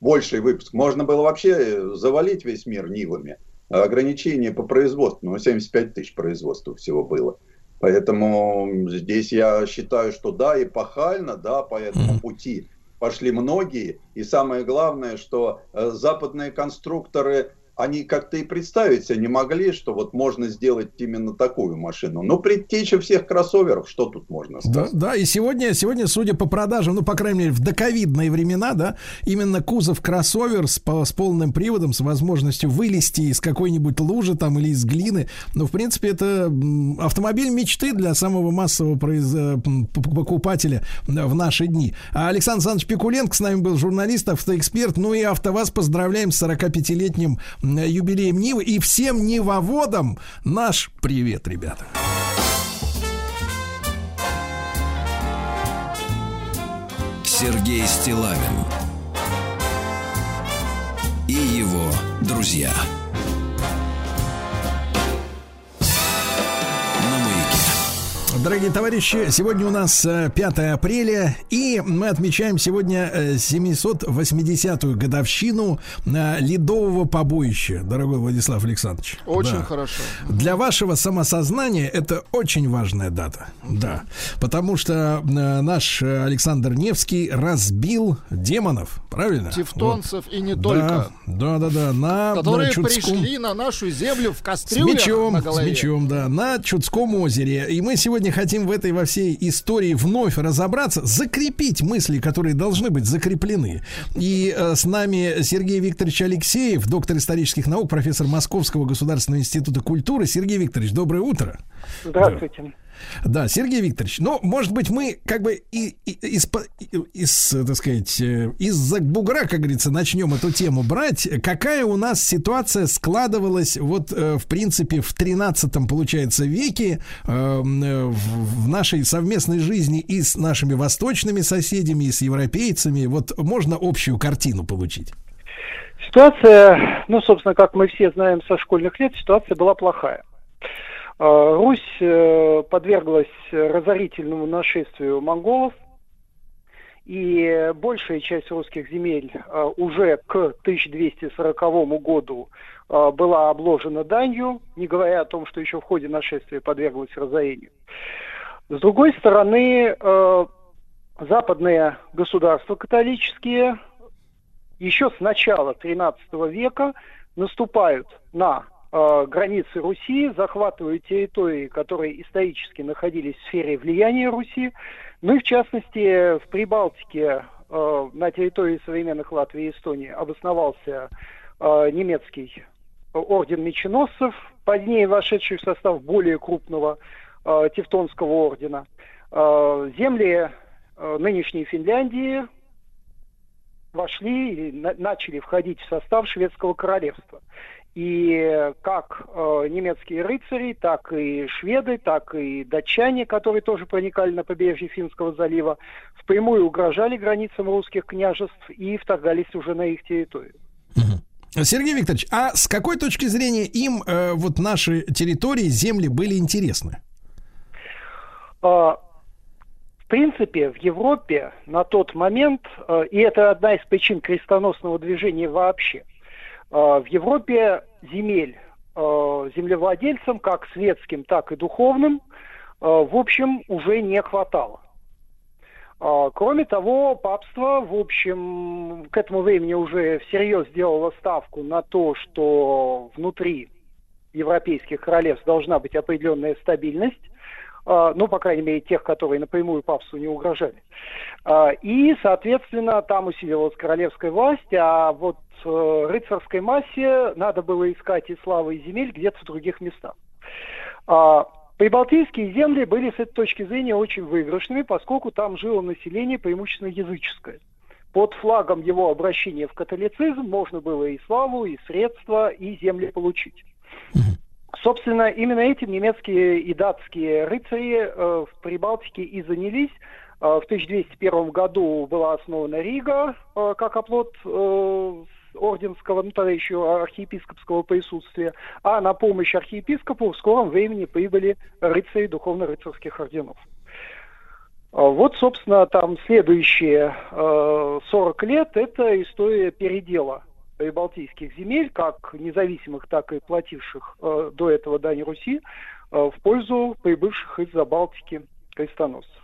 больший выпуск. Можно было вообще завалить весь мир Нивами. Ограничение по производству, ну, 75 тысяч производства всего было. Поэтому здесь я считаю, что да, эпохально, да, по этому пути пошли многие. И самое главное, что э, западные конструкторы, они как-то и представить себе не могли, что вот можно сделать именно такую машину. Но предтеча всех кроссоверов, что тут можно Да, сказать? да, и сегодня, сегодня, судя по продажам, ну, по крайней мере, в доковидные времена, да, именно кузов кроссовер с, по- с полным приводом, с возможностью вылезти из какой-нибудь лужи там или из глины, ну, в принципе, это автомобиль мечты для самого массового произ- э, покупателя в наши дни. А Александр Александрович Пикуленко с нами был журналист, автоэксперт, ну и АвтоВАЗ поздравляем с 45-летним м, юбилеем Нивы и всем Нивоводам наш привет, ребята. Сергей Стилавин и его друзья. Дорогие товарищи, сегодня у нас э, 5 апреля, и мы отмечаем сегодня э, 780-ю годовщину э, ледового побоища, дорогой Владислав Александрович. Очень Да. хорошо. Для вашего самосознания это очень важная дата. Да. Потому что э, наш э, Александр Невский разбил демонов, правильно? Тевтонцев и не Вот. только. Да, да, да, да. На, Которые на Чудском- пришли на нашу землю в с кастрюлях мечом, на с голове. мечом, да, на Чудском озере. И мы сегодня хотим в этой во всей истории вновь разобраться, закрепить мысли, которые должны быть закреплены. И э, с нами Сергей Викторович Алексеев, доктор исторических наук, профессор Московского государственного института культуры. Сергей Викторович, доброе утро. Здравствуйте. Да, Сергей Викторович, ну, может быть, мы как бы и, и- из, из, так сказать, э, из-за бугра, как говорится, начнем эту тему брать. Какая у нас ситуация складывалась вот, э, в принципе, в 13 получается, веке э, в нашей совместной жизни и с нашими восточными соседями, и с европейцами? Вот можно общую картину получить? Ситуация, ну, собственно, как мы все знаем со школьных лет, ситуация была плохая. Э, Русь э, подверглась разорительному нашествию монголов, и большая часть русских земель э, уже к 1240 году э, была обложена данью, не говоря о том, что еще в ходе нашествия подверглась разорению. С другой стороны, западные государства католические еще с начала XIII века наступают на границы Руси, захватывают территории, которые исторически находились в сфере влияния Руси. Ну и в частности в Прибалтике э, на территории современных Латвии и Эстонии обосновался э, немецкий орден меченосцев, позднее вошедший в состав более крупного э, Тевтонского ордена. Э, земли э, нынешней Финляндии вошли и на- начали входить в состав шведского королевства. И как э, немецкие рыцари, так и шведы, так и датчане, которые тоже проникали на побережье Финского залива, впрямую угрожали границам русских княжеств и вторгались уже на их территорию. Сергей Викторович, а с какой точки зрения им э, вот наши территории, земли были интересны? А, В принципе, в Европе на тот момент, э, и это одна из причин крестоносного движения вообще, в Европе земель э, землевладельцам, как светским, так и духовным, э, в общем, уже не хватало. Кроме того, папство, в общем, к этому времени уже всерьез сделало ставку на то, что внутри европейских королевств должна быть определенная стабильность, ну, по крайней мере, тех, которые напрямую папству не угрожали. А, И, соответственно, там усиливалась королевская власть, а вот э, рыцарской массе надо было искать и славы, и земель где-то в других местах. А, Прибалтийские земли были с этой точки зрения очень выигрышными, поскольку там жило население преимущественно языческое. Под флагом его обращения в католицизм можно было и славу, и средства, и земли получить. Собственно, именно этим немецкие и датские рыцари э, в Прибалтике и занялись. Э, в 1201 году была основана Рига э, как оплот орденского, ну тогда еще архиепископского присутствия, а на помощь архиепископу в скором времени прибыли рыцари духовно-рыцарских орденов. Вот, собственно, там следующие э, 40 лет это история передела прибалтийских земель, как независимых, так и плативших э, до этого дань Руси, э, в пользу прибывших из-за Балтики крестоносцев.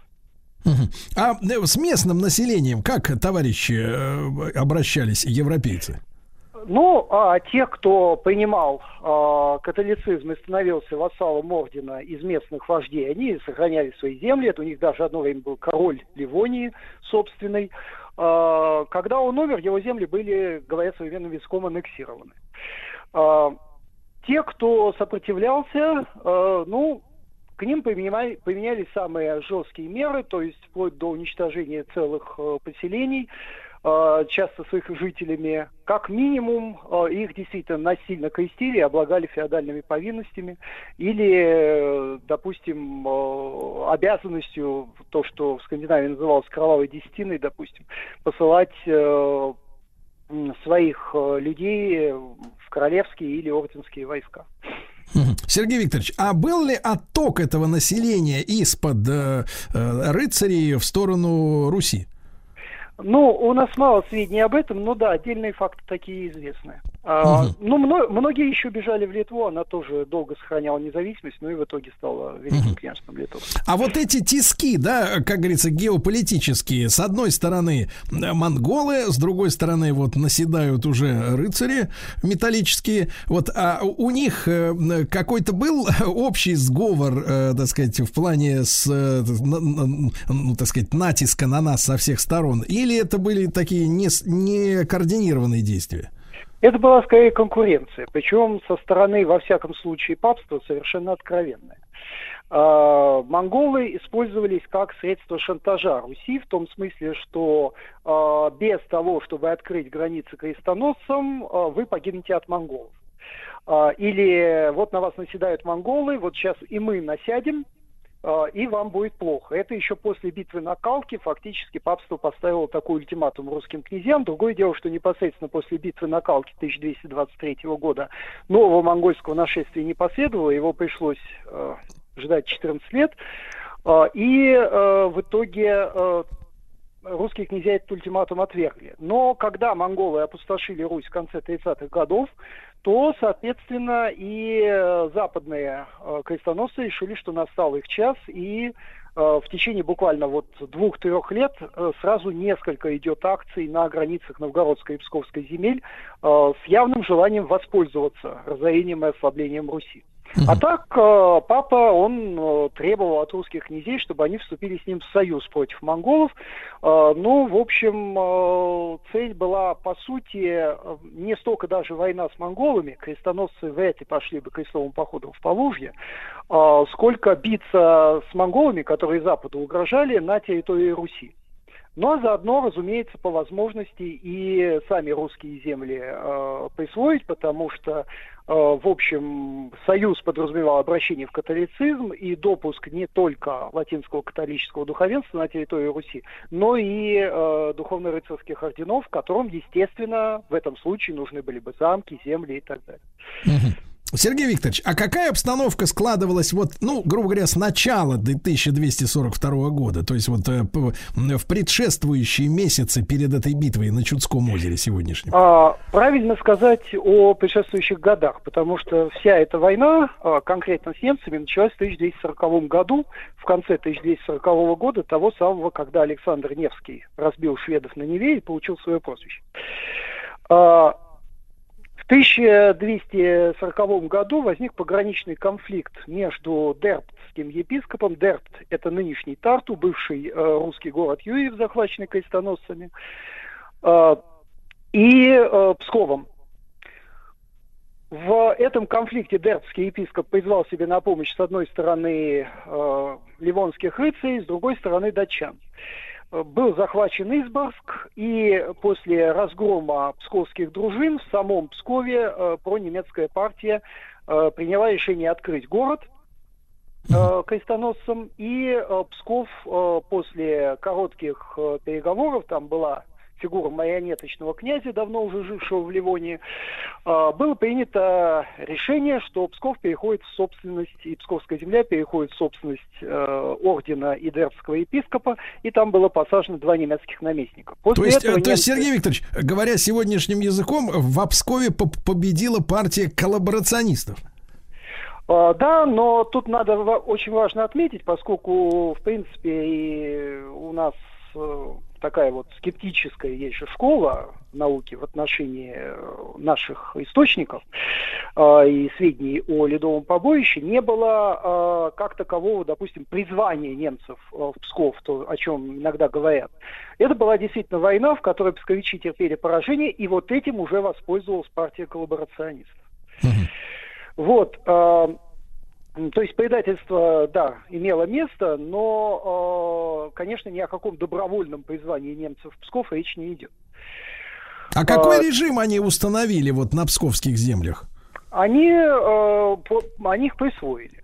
А э, с местным населением как товарищи э, обращались европейцы? Ну, а те, кто принимал а, католицизм и становился вассалом ордена из местных вождей, они сохраняли свои земли. Это у них даже одно время был король Ливонии собственный. А, когда он умер, его земли были, говоря современным языком, аннексированы. А, те, кто сопротивлялся, а, ну, к ним применяли, самые жесткие меры, то есть вплоть до уничтожения целых э, поселений, часто с их жителями. Как минимум, э, их действительно насильно крестили облагали феодальными повинностями или, э, допустим, э, обязанностью, то, что в Скандинавии называлось кровавой десятиной, допустим, посылать э, своих э, людей в королевские или орденские войска. Сергей Викторович, а был ли отток этого населения из-под э, э, рыцарей в сторону Руси? Ну, у нас мало сведений об этом, но да, отдельные факты такие известны. А, Мгм. Ну, мно- многие еще бежали в Литву, она тоже долго сохраняла независимость, но и в итоге стала Великим княжеством Литовским. А вот эти тиски, да, как говорится, геополитические, с одной стороны э, монголы, с другой стороны вот наседают уже рыцари металлические. Вот а у них э, какой-то был общий сговор, э, так сказать, в плане с, ну, так сказать, натиска на нас со всех сторон, или это были такие не, не координированные действия? Это была скорее конкуренция, причем со стороны, во всяком случае, папства совершенно откровенная. А, Монголы использовались как средство шантажа Руси в том смысле, что а, без того, чтобы открыть границы крестоносцам, а, вы погибнете от монголов. Или вот на вас наседают монголы, вот сейчас и мы насядем, и вам будет плохо. Это еще после битвы на Калке фактически папство поставило такой ультиматум русским князьям. Другое дело, что непосредственно после битвы на Калке 1223 года нового монгольского нашествия не последовало, его пришлось э, ждать 14 лет. А, И э, в итоге э, русские князья этот ультиматум отвергли. Но когда монголы опустошили Русь в конце 30-х годов, то, соответственно, и э, западные э, крестоносцы решили, что настал их час, и э, в течение буквально вот двух-трех лет сразу несколько идет акций на границах Новгородской и Псковской земель с явным желанием воспользоваться разорением и ослаблением Руси. А так э, папа, он э, требовал от русских князей, чтобы они вступили с ним в союз против монголов. Э, Ну, в общем, цель была, по сути, не столько даже война с монголами, крестоносцы вряд ли пошли бы крестовым походом в Поволжье, э, сколько биться с монголами, которые Западу угрожали на территории Руси. Ну а заодно, разумеется, по возможности и сами русские земли э, присвоить, потому что, э, в общем, союз подразумевал обращение в католицизм и допуск не только латинского католического духовенства на территории Руси, но и э, духовно-рыцарских орденов, которым, естественно, в этом случае нужны были бы замки, земли и так далее. Сергей Викторович, а какая обстановка складывалась вот, ну, грубо говоря, с начала 1242 года, то есть вот э, в предшествующие месяцы перед этой битвой на Чудском озере сегодняшнем? А, правильно сказать о предшествующих годах, потому что вся эта война, а, конкретно с немцами, началась в 1240 году, в конце 1240 года, того самого, когда Александр Невский разбил шведов на Неве и получил свое прозвище. В 1240 году возник пограничный конфликт между дербтским епископом, Дербт – это нынешний Тарту, бывший э, русский город Юрьев, захваченный крестоносцами, э, и э, Псковом. В этом конфликте дербский епископ призвал себе на помощь с одной стороны э, ливонских рыцарей, с другой стороны датчан. Был захвачен Изборск, и после разгрома псковских дружин в самом Пскове э, пронемецкая партия э, приняла решение открыть город э, крестоносцам, и э, Псков э, после коротких э, переговоров, там была фигура марионеточного князя, давно уже жившего в Ливонии, э, было принято решение, что Псков переходит в собственность, и Псковская земля переходит в собственность э, ордена и дербского епископа, и там было посажено два немецких наместника. После То есть, этого э, то есть, немцы- Сергей Викторович, говоря сегодняшним языком, в Обскове по- победила партия коллаборационистов. А, Да, но тут надо очень важно отметить, поскольку, в принципе, и у нас э, такая вот скептическая есть же школа науки в отношении э, наших источников э, и сведений о ледовом побоище, не было э, как такового, допустим, призвания немцев э, в Псков, то, о чем иногда говорят. Это была действительно война, в которой псковичи терпели поражение, и вот этим уже воспользовалась партия коллаборационистов. Вот. э, то есть предательство, да, имело место, но, э, конечно, ни о каком добровольном призвании немцев в Псков речь не идет. А какой А- режим они установили вот на псковских землях? Они, э, по- они их присвоили.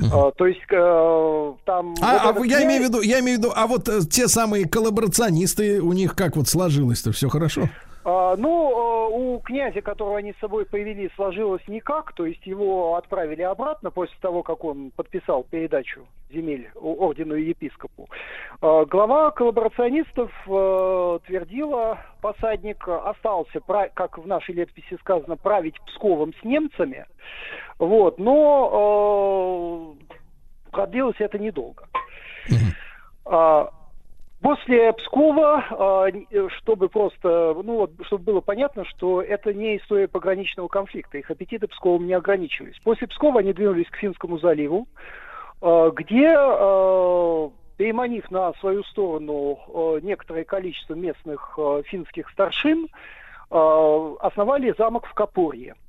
Э, то есть э, там... А, вот а я князь- имею в виду, я имею в виду, а вот э, те самые коллаборационисты, у них как вот сложилось-то, все хорошо? А, ну, э, у князя, которого они с собой повели, сложилось никак, то есть его отправили обратно после того, как он подписал передачу земель ордену и епископу. А, глава коллаборационистов твердила, посадник остался, как в нашей летописи сказано, править Псковом с немцами, вот, но продлилось это недолго. После Пскова, а, э, чтобы просто, ну вот, чтобы было понятно, что это не история пограничного конфликта, их аппетиты Псковом не ограничивались. После Пскова они двинулись к Финскому заливу, а, где, а, переманив на свою сторону некоторое количество местных финских старшин, основали замок в Копорье э,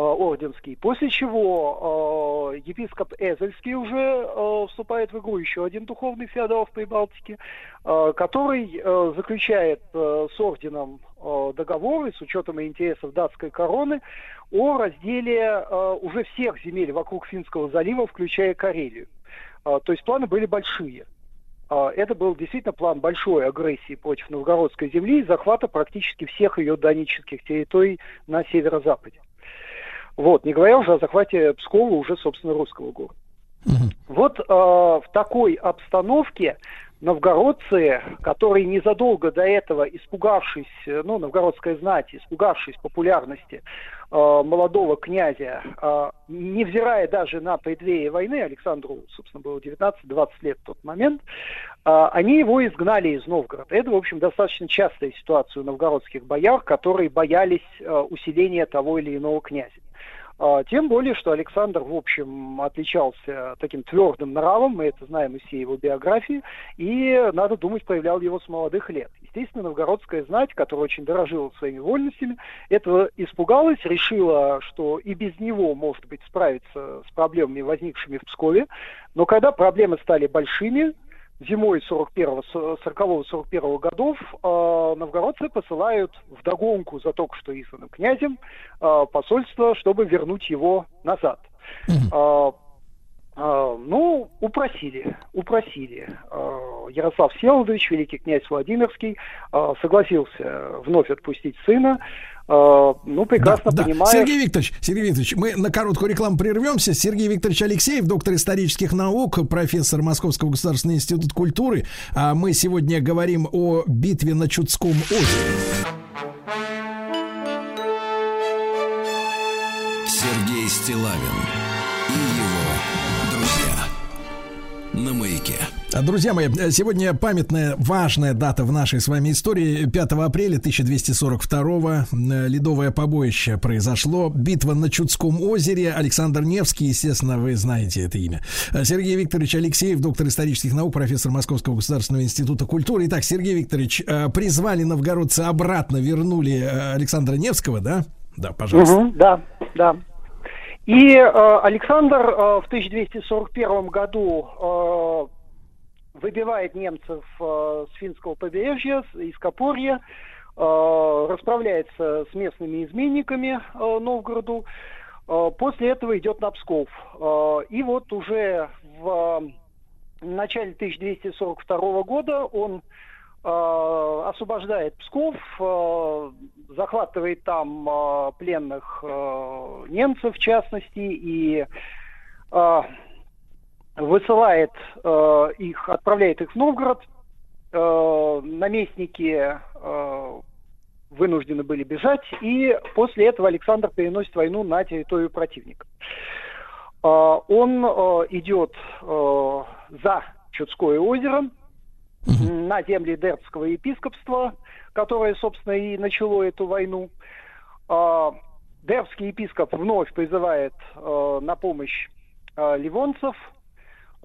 орденский. После чего э, епископ Эзельский уже э, вступает в игру еще один духовный феодал в Прибалтике, э, который э, заключает э, с орденом э, договоры с учетом интересов датской короны о разделе э, уже всех земель вокруг Финского залива, включая Карелию. Э, то есть планы были большие. А, Это был действительно план большой агрессии против новгородской земли и захвата практически всех ее данических территорий на северо-западе. Вот, не говоря уже о захвате Пскова, уже, собственно, русского города. Вот э, в такой обстановке новгородцы, которые незадолго до этого, испугавшись, э, ну, новгородская знать, испугавшись популярности э, молодого князя, э, невзирая даже на преддверие войны, Александру, собственно, было 19-20 лет в тот момент, э, они его изгнали из Новгорода. Это, в общем, достаточно частая ситуация у новгородских бояр, которые боялись э, усиления того или иного князя. А, Тем более, что Александр, в общем, отличался таким твердым нравом, мы это знаем из всей его биографии, и, надо думать, проявлял его с молодых лет. Естественно, новгородская знать, которая очень дорожила своими вольностями, этого испугалась, решила, что и без него, может быть, справиться с проблемами, возникшими в Пскове, но когда проблемы стали большими, зимой 40-41 годов э, новгородцы посылают в догонку за только что изгнанным князем э, посольство, чтобы вернуть его назад. Э, ну, упросили, упросили. Э, Ярослав Всеволодович, великий князь Владимирский, э, согласился вновь отпустить сына. Ну, прекрасно Да, да. понимая... Сергей Викторович, Сергей Викторович, мы на короткую рекламу прервемся. Сергей Викторович Алексеев, доктор исторических наук, профессор Московского государственного института культуры. А мы сегодня говорим о битве на Чудском озере. Сергей Стилавин Друзья мои, сегодня памятная, важная дата в нашей с вами истории. 5 апреля 1242 э, ледовое побоище произошло. Битва на Чудском озере. Александр Невский, естественно, вы знаете это имя. Э, Сергей Викторович Алексеев, доктор исторических наук, профессор Московского государственного института культуры. Итак, Сергей Викторович, э, призвали новгородцы обратно, вернули э, Александра Невского, да? Да, пожалуйста. Мгм, да, да. И э, Александр э, в 1241 году э, выбивает немцев э, с финского побережья, из Копорья, э, расправляется с местными изменниками э, Новгороду. Э, после этого идет на Псков. Э, и вот уже в э, начале 1242 года он э, освобождает Псков, э, захватывает там э, пленных э, немцев, в частности, и э, высылает э, их, отправляет их в Новгород. Э, наместники э, вынуждены были бежать, и после этого Александр переносит войну на территорию противника. Э, он э, идет э, за Чудское озеро, на земли Дербского епископства, которое, собственно, и начало эту войну. А, Дербский епископ вновь призывает э, на помощь э, ливонцев.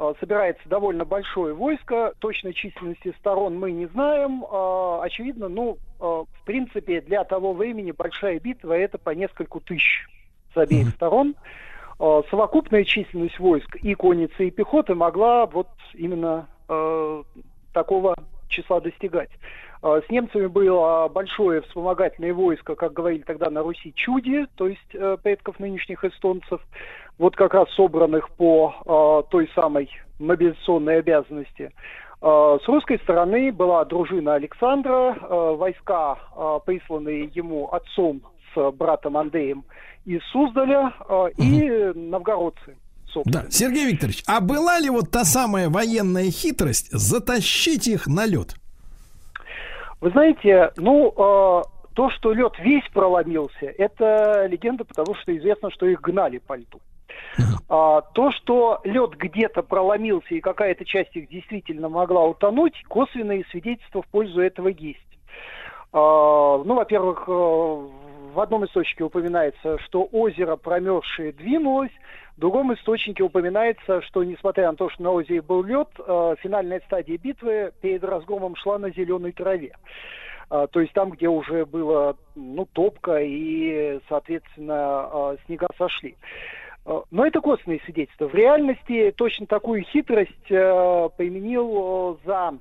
Э, собирается довольно большое войско. Точной численности сторон мы не знаем. Э, очевидно, ну, э, в принципе, для того времени большая битва это по нескольку тысяч с обеих сторон. Совокупная численность войск и конницы, и пехоты могла вот именно такого числа достигать. Э, С немцами было большое вспомогательное войско, как говорили тогда на Руси, чуди, то есть э, предков нынешних эстонцев, вот как раз собранных по э, той самой мобилизационной обязанности. Э, С русской стороны была дружина Александра, войска, присланные ему отцом с братом Андреем из Суздаля, и новгородцы. собственно. Да, Сергей Викторович, а была ли вот та самая военная хитрость затащить их на лед? Вы знаете, ну, э, то, что лед весь проломился, это легенда, потому что известно, что их гнали по льду. А, то, что лед где-то проломился и какая-то часть их действительно могла утонуть, косвенные свидетельства в пользу этого есть. А, ну, во-первых, э, в одном источнике упоминается, что озеро промерзшее двинулось, в другом источнике упоминается, что несмотря на то, что на озере был лед, э, финальная стадия битвы перед разгромом шла на зеленой траве. А, То есть там, где уже было ну, топка и, соответственно, э, снега сошли. Э, Но это косвенные свидетельства. В реальности точно такую хитрость э, применил э, за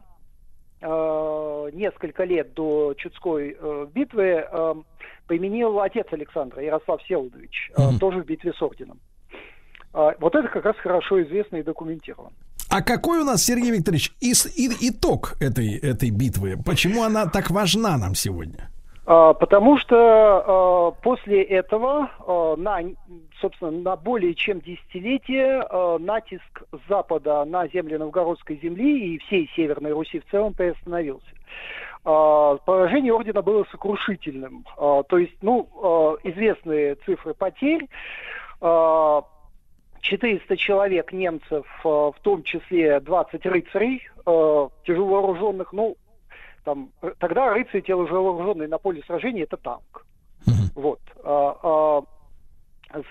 э, несколько лет до Чудской э, битвы э, применил отец Александра, Ярослав Всеволодович, э, Мгм. тоже в битве с орденом. А, Вот это как раз хорошо известно и документировано. А какой у нас, Сергей Викторович, ис- и- итог этой, этой битвы? Почему она так важна нам сегодня? А, Потому что э, после этого э, на, собственно, на более чем десятилетие э, натиск Запада на земли Новгородской земли и всей Северной Руси в целом приостановился. Поражение ордена было сокрушительным. То есть, ну, известные цифры потерь. Э, 400 человек немцев, э, в том числе 20 рыцарей, э, тяжело вооруженных, ну, там, тогда рыцарь тяжеловооруженный на поле сражения это танк. Вот. А, а,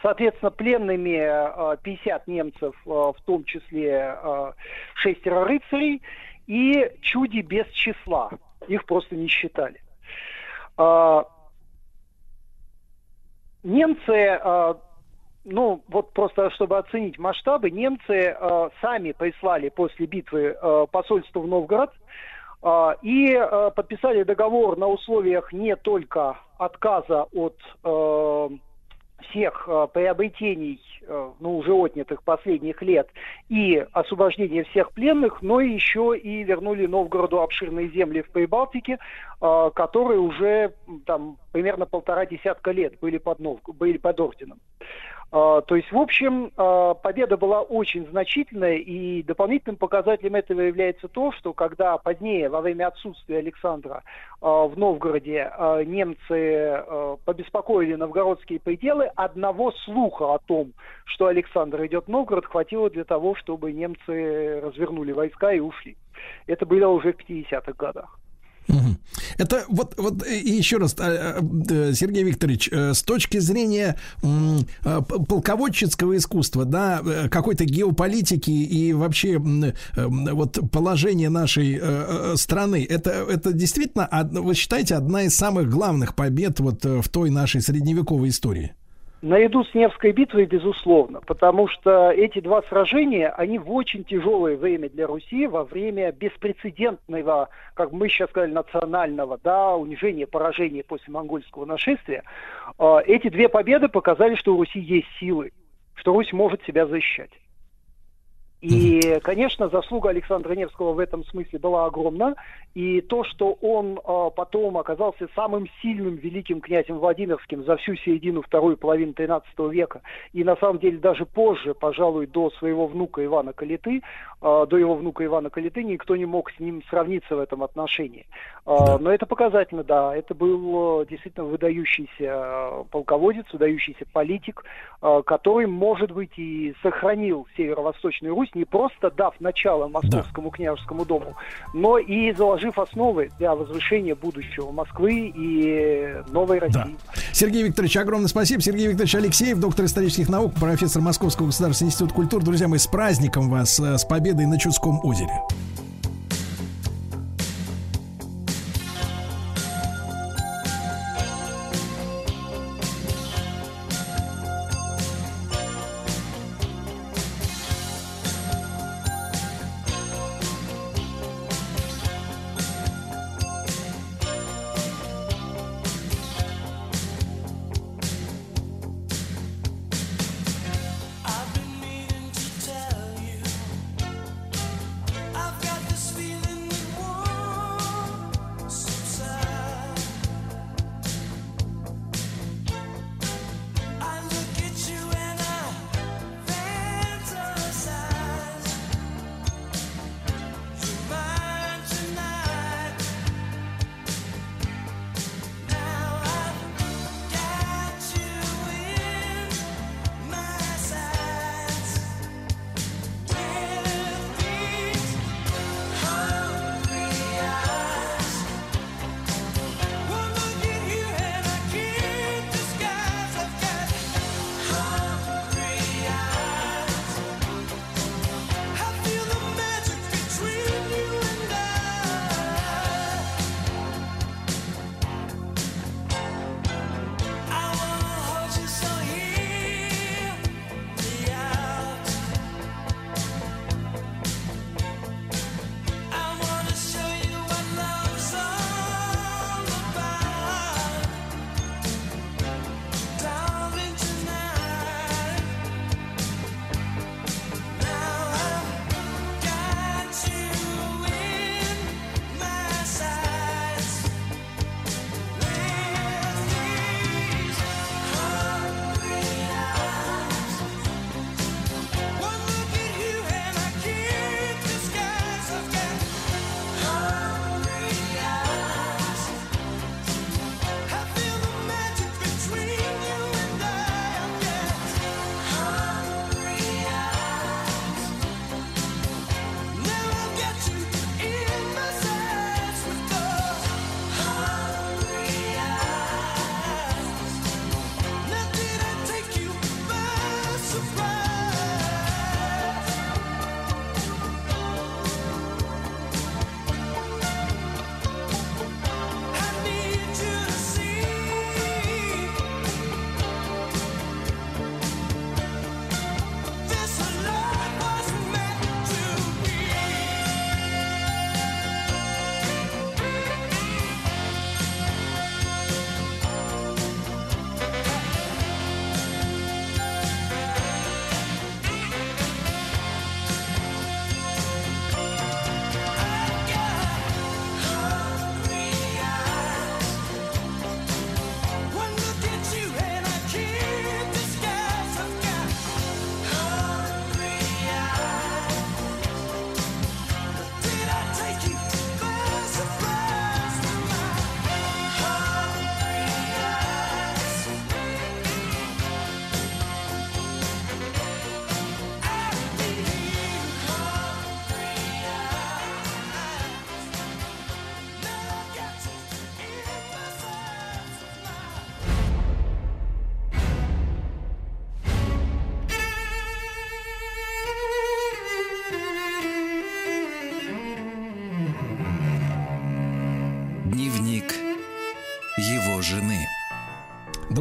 Соответственно, пленными а, 50 немцев, а, в том числе а, шестеро рыцарей, и чуди без числа. Их просто не считали. Немцы, ну вот просто чтобы оценить масштабы, немцы а, сами прислали после битвы а, посольство в Новгород а, и а, подписали договор на условиях не только отказа от э, всех э, приобретений, э, ну, уже отнятых последних лет, и освобождения всех пленных, но еще и вернули Новгороду обширные земли в Прибалтике, э, которые уже там примерно полтора десятка лет были под, Нов... были под орденом. А, То есть, в общем, а, победа была очень значительная, и дополнительным показателем этого является то, что когда позднее, во время отсутствия Александра а, в Новгороде, немцы побеспокоили новгородские пределы, одного слуха о том, что Александр идет в Новгород, хватило для того, чтобы немцы развернули войска и ушли. Это было уже в 50-х годах. Это вот, вот и еще раз, а, а, э, Сергей Викторович, э, с точки зрения а, полководческого искусства, да, э, какой-то геополитики и вообще э, вот положение нашей э, э, страны, это, это действительно, вы считаете, одна из самых главных побед вот э, в той нашей средневековой истории? Наряду с Невской битвой, безусловно, потому что эти два сражения, они в очень тяжелое время для Руси, во время беспрецедентного, как мы сейчас сказали, национального, да, унижения, поражения после монгольского нашествия, э, эти две победы показали, что у Руси есть силы, что Русь может себя защищать. И, конечно, заслуга Александра Невского в этом смысле была огромна. И то, что он э, потом оказался самым сильным великим князем Владимирским за всю середину второй половины XIII века, и на самом деле даже позже, пожалуй, до своего внука Ивана Калиты, до его внука Ивана Калиты, никто не мог с ним сравниться в этом отношении. Э, Но это показательно, да. Это был э, действительно выдающийся полководец, выдающийся политик, который, может быть, и сохранил северо-восточную Русь, не просто дав начало московскому княжескому дому, но и заложив основы для возвышения будущего Москвы и новой России. Сергей Викторович, огромное спасибо. Сергей Викторович Алексеев, доктор исторических наук, профессор Московского государственного института культуры. Друзья мои, с праздником вас, э, с победой на Чудском озере.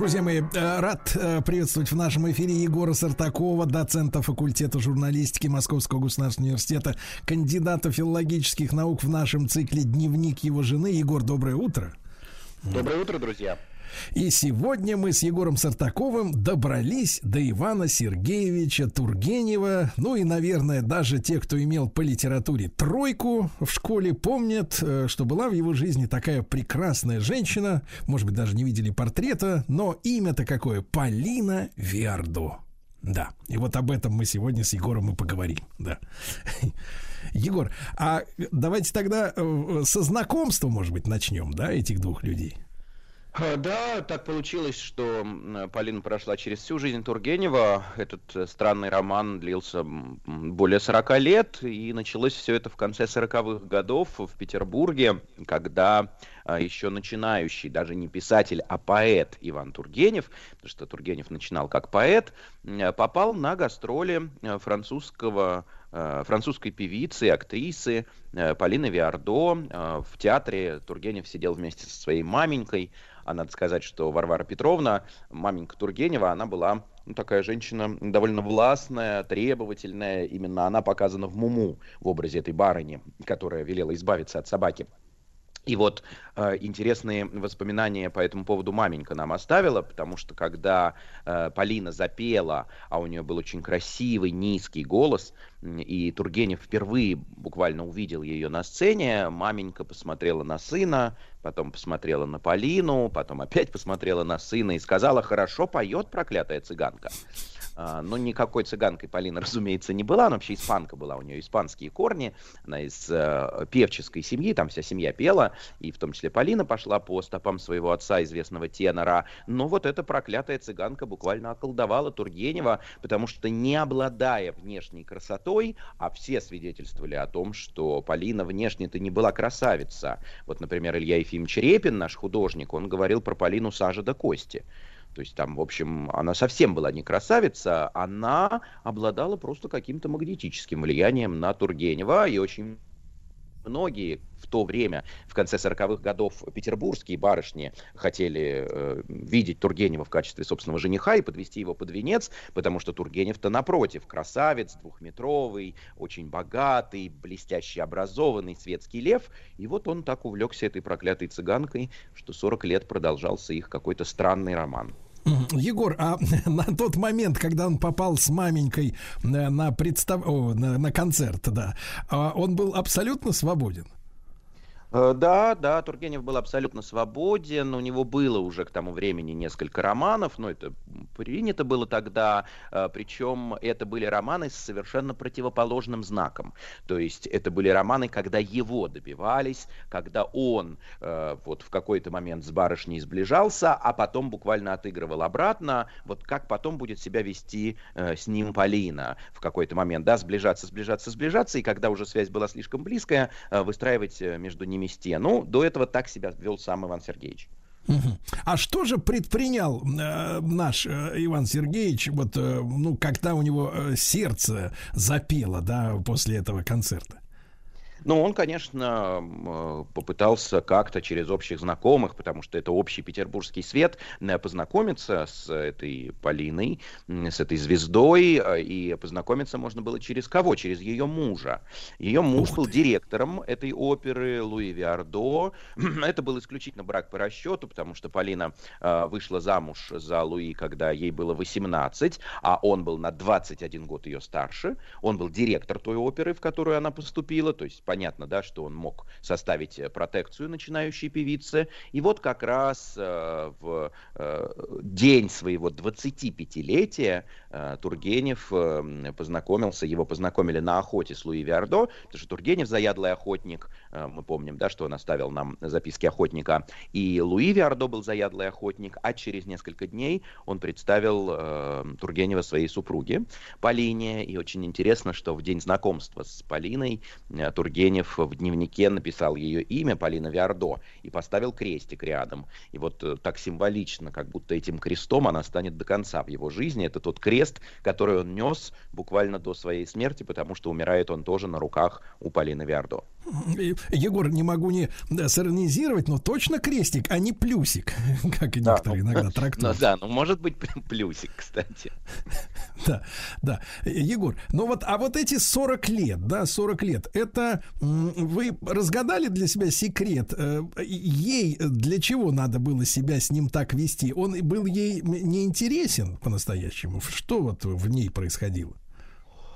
Друзья мои, э, рад э, приветствовать в нашем эфире Егора Сартакова, доцента факультета журналистики Московского государственного университета, кандидата филологических наук в нашем цикле «Дневник его жены». Егор, доброе утро. Доброе утро, друзья. И сегодня мы с Егором Сартаковым добрались до Ивана Сергеевича Тургенева. Ну и, наверное, даже те, кто имел по литературе тройку в школе, помнят, э, что была в его жизни такая прекрасная женщина. Может быть, даже не видели портрета, но имя-то какое? Полина Виардо. Да, и вот об этом мы сегодня с Егором и поговорим. Да. Егор, а давайте тогда э, со знакомства, может быть, начнем, да, этих двух людей. А, Да, так получилось, что Полина прошла через всю жизнь Тургенева. Этот э, странный роман длился более 40 лет, и началось все это в конце 40-х годов в Петербурге, когда а, еще начинающий, даже не писатель, а поэт Иван Тургенев, потому что Тургенев начинал как поэт, попал на гастроли э, французского э, французской певицы, актрисы э, Полины Виардо. Э, В театре Тургенев сидел вместе со своей маменькой. А надо сказать, что Варвара Петровна, маменька Тургенева, она была ну, такая женщина довольно властная, требовательная. Именно она показана в Муму в образе этой барыни, которая велела избавиться от собаки. И вот э, интересные воспоминания по этому поводу маменька нам оставила, потому что когда э, Полина запела, а у нее был очень красивый низкий голос, и Тургенев впервые буквально увидел ее на сцене, маменька посмотрела на сына, потом посмотрела на Полину, потом опять посмотрела на сына и сказала, хорошо поет проклятая цыганка. А, Но никакой цыганкой Полина, разумеется, не была. Она вообще испанка была, у нее испанские корни. Она из э, певческой семьи, там вся семья пела, и в том числе Полина пошла по стопам своего отца, известного тенора. Но вот эта проклятая цыганка буквально околдовала Тургенева, потому что не обладая внешней красотой, а все свидетельствовали о том, что Полина внешне-то не была красавица. Вот, например, Илья Ефимович Репин, наш художник, он говорил про Полину сажа до кости. То есть там, в общем, она совсем была не красавица, она обладала просто каким-то магнетическим влиянием на Тургенева, и очень многие в то время, в конце 40-х годов, петербургские барышни хотели э, видеть Тургенева в качестве собственного жениха и подвести его под венец, потому что Тургенев-то напротив, красавец, двухметровый, очень богатый, блестяще образованный, светский лев. И вот он так увлекся этой проклятой цыганкой, что 40 лет продолжался их какой-то странный роман. Егор, а на тот момент, когда он попал с маменькой э, на, представ... о, на, на концерт, да, а он был абсолютно свободен. Э, Да, да, Тургенев был абсолютно свободен, у него было уже к тому времени несколько романов, но это принято было тогда, э, причем это были романы с совершенно противоположным знаком. То есть это были романы, когда его добивались, когда он э, вот в какой-то момент с барышней сближался, а потом буквально отыгрывал обратно, вот как потом будет себя вести с ним Полина в какой-то момент, да, сближаться, сближаться, сближаться, и когда уже связь была слишком близкая, выстраивать между ними стену. До этого так себя вел сам Иван Сергеевич. А что же предпринял э, наш э, Иван Сергеевич, вот, э, ну, когда у него э, сердце запело, да, после этого концерта? Ну, он, конечно, э, попытался как-то через общих знакомых, потому что это общий петербургский свет, э, познакомиться с этой Полиной, с этой звездой, э, и познакомиться можно было через кого? Через ее мужа. Ее муж был директором этой оперы, Луи Виардо. Это был исключительно брак по расчету, потому что Полина вышла замуж за Луи, когда ей было 18, а он был на 21 год ее старше. Он был директор той оперы, в которую она поступила, то есть понятно, да, что он мог составить э, протекцию начинающей певице. И вот как раз э, в э, день своего 25-летия э, Тургенев э, познакомился, его познакомили на охоте с Луи Виардо, потому что Тургенев заядлый охотник, э, мы помним, да, что он оставил нам записки охотника, и Луи Виардо был заядлый охотник, а через несколько дней он представил э, Тургенева своей супруге Полине, и очень интересно, что в день знакомства с Полиной э, Тургенев в дневнике написал ее имя, Полина Виардо, и поставил крестик рядом. И вот э, так символично, как будто этим крестом она станет до конца в его жизни. Это тот крест, который он нес буквально до своей смерти, потому что умирает он тоже на руках у Полины Виардо. Егор, не могу не сиронизировать, но точно крестик, а не плюсик, как и Да, некоторые ну, иногда Ну трактуют. да, ну может быть плюсик, кстати. Да, да. Егор, ну вот, а вот эти 40 лет, да, 40 лет, это вы разгадали для себя секрет? э, Ей для чего надо было себя с ним так вести? Он был ей м, не интересен по-настоящему? Что вот в ней происходило?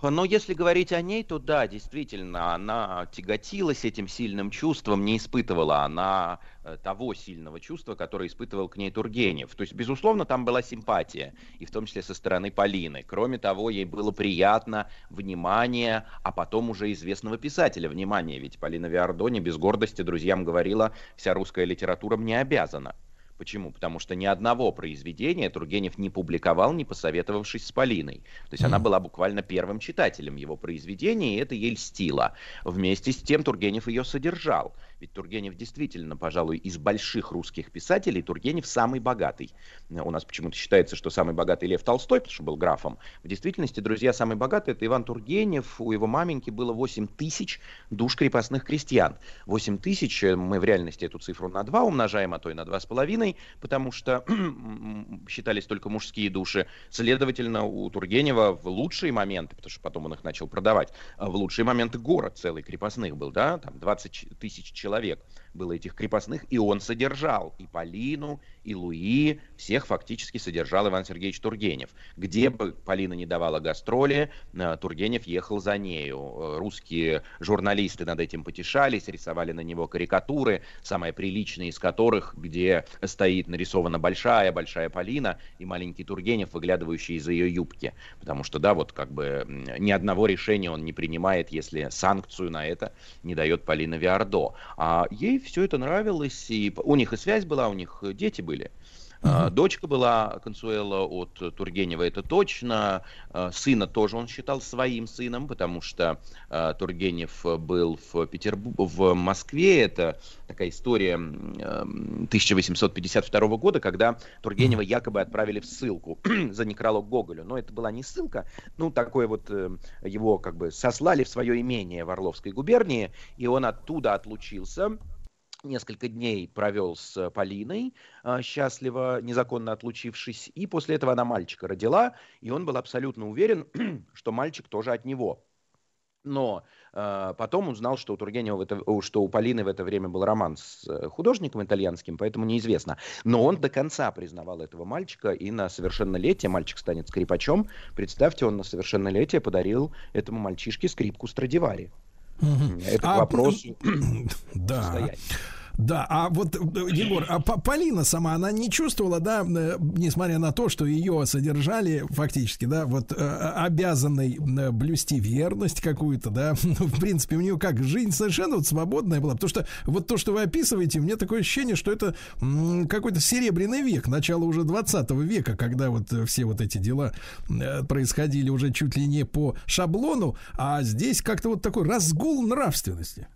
Но если говорить о ней, то да, действительно, она тяготилась этим сильным чувством, не испытывала она э, того сильного чувства, которое испытывал к ней Тургенев. То есть, безусловно, там была симпатия, и в том числе со стороны Полины. Кроме того, ей было приятно внимание, а потом уже известного писателя внимание. Ведь Полина Виардо не без гордости друзьям говорила, вся русская литература мне обязана. Почему? Потому что ни одного произведения Тургенев не публиковал, не посоветовавшись с Полиной. То есть она была буквально первым читателем его произведений, и это ей льстило. Вместе с тем Тургенев ее содержал. Ведь Тургенев действительно, пожалуй, из больших русских писателей, Тургенев самый богатый. У нас почему-то считается, что самый богатый Лев Толстой, потому что был графом. В действительности, друзья, самый богатый это Иван Тургенев. У его маменьки было 8 тысяч душ крепостных крестьян. 8 тысяч, э, мы в реальности эту цифру на 2 умножаем, а то и на 2,5, потому что считались только мужские души. Следовательно, у Тургенева в лучшие моменты, потому что потом он их начал продавать, а в лучшие моменты город целый крепостных был, да, там 20 ч- тысяч человек было этих крепостных, и он содержал и Полину, и Луи, всех фактически содержал Иван Сергеевич Тургенев. Где бы Полина не давала гастроли, э, Тургенев ехал за нею. Э, Русские журналисты над этим потешались, рисовали на него карикатуры, самая приличная из которых, где стоит нарисована большая-большая Полина и маленький Тургенев, выглядывающий из ее юбки. Потому что, да, вот как бы ни одного решения он не принимает, если санкцию на это не дает Полина Виардо. А ей все это нравилось, и у них и связь была, у них дети были. А, Дочка была Консуэла от Тургенева, это точно. А, Сына тоже он считал своим сыном, потому что а, Тургенев был в Петербурге, в Москве. Это такая история м, эм, 1852 года, когда Тургенева якобы отправили в ссылку за некролог Гоголю. Но это была не ссылка, ну такое вот э, его как бы сослали в свое имение в Орловской губернии, и он оттуда отлучился несколько дней провел с Полиной, а, счастливо, незаконно отлучившись, и после этого она мальчика родила, и он был абсолютно уверен, что мальчик тоже от него. Но э, потом узнал, что у Тургенева, в это, что у Полины в это время был роман с э, художником итальянским, поэтому неизвестно. Но он до конца признавал этого мальчика, и на совершеннолетие мальчик станет скрипачом. Представьте, он на совершеннолетие подарил этому мальчишке скрипку Страдивари. Это к А, вопросу Да. состояния. Да, а вот, э, Егор, а По- Полина сама, она не чувствовала, да, э, несмотря на то, что ее содержали фактически, да, вот э, обязанной э, блюсти верность какую-то, да, ну, в принципе, у нее как, жизнь совершенно вот свободная была, потому что вот то, что вы описываете, у меня такое ощущение, что это какой-то серебряный век, начало уже 20 века, когда вот все вот эти дела происходили уже чуть ли не по шаблону, а здесь как-то вот такой разгул нравственности.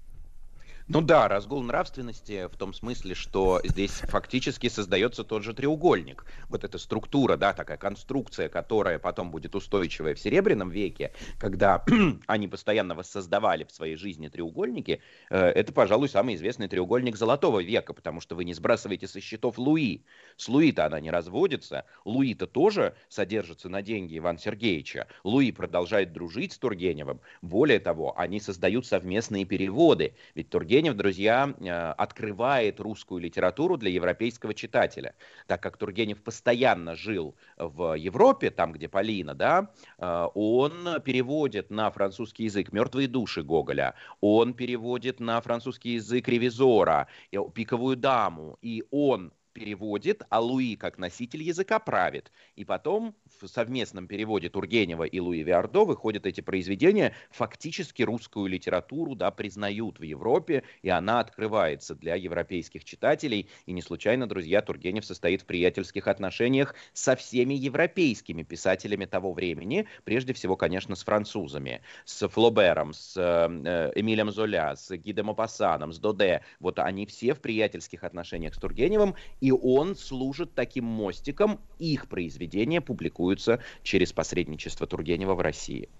Ну да, разгул нравственности в том смысле, что здесь фактически создается тот же треугольник. Вот эта структура, да, такая конструкция, которая потом будет устойчивая в Серебряном веке, когда они постоянно воссоздавали в своей жизни треугольники, э, это, пожалуй, самый известный треугольник Золотого века, потому что вы не сбрасываете со счетов Луи. С Луи-то она не разводится, Луи-то тоже содержится на деньги Ивана Сергеевича. Луи продолжает дружить с Тургеневым. Более того, они создают совместные переводы. Ведь Тургенев, друзья, э, открывает русскую литературу для европейского читателя. Так как Тургенев постоянно жил в Европе, там, где Полина, да, э, он переводит на французский язык «Мертвые души» Гоголя, он переводит на французский язык «Ревизора», «Пиковую даму», и он переводит, а Луи как носитель языка правит. И потом в совместном переводе Тургенева и Луи Виардо выходят эти произведения, фактически русскую литературу да, признают в Европе, и она открывается для европейских читателей. И не случайно, друзья, Тургенев состоит в приятельских отношениях со всеми европейскими писателями того времени, прежде всего, конечно, с французами, с Флобером, с э, Эмилем Золя, с Ги де Мопассаном, с Доде. Вот они все в приятельских отношениях с Тургеневым, и он служит таким мостиком. Их произведения публикуются через посредничество Тургенева в России.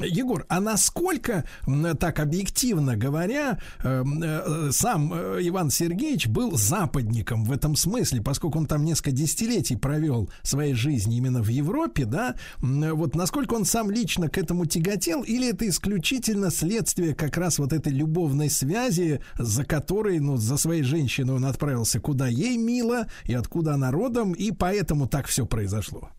Егор, а насколько, так объективно говоря, эм, э, сам э, Иван Сергеевич был западником в этом смысле, поскольку он там несколько десятилетий провел своей жизни именно в Европе, да, вот насколько он сам лично к этому тяготел, или это исключительно следствие как раз вот этой любовной связи, за которой, ну, за своей женщиной он отправился куда ей мило и откуда она родом, и поэтому так все произошло.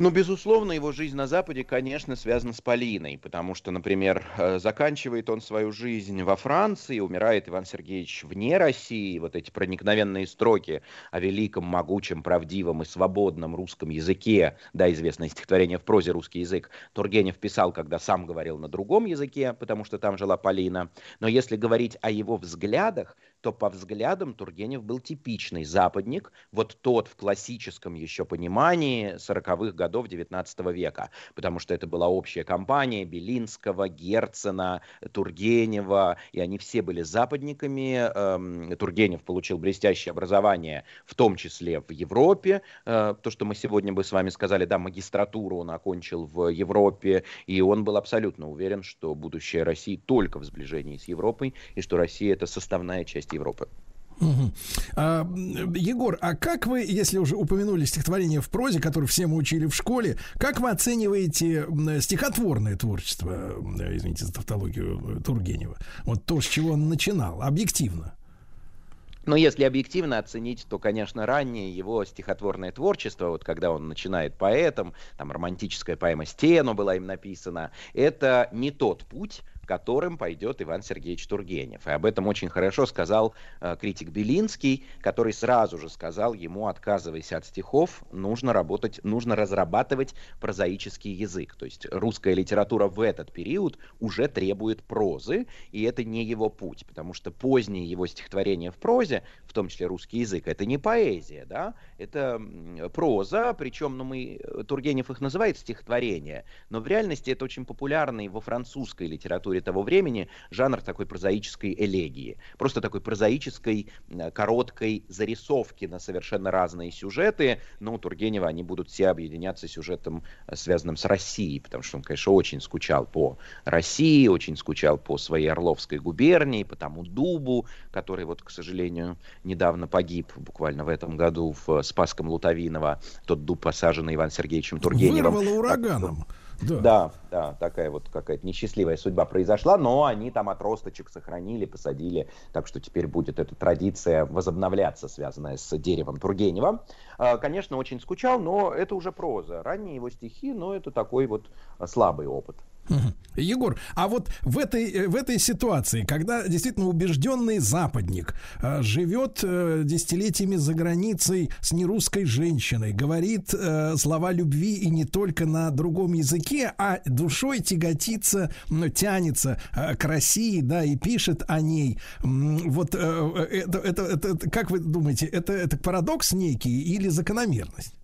Ну, безусловно, его жизнь на Западе, конечно, связана с Полиной, потому что, например, э, заканчивает он свою жизнь во Франции, умирает Иван Сергеевич вне России, вот эти проникновенные строки о великом, могучем, правдивом и свободном русском языке, да, известное стихотворение в прозе «Русский язык», Тургенев писал, когда сам говорил на другом языке, потому что там жила Полина. Но если говорить о его взглядах, то по взглядам Тургенев был типичный западник, вот тот в классическом еще понимании 40-х годов 19 века, потому что это была общая компания Белинского, Герцена, Тургенева, и они все были западниками. Эм, Тургенев получил блестящее образование, в том числе в Европе, Э, то, что мы сегодня бы с вами сказали, да, магистратуру он окончил в Европе, и он был абсолютно уверен, что будущее России только в сближении с Европой, и что Россия это составная часть Европы. Мгм. А, Егор, а как вы, если уже упомянули стихотворение в прозе, которое все мы учили в школе, как вы оцениваете стихотворное творчество, извините за тавтологию, Тургенева? Вот то, с чего он начинал, объективно. Но если объективно оценить, то, конечно, раннее его стихотворное творчество, вот когда он начинает поэтом, там романтическая поэма «Стену» была им написана, это не тот путь, которым пойдет Иван Сергеевич Тургенев. И об этом очень хорошо сказал э, критик Белинский, который сразу же сказал ему, отказывайся от стихов, нужно работать, нужно разрабатывать прозаический язык. То есть русская литература в этот период уже требует прозы, и это не его путь, потому что поздние его стихотворения в прозе, в том числе русский язык, это не поэзия, да, это проза, причем, ну, мы, э, Тургенев их называет стихотворения, но в реальности это очень популярный во французской литературе того времени жанр такой прозаической элегии. Просто такой прозаической, э, короткой зарисовки на совершенно разные сюжеты, но у Тургенева они будут все объединяться сюжетом, э, связанным с Россией, потому что он, конечно, очень скучал по России, очень скучал по своей Орловской губернии, по тому дубу, который, вот, к сожалению, недавно погиб, буквально в этом году в Спасском Лутовиново, тот дуб, посаженный Иваном Сергеевичем Тургеневым. Вырвало ураганом. Да. Да, да, такая вот какая-то несчастливая судьба произошла, но они там отросточек сохранили, посадили, так что теперь будет эта традиция возобновляться, связанная с деревом Тургенева. А, Конечно, очень скучал, но это уже проза. Ранние его стихи, но это такой вот а, слабый опыт. Егор, а вот в этой, э, в этой ситуации, когда действительно убежденный западник э, живет э, десятилетиями за границей с нерусской женщиной, говорит э, слова любви и не только на другом языке, а душой тяготится, ну, тянется э, к России, да, и пишет о ней. Вот э, э, это, это- это- как вы думаете, это, это парадокс некий или закономерность?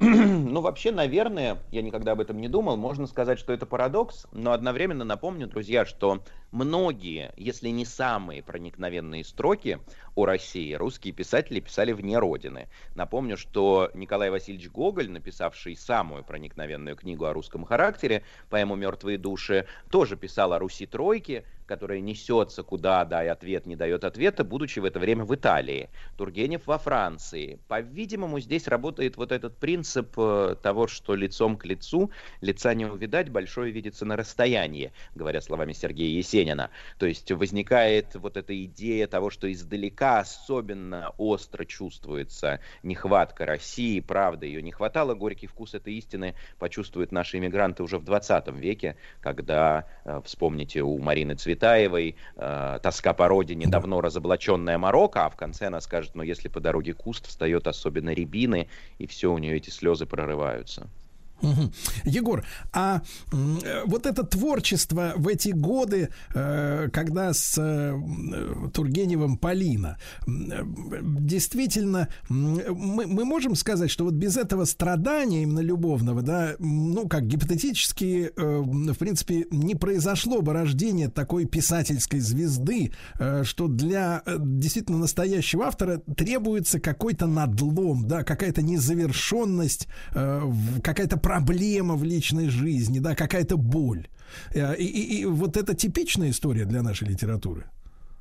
Ну, вообще, наверное, я никогда об этом не думал, можно сказать, что это парадокс, но одновременно напомню, друзья, что многие, если не самые проникновенные строки о России русские писатели писали вне Родины. Напомню, что Николай Васильевич Гоголь, написавший самую проникновенную книгу о русском характере, поэму «Мертвые души», тоже писал о Руси Тройки, которая несется куда, да, и ответ не дает ответа, будучи в это время в Италии. Тургенев во Франции. По-видимому, здесь работает вот этот принцип э, того, что лицом к лицу, лица не увидать, большое видится на расстоянии, говоря словами Сергея Есенина. То есть возникает вот эта идея того, что издалека особенно остро чувствуется нехватка России, правда, ее не хватало. Горький вкус этой истины почувствуют наши иммигранты уже в 20 веке, когда, э, вспомните, у Марины Цветаевой э, тоска по родине, давно разоблаченная Марокко, а в конце она скажет, ну если по дороге куст встает особенно рябины, и все, у нее эти слезы прорываются. Егор, а э, вот это творчество в эти годы, э, когда с э, Тургеневым Полина, действительно, мы, мы можем сказать, что вот без этого страдания именно любовного, да, ну, как гипотетически, в принципе, не произошло бы рождение такой писательской звезды, что для действительно настоящего автора требуется какой-то надлом, да, какая-то незавершенность, какая-то проблема в личной жизни, да, какая-то боль. Э, И, и- и вот это типичная история для нашей литературы.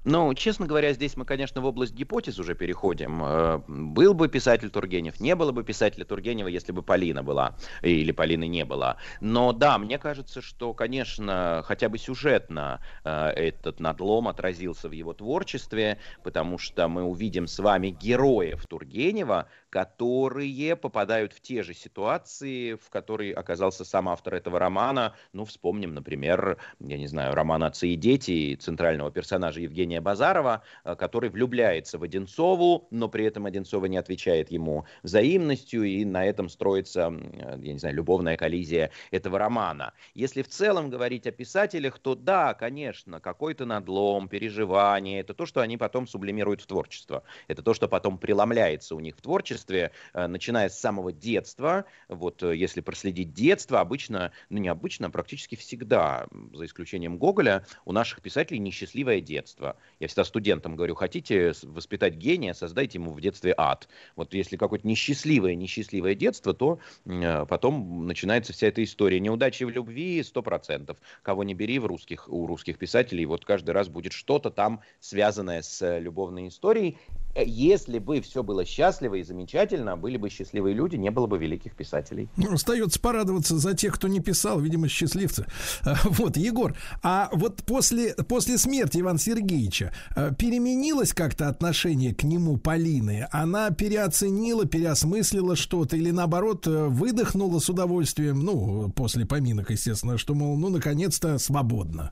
Ну, честно говоря, здесь мы, конечно, в область гипотез уже переходим. Э, Был бы писатель Тургенев, не было бы писателя Тургенева, если бы Полина была, или Полины не было. Но да, мне кажется, что, конечно, хотя бы сюжетно э, этот надлом отразился в его творчестве, потому что мы увидим с вами героев Тургенева, которые попадают в те же ситуации, в которые оказался сам автор этого романа. Ну, вспомним, например, я не знаю, роман «Отцы и дети» центрального персонажа Евгения Базарова, э, который влюбляется в Одинцову, но при этом Одинцова не отвечает ему взаимностью, и на этом строится, э, я не знаю, любовная коллизия этого романа. Если в целом говорить о писателях, то да, конечно, какой-то надлом, переживание, это то, что они потом сублимируют в творчество. Это то, что потом преломляется у них в творчестве, э, начиная с самого детства. Вот э, если проследить детство, обычно, ну не обычно, а практически всегда, за исключением Гоголя, у наших писателей несчастливое детство. Я всегда студентам говорю, хотите воспитать гения, создайте ему в детстве ад. Вот если какое-то несчастливое, несчастливое детство, то э, потом начинается вся эта история. Неудачи в любви 100%. Кого не бери в русских, у русских писателей, вот каждый раз будет что-то там связанное с любовной историей. Если бы все было счастливо и замечательно, были бы счастливые люди, не было бы великих писателей. Остается порадоваться за тех, кто не писал, видимо, счастливцы. А, Вот, Егор, а вот после, после смерти Ивана Сергеевича э, переменилось как-то отношение к нему Полины? Она переоценила, переосмыслила что-то или наоборот э, выдохнула с удовольствием, ну, после поминок, естественно, что, мол, ну, наконец-то свободно.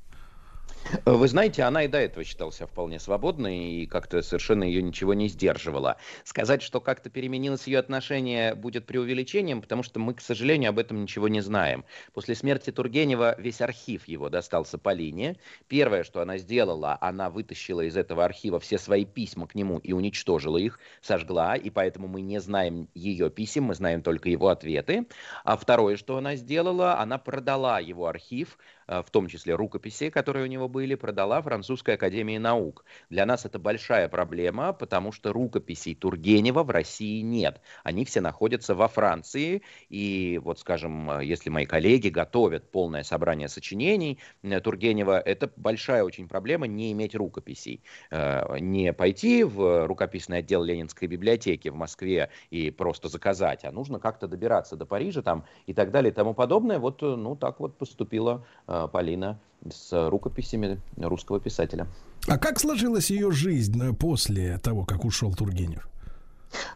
Э, Вы знаете, она и до этого считала себя вполне свободной и как-то совершенно ее ничего не сдерживала. Сказать, что как-то переменилось ее отношение, будет преувеличением, потому что мы, к сожалению, об этом ничего не знаем. После смерти Тургенева весь архив его достался Полине. Первое, что она сделала, она вытащила из этого архива все свои письма к нему и уничтожила их, сожгла, и поэтому мы не знаем ее писем, мы знаем только его ответы. А второе, что она сделала, она продала его архив, в том числе рукописи, которые у него были, продала Французской академии наук. Для нас это большая проблема, потому что рукописей Тургенева в России нет. Они все находятся во Франции, и вот, скажем, э, если мои коллеги готовят полное собрание сочинений э, Тургенева, это большая очень проблема не иметь рукописей. Э, Не пойти в рукописный отдел Ленинской библиотеки в Москве и просто заказать, а нужно как-то добираться до Парижа там и так далее и тому подобное. Вот, э, ну, так вот поступила э, Полина с рукописями русского писателя. А как сложилась ее жизнь э, после того, как ушел Тургенев?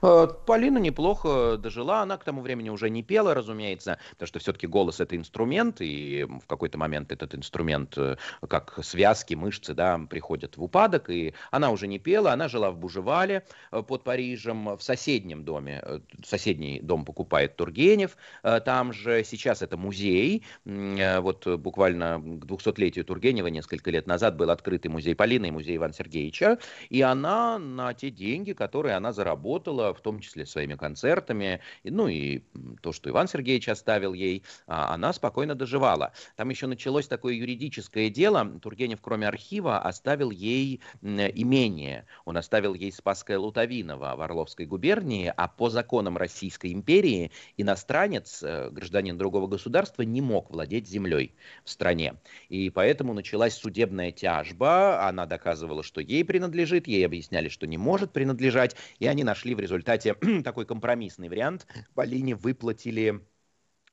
Э, Полина неплохо дожила, она к тому времени уже не пела, разумеется, потому что все-таки голос это инструмент, и в какой-то момент этот инструмент, э, как связки, мышцы, да, приходят в упадок, и она уже не пела, она жила в Бужевале э, под Парижем, в соседнем доме, соседний дом покупает Тургенев, там же сейчас это музей, вот буквально к 200-летию Тургенева несколько лет назад был открытый музей Полины и музей Ивана Сергеевича, и она на те деньги, которые она заработала, в том числе своими концертами, ну и то, что Иван Сергеевич оставил ей, а, она спокойно доживала. Там еще началось такое юридическое дело. Тургенев, кроме архива, оставил ей имение. Он оставил ей Спасское Лутовиново в Орловской губернии, а по законам Российской империи иностранец, э, гражданин другого государства, не мог владеть землей в стране. И поэтому началась судебная тяжба. Она доказывала, что ей принадлежит, ей объясняли, что не может принадлежать, и они нашли в результате такой компромиссный вариант. Полине выплатили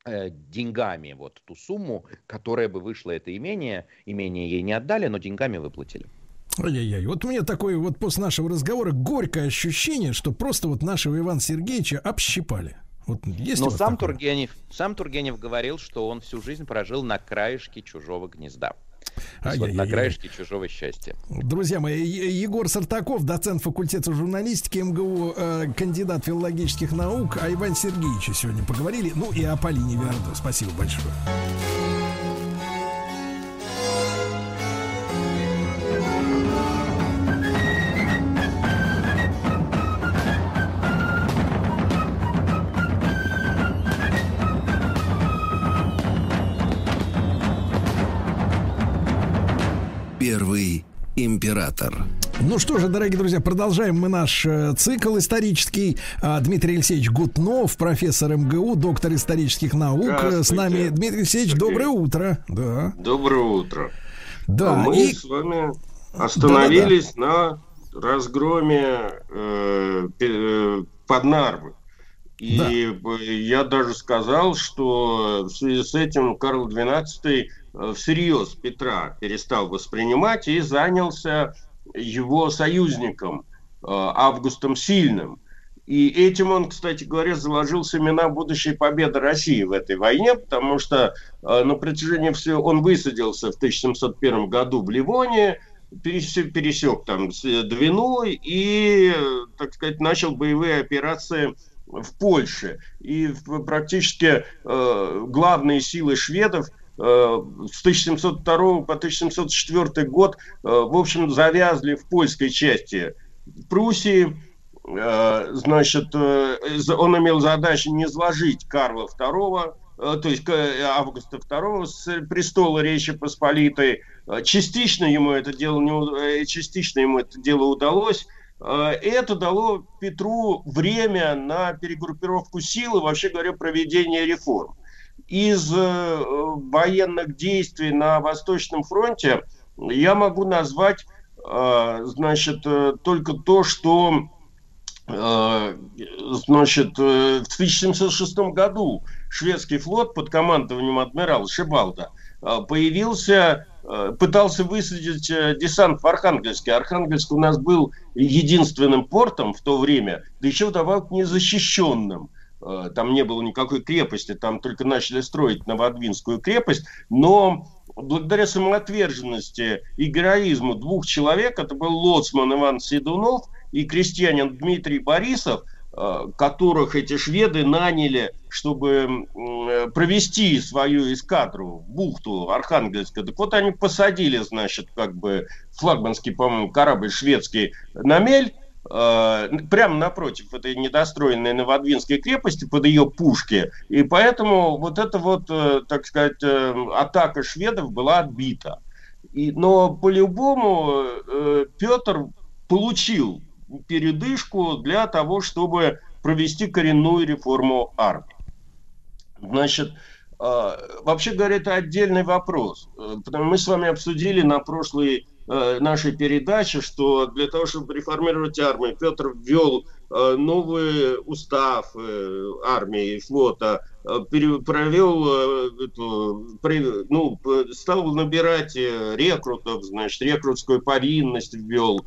э, деньгами вот ту сумму, которая бы вышла это имение. Имение ей не отдали, но деньгами выплатили. Ай-яй-яй. Вот у меня такое вот после нашего разговора горькое ощущение, что просто вот нашего Ивана Сергеевича общипали. Вот есть Но сам такое? Тургенев, сам Тургенев говорил, что он всю жизнь прожил на краешке чужого гнезда. Есть вот на краешке чужого счастья. Друзья мои, Егор Сартаков, доцент факультета журналистики МГУ, э, кандидат филологических наук, о Иване Сергеевиче сегодня поговорили. Ну и о Полине Виардо. Спасибо большое. Первый император. Ну что же, дорогие друзья, продолжаем мы наш э, цикл исторический. А, Дмитрий Алексеевич Гутнов, профессор МГУ, доктор исторических наук. Э, С нами Дмитрий Алексеевич, Сергей. доброе утро. Да. Доброе утро. Да, мы и- с вами остановились на разгроме э, э, под Нарвы. И э, я даже сказал, что в связи с этим Карл XII всерьез Петра перестал воспринимать и занялся его союзником э, Августом Сильным. И этим он, кстати говоря, заложил семена будущей победы России в этой войне, потому что э, на протяжении всего он высадился в 1701 году в Ливонии, пересек, пересек там э, Двину и, э, так сказать, начал боевые операции в Польше. И практически э, главные силы шведов э, с 1702 по 1704 год, э, в общем, завязли в польской части Пруссии. Э, Значит, э, он имел задачу не изложить Карла II, э, то есть э, Августа II с престола Речи Посполитой. Э, Частично ему это дело, не э, частично ему это дело удалось. Э, И это дало Петру время на перегруппировку сил и, вообще говоря, проведение реформ. Из э, военных действий на Восточном фронте я могу назвать, э, значит, э, только то, что значит, в 1706 году шведский флот под командованием адмирала Шибалда появился, пытался высадить десант в Архангельске. Архангельск у нас был единственным портом в то время, да еще вдобавок незащищенным. Э, Там не было никакой крепости, там только начали строить Новодвинскую крепость, но благодаря самоотверженности и героизму двух человек, это был лоцман Иван Седунов и крестьянин Дмитрий Борисов, э, которых эти шведы наняли, чтобы э, провести свою эскадру в бухту Архангельска. Так вот они посадили, значит, как бы флагманский, по-моему, корабль шведский на мель, э, прямо напротив этой недостроенной Новодвинской крепости, под ее пушки. И поэтому вот эта вот, э, так сказать, э, атака шведов была отбита. И, но по-любому э, Петр получил передышку для того, чтобы провести коренную реформу армии. Значит, э, вообще говоря, это отдельный вопрос. Э, мы с вами обсудили на прошлой э, нашей передаче, что для того, чтобы реформировать армию, Петр ввел э, новый устав э, армии и флота, э, провел, э, ну, стал набирать э, рекрутов, значит, рекрутскую повинность ввел.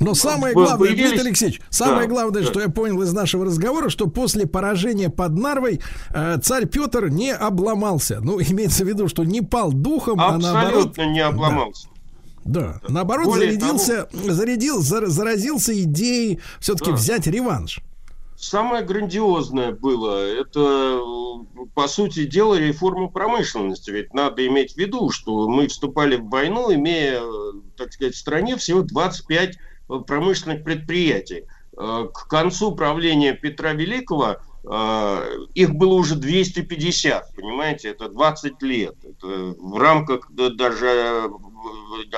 Но самое Вы- главное, появились- Дмитрий Алексеевич, самое Да, главное, да. что я понял из нашего разговора, что после поражения под Нарвой э, царь Петр не обломался. Ну, имеется в виду, что не пал духом, а наоборот... абсолютно не обломался. Да, наоборот, Более зарядился, зарядил, зар- заразился идеей все-таки Да. взять реванш. Самое грандиозное было, это, по сути дела, реформа промышленности. Ведь надо иметь в виду, что мы вступали в войну, имея, так сказать, в стране всего 25 промышленных предприятий. Э, К концу правления Петра Великого э, их было уже 250, понимаете, это 20 лет. Это в рамках э, даже э,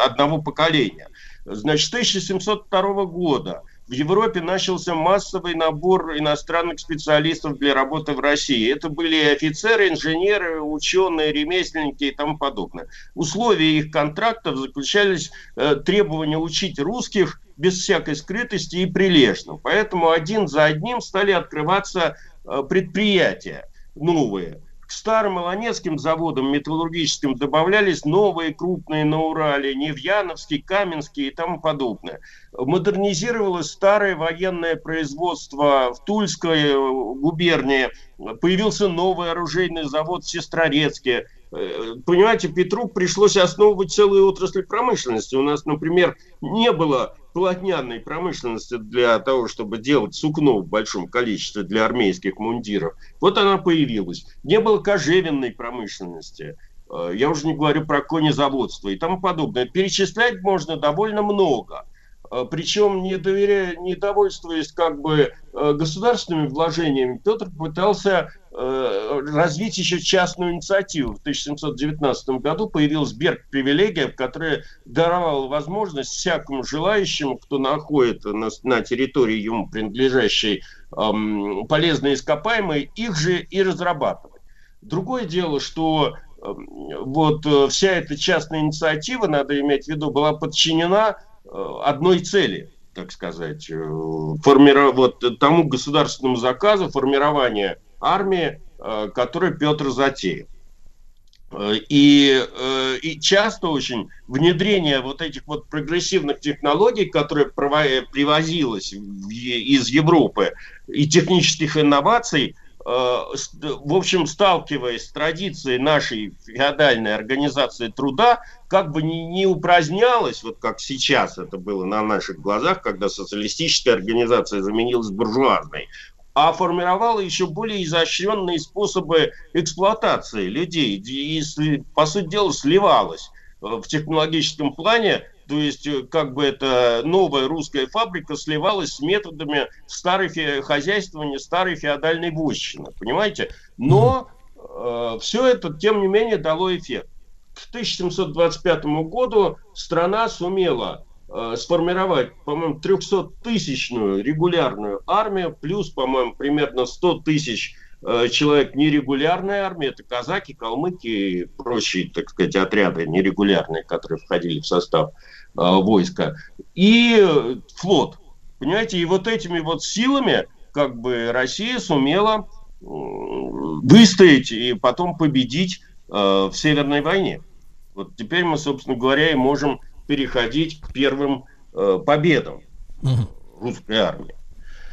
одного поколения. Значит, с 1702 года в Европе начался массовый набор иностранных специалистов для работы в России. Это были офицеры, инженеры, ученые, ремесленники и тому подобное. Условия их контрактов заключались э, требования учить русских без всякой скрытости и прилежно. Поэтому один за одним стали открываться э, предприятия новые. К старым Илонецким заводам металлургическим добавлялись новые крупные на Урале, Невьяновский, Каменский и тому подобное. Модернизировалось старое военное производство в Тульской э, губернии, появился новый оружейный завод в Сестрорецке. Э, Понимаете, Петру пришлось основывать целую отрасль промышленности. У нас, например, не было полотняной промышленности для того, чтобы делать сукно в большом количестве для армейских мундиров. Вот она появилась. Не было кожевенной промышленности. Э, Я уже не говорю про конезаводство и тому подобное. Перечислять можно довольно много. Э, причем не доверяя, не довольствуясь как бы э, государственными вложениями, Петр пытался э, развить еще частную инициативу. В 1719 году появилась Берг-привилегия, которая давала возможность всякому желающему, кто находит на, на территории ему принадлежащей эм, полезные ископаемые, их же и разрабатывать. Другое дело, что эм, вот э, вся эта частная инициатива, надо иметь в виду, была подчинена э, одной цели, так сказать, э, формира... вот тому государственному заказу формирования армии, э, который Петр затеял. Э, И, э, и часто очень внедрение вот этих вот прогрессивных технологий, которые привозилось из Европы, и технических инноваций, э, в общем, сталкиваясь с традицией нашей феодальной организации труда, как бы не, не упразднялось, вот как сейчас это было на наших глазах, когда социалистическая организация заменилась буржуазной, а формировала еще более изощренные способы эксплуатации людей. И, по сути дела, сливалась э, в технологическом плане, то есть э, как бы эта новая русская фабрика сливалась с методами старой фе- хозяйствования, старой феодальной вотчины, понимаете? Но все это, тем не менее, дало эффект. К 1725 году страна сумела э, сформировать, по-моему, 300-тысячную регулярную армию, плюс, по-моему, примерно 100 тысяч э, человек нерегулярной армии, это казаки, калмыки и прочие, так сказать, отряды нерегулярные, которые входили в состав э, войска, и э, флот. Понимаете, и вот этими вот силами как бы Россия сумела выстоять и потом победить э, в Северной войне. Вот теперь мы, собственно говоря, и можем переходить к первым э, победам русской армии.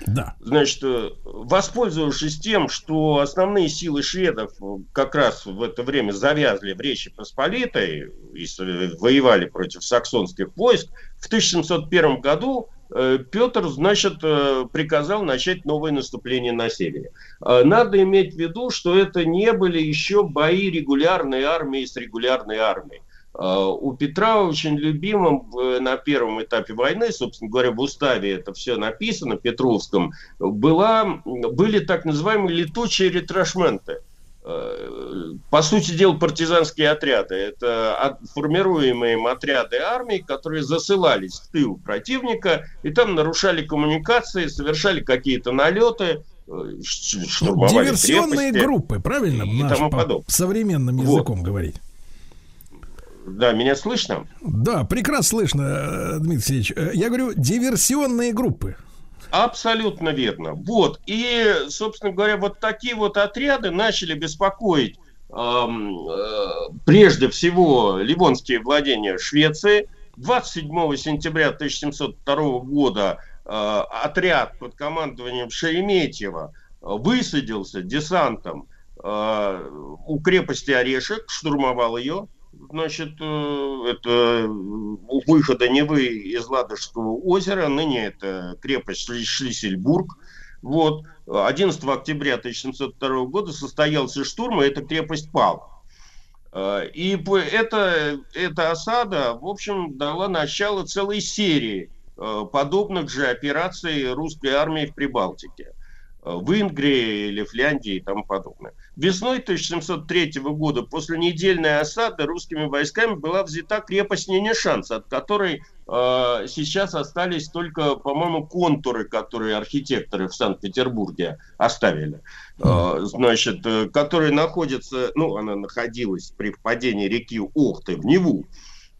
Да. Значит, э, воспользовавшись тем, что основные силы шведов э, как раз в это время завязли в Речи Посполитой и с- воевали против саксонских войск, в 1701 году э, Петр, значит, э, приказал начать новое наступление на севере. Э, Надо иметь в виду, что это не были еще бои регулярной армии с регулярной армией. Э, У Петра очень любимым в- на первом этапе войны, собственно говоря, в уставе это все написано, Петровском, была, были так называемые летучие ретрошменты. Э, По сути дела, партизанские отряды. Это формируемые им отряды армии, которые засылались в тыл противника, и там нарушали коммуникации, совершали какие-то налеты, э, штурмовали диверсионные крепости. группы, правильно? и тому по- подобное. современным Вот. языком говорить. Да, меня слышно? Да, прекрасно слышно, э, Дмитрий Алексеевич. Э, Я говорю, диверсионные группы. Абсолютно верно. Вот. И, собственно говоря, вот такие вот отряды начали беспокоить эм, э, прежде всего ливонские владения Швеции. 27 сентября 1702 года э, отряд под командованием Шереметьева э, высадился десантом э, у крепости Орешек, штурмовал ее. Значит, э, это у выхода Невы из Ладожского озера, ныне это крепость Шли- Шлиссельбург. Вот. 11 октября 1702 года состоялся штурм, и эта крепость пала. Э, И по- эта, осада, в общем, дала начало целой серии э, подобных же операций русской армии в Прибалтике. В Ингрии или Финляндии и тому подобное. Весной 1703 года после недельной осады русскими войсками была взята крепость Ненешанс, от которой э, сейчас остались только, по-моему, контуры, которые архитекторы в Санкт-Петербурге оставили. Э, значит, э, которая находится, ну, она находилась при впадении реки Охты в Неву.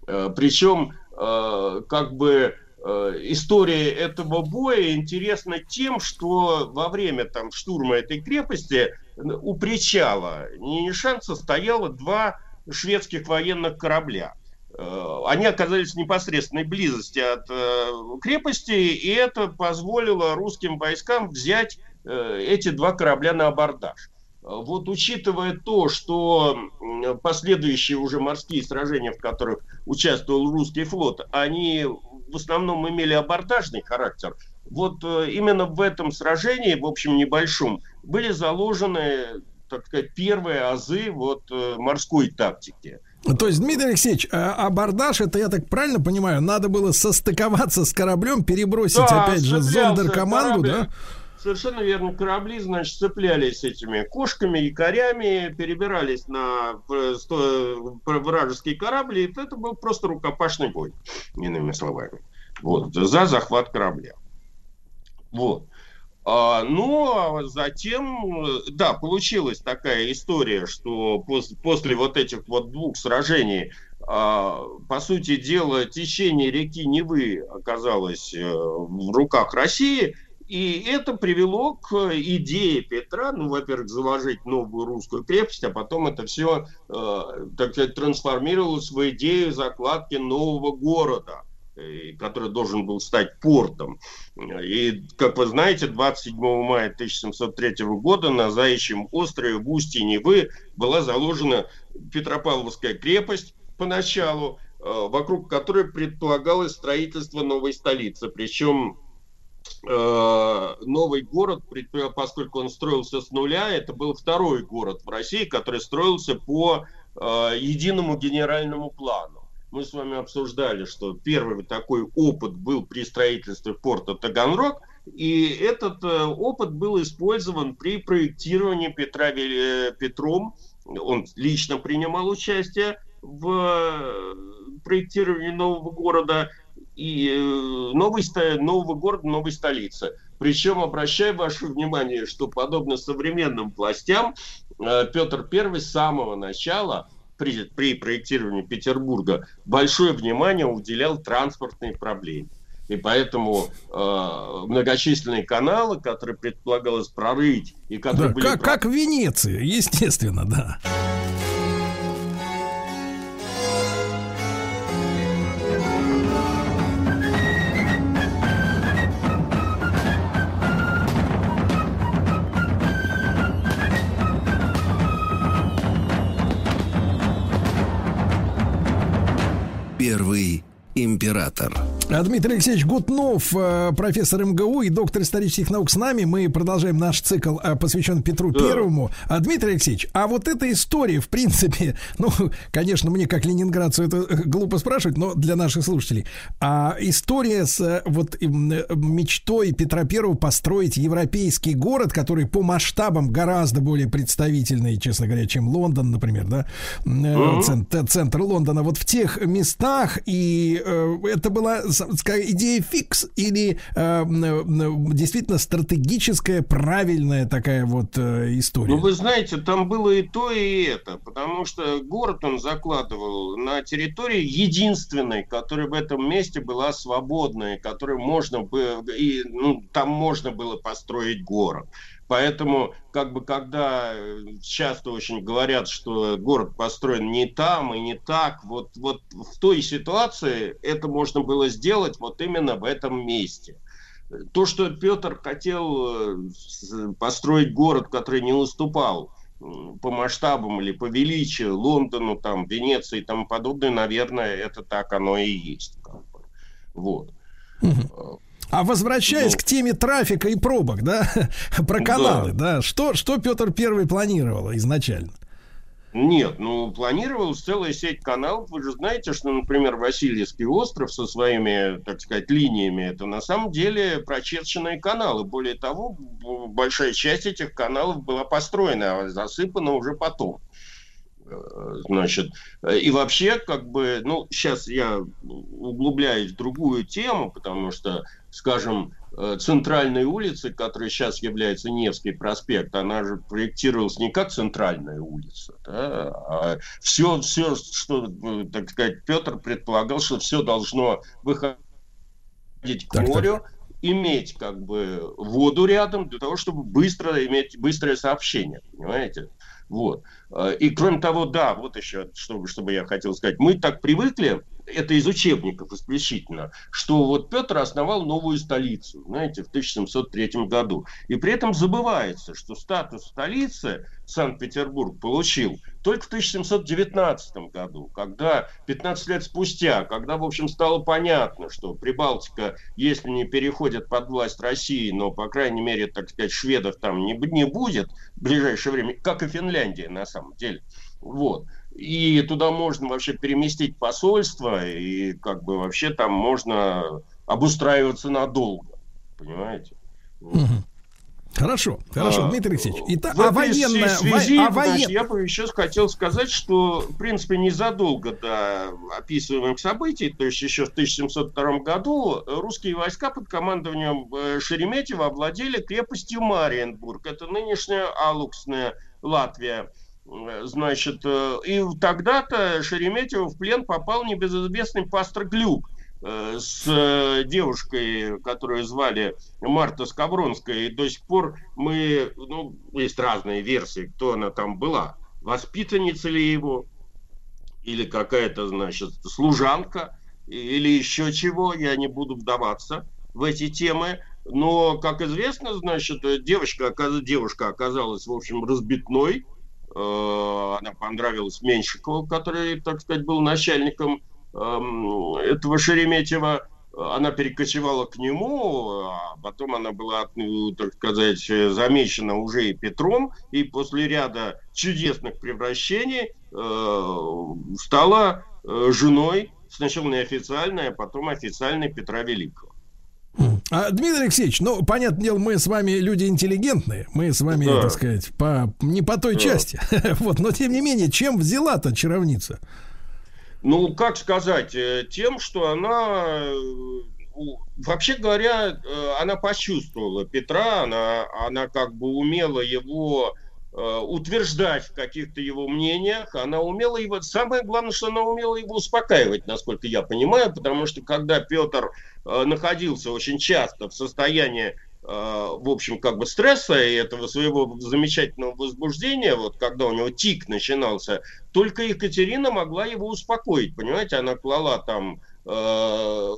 Э, причем, э, как бы история этого боя интересна тем, что во время там штурма этой крепости у причала Нинишанца стояло два шведских военных корабля. Э, Они оказались в непосредственной близости от э, крепости, и это позволило русским войскам взять э, эти два корабля на абордаж. Э, Вот учитывая то, что последующие уже морские сражения, в которых участвовал русский флот, они в основном имели абордажный характер, вот э, именно в этом сражении, в общем небольшом, были заложены, так сказать, первые азы вот э, морской тактики. То есть, Дмитрий Алексеевич, а абордаж, это, я так правильно понимаю, надо было состыковаться с кораблем, перебросить, Да, опять же, зондеркоманду, корабль. да? Совершенно верно. Корабли, значит, цеплялись этими кошками, якорями, перебирались на э, сто- э, вражеский корабль, и это был просто рукопашный бой, иными словами. Вот, за захват корабля. Вот. А, ну, а затем, да, получилась такая история, что пос- после вот этих вот двух сражений, а, по сути дела, течение реки Невы оказалось э, в руках России, и это привело к идее Петра, ну, во-первых, заложить новую русскую крепость, а потом это все, так сказать, трансформировалось в идею закладки нового города э, который должен был стать портом. И, как вы знаете, 27 мая 1703 года на Заячьем острове в устье Невы была заложена Петропавловская крепость поначалу, э, вокруг которой предполагалось строительство новой столицы. Причем э, новый город, поскольку он строился с нуля, это был второй город в России, который строился по э, единому генеральному плану. Мы с вами обсуждали, что первый такой опыт был при строительстве порта Таганрог, и этот э, опыт был использован при проектировании Петра э, Петром. Он лично принимал участие в э, проектировании нового города и э, новой, нового города, новой столицы. Причем обращаю ваше внимание, что подобно современным властям, э, Петр I с самого начала при, при проектировании Петербурга большое внимание уделял транспортной проблеме. И поэтому э, многочисленные каналы, которые предполагалось прорыть, и которые Да, были как, как в Венеции, естественно, да. Первый император. А Дмитрий Алексеевич Гутнов, э, профессор МГУ и доктор исторических наук с нами. Мы продолжаем наш цикл, э, посвящен Петру Да. Первому. А, Дмитрий Алексеевич, а вот эта история, в принципе, ну, конечно, мне как ленинградцу это э, глупо спрашивать, но для наших слушателей. А история с вот мечтой Петра Первого построить европейский город, который по масштабам гораздо более представительный, честно говоря, чем Лондон, например, да, М, э, Мгм. цен- центр Лондона, вот в тех местах, и это была идея фикс или э, м, действительно стратегическая, правильная такая вот э, история? Ну, вы знаете, там было и то, и это, потому что город он закладывал на территории единственной, которая в этом месте была свободной, которой можно было, и, ну, там можно было построить город. Поэтому, как бы, когда э, часто очень говорят, что город построен не там и не так, вот, вот в той ситуации это можно было сделать вот именно в этом месте. То, что Петр хотел э, построить город, который не уступал по масштабам или по величию Лондону, там, Венеции и тому подобное, наверное, это так оно и есть. как бы. А возвращаясь Ну. к теме трафика и пробок, да, про каналы, да, что, что Петр Первый планировал изначально? Нет, ну, планировалась целая сеть каналов. Вы же знаете, что, например, Васильевский остров со своими, так сказать, линиями, это на самом деле прочерченные каналы. Более того, большая часть этих каналов была построена, а засыпана уже потом. Э, Значит, э, и вообще, как бы, ну, сейчас я углубляюсь в другую тему, потому что, скажем, э, центральной улицы, которая сейчас является Невский проспект, она же проектировалась не как центральная улица, да, а все, все, что, э, так сказать, Петр предполагал, что все должно выходить к Так, так. морю, иметь как бы воду рядом для того, чтобы быстро иметь быстрое сообщение, понимаете? Вот. Э, И кроме того, да, вот еще, что, чтобы я хотел сказать, мы так привыкли, это из учебников исключительно, что вот Петр основал новую столицу, знаете, в 1703 году. И при этом забывается, что статус столицы Санкт-Петербург получил только в 1719 году, когда 15 лет спустя, когда, в общем, стало понятно, что Прибалтика, если не переходит под власть России, но, по крайней мере, так сказать, шведов там не, не будет в ближайшее время, как и Финляндия на самом деле. Вот. И туда можно вообще переместить посольство, и как бы вообще там можно обустраиваться надолго, понимаете? Вот. Хорошо, хорошо, А, Дмитрий Алексеевич. Итак, а военная... связи, во- а значит, воен- я бы еще хотел сказать, что, в принципе, незадолго до описываемых событий, то есть еще в 1702 году, русские войска под командованием э, Шереметьева овладели крепостью Мариенбург. Это нынешняя Алуксная Латвия. Значит, э, и тогда-то Шереметьево в плен попал небезызвестный пастор Глюк э, с э, девушкой, которую звали Марта Скавронская, и до сих пор мы, ну, есть разные версии, кто она там была, воспитанница ли его, или какая-то, значит, служанка, или еще чего, я не буду вдаваться в эти темы, но, как известно, значит, девочка, девушка оказалась, в общем, разбитной, она понравилась Меньшикову, который, так сказать, был начальником эм, этого Шереметьева. Она перекочевала к нему, а потом она была, ну, так сказать, замечена уже и Петром, и после ряда чудесных превращений э, стала э, женой, сначала неофициальной, а потом официальной Петра Великого. А, Дмитрий Алексеевич, ну, понятное дело, мы с вами люди интеллигентные, мы с вами, Да. так сказать, по, не по той Да. части. Вот, но тем не менее, чем взяла-то чаровница? Ну, как сказать, э, тем, что она, э, вообще говоря, э, она почувствовала Петра, она, она как бы умела его утверждать в каких-то его мнениях, она умела его, самое главное, что она умела его успокаивать, насколько я понимаю, потому что когда Петр э, находился очень часто в состоянии э, в общем, как бы стресса и этого своего замечательного возбуждения, вот когда у него тик начинался, только Екатерина могла его успокоить, понимаете, она клала там э,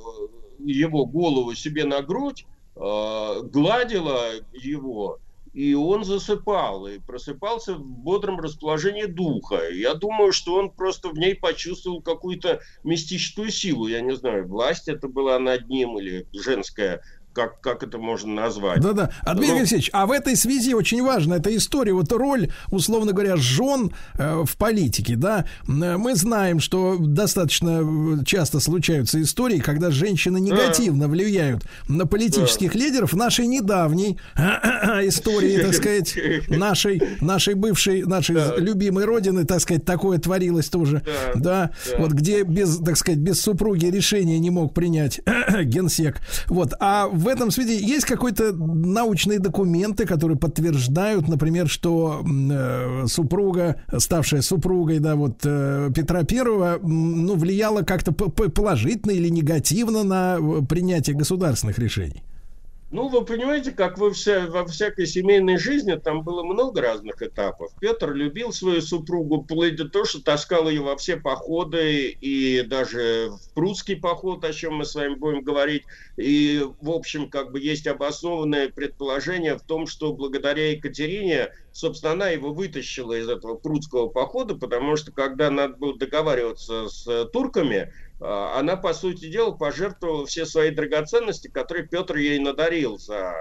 его голову себе на грудь, э, гладила его, и он засыпал, и просыпался в бодром расположении духа. Я думаю, что он просто в ней почувствовал какую-то мистическую силу, я не знаю, власть это была над ним или женская, как, как это можно назвать. Да-да. А Дмитрий Ну, Алексеевич, а в этой связи очень важна эта история, вот роль, условно говоря, жен э, в политике, да. М, Мы знаем, что достаточно э, часто случаются истории, когда женщины негативно влияют на политических лидеров. В нашей недавней истории, так сказать, нашей, нашей бывшей, нашей любимой родины, так сказать, такое творилось тоже, Да, да, да. вот где без, так сказать, без супруги решение не мог принять генсек. Вот. А в этом связи есть какой-то научные документы, которые подтверждают, например, что э, супруга, ставшая супругой, да, вот э, Петра Первого, ну, влияла как-то положительно или негативно на э, принятие государственных решений? Ну, вы понимаете, как во, вся, во всякой семейной жизни там было много разных этапов. Петр любил свою супругу, вплоть до того, что таскал ее во все походы, и даже в прусский поход, о чем мы с вами будем говорить. И, в общем, как бы есть обоснованное предположение в том, что благодаря Екатерине, собственно, она его вытащила из этого прусского похода, потому что, когда надо было договариваться с турками, она, по сути дела, пожертвовала все свои драгоценности, которые Петр ей надарил за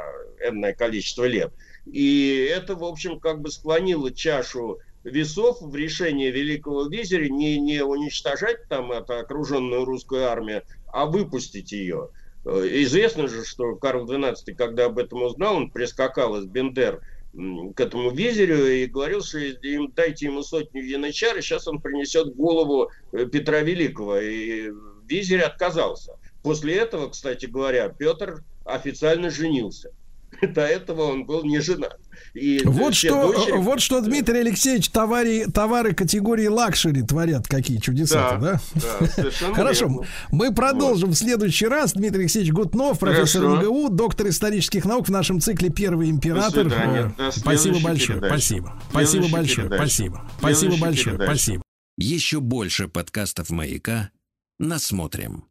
энное количество лет. И это, в общем, как бы склонило чашу весов в решении великого визиря не, не уничтожать там эту окруженную русскую армию, а выпустить ее. Э, Известно же, что Карл XII, когда об этом узнал, он прискакал из Бендер к этому визирю и говорил, что им, дайте ему сотню янычар, и сейчас он принесет голову э, Петра Великого. И визирь отказался. После этого, кстати говоря, Петр официально женился. До этого он был не женат. И Вот что, дочери- вот что, Дмитрий Алексеевич, товари, товары категории luxury творят, какие чудеса да? да, совершенно Хорошо, верно. мы продолжим в следующий раз. Дмитрий Алексеевич Гутнов, профессор Хорошо. МГУ, доктор исторических наук в нашем цикле «Первый император». До. Э, Спасибо большое, передачи. спасибо. Спасибо большое, передачи. спасибо. Спасибо большое, передачи. спасибо. Еще больше подкастов «Маяка» насмотрим.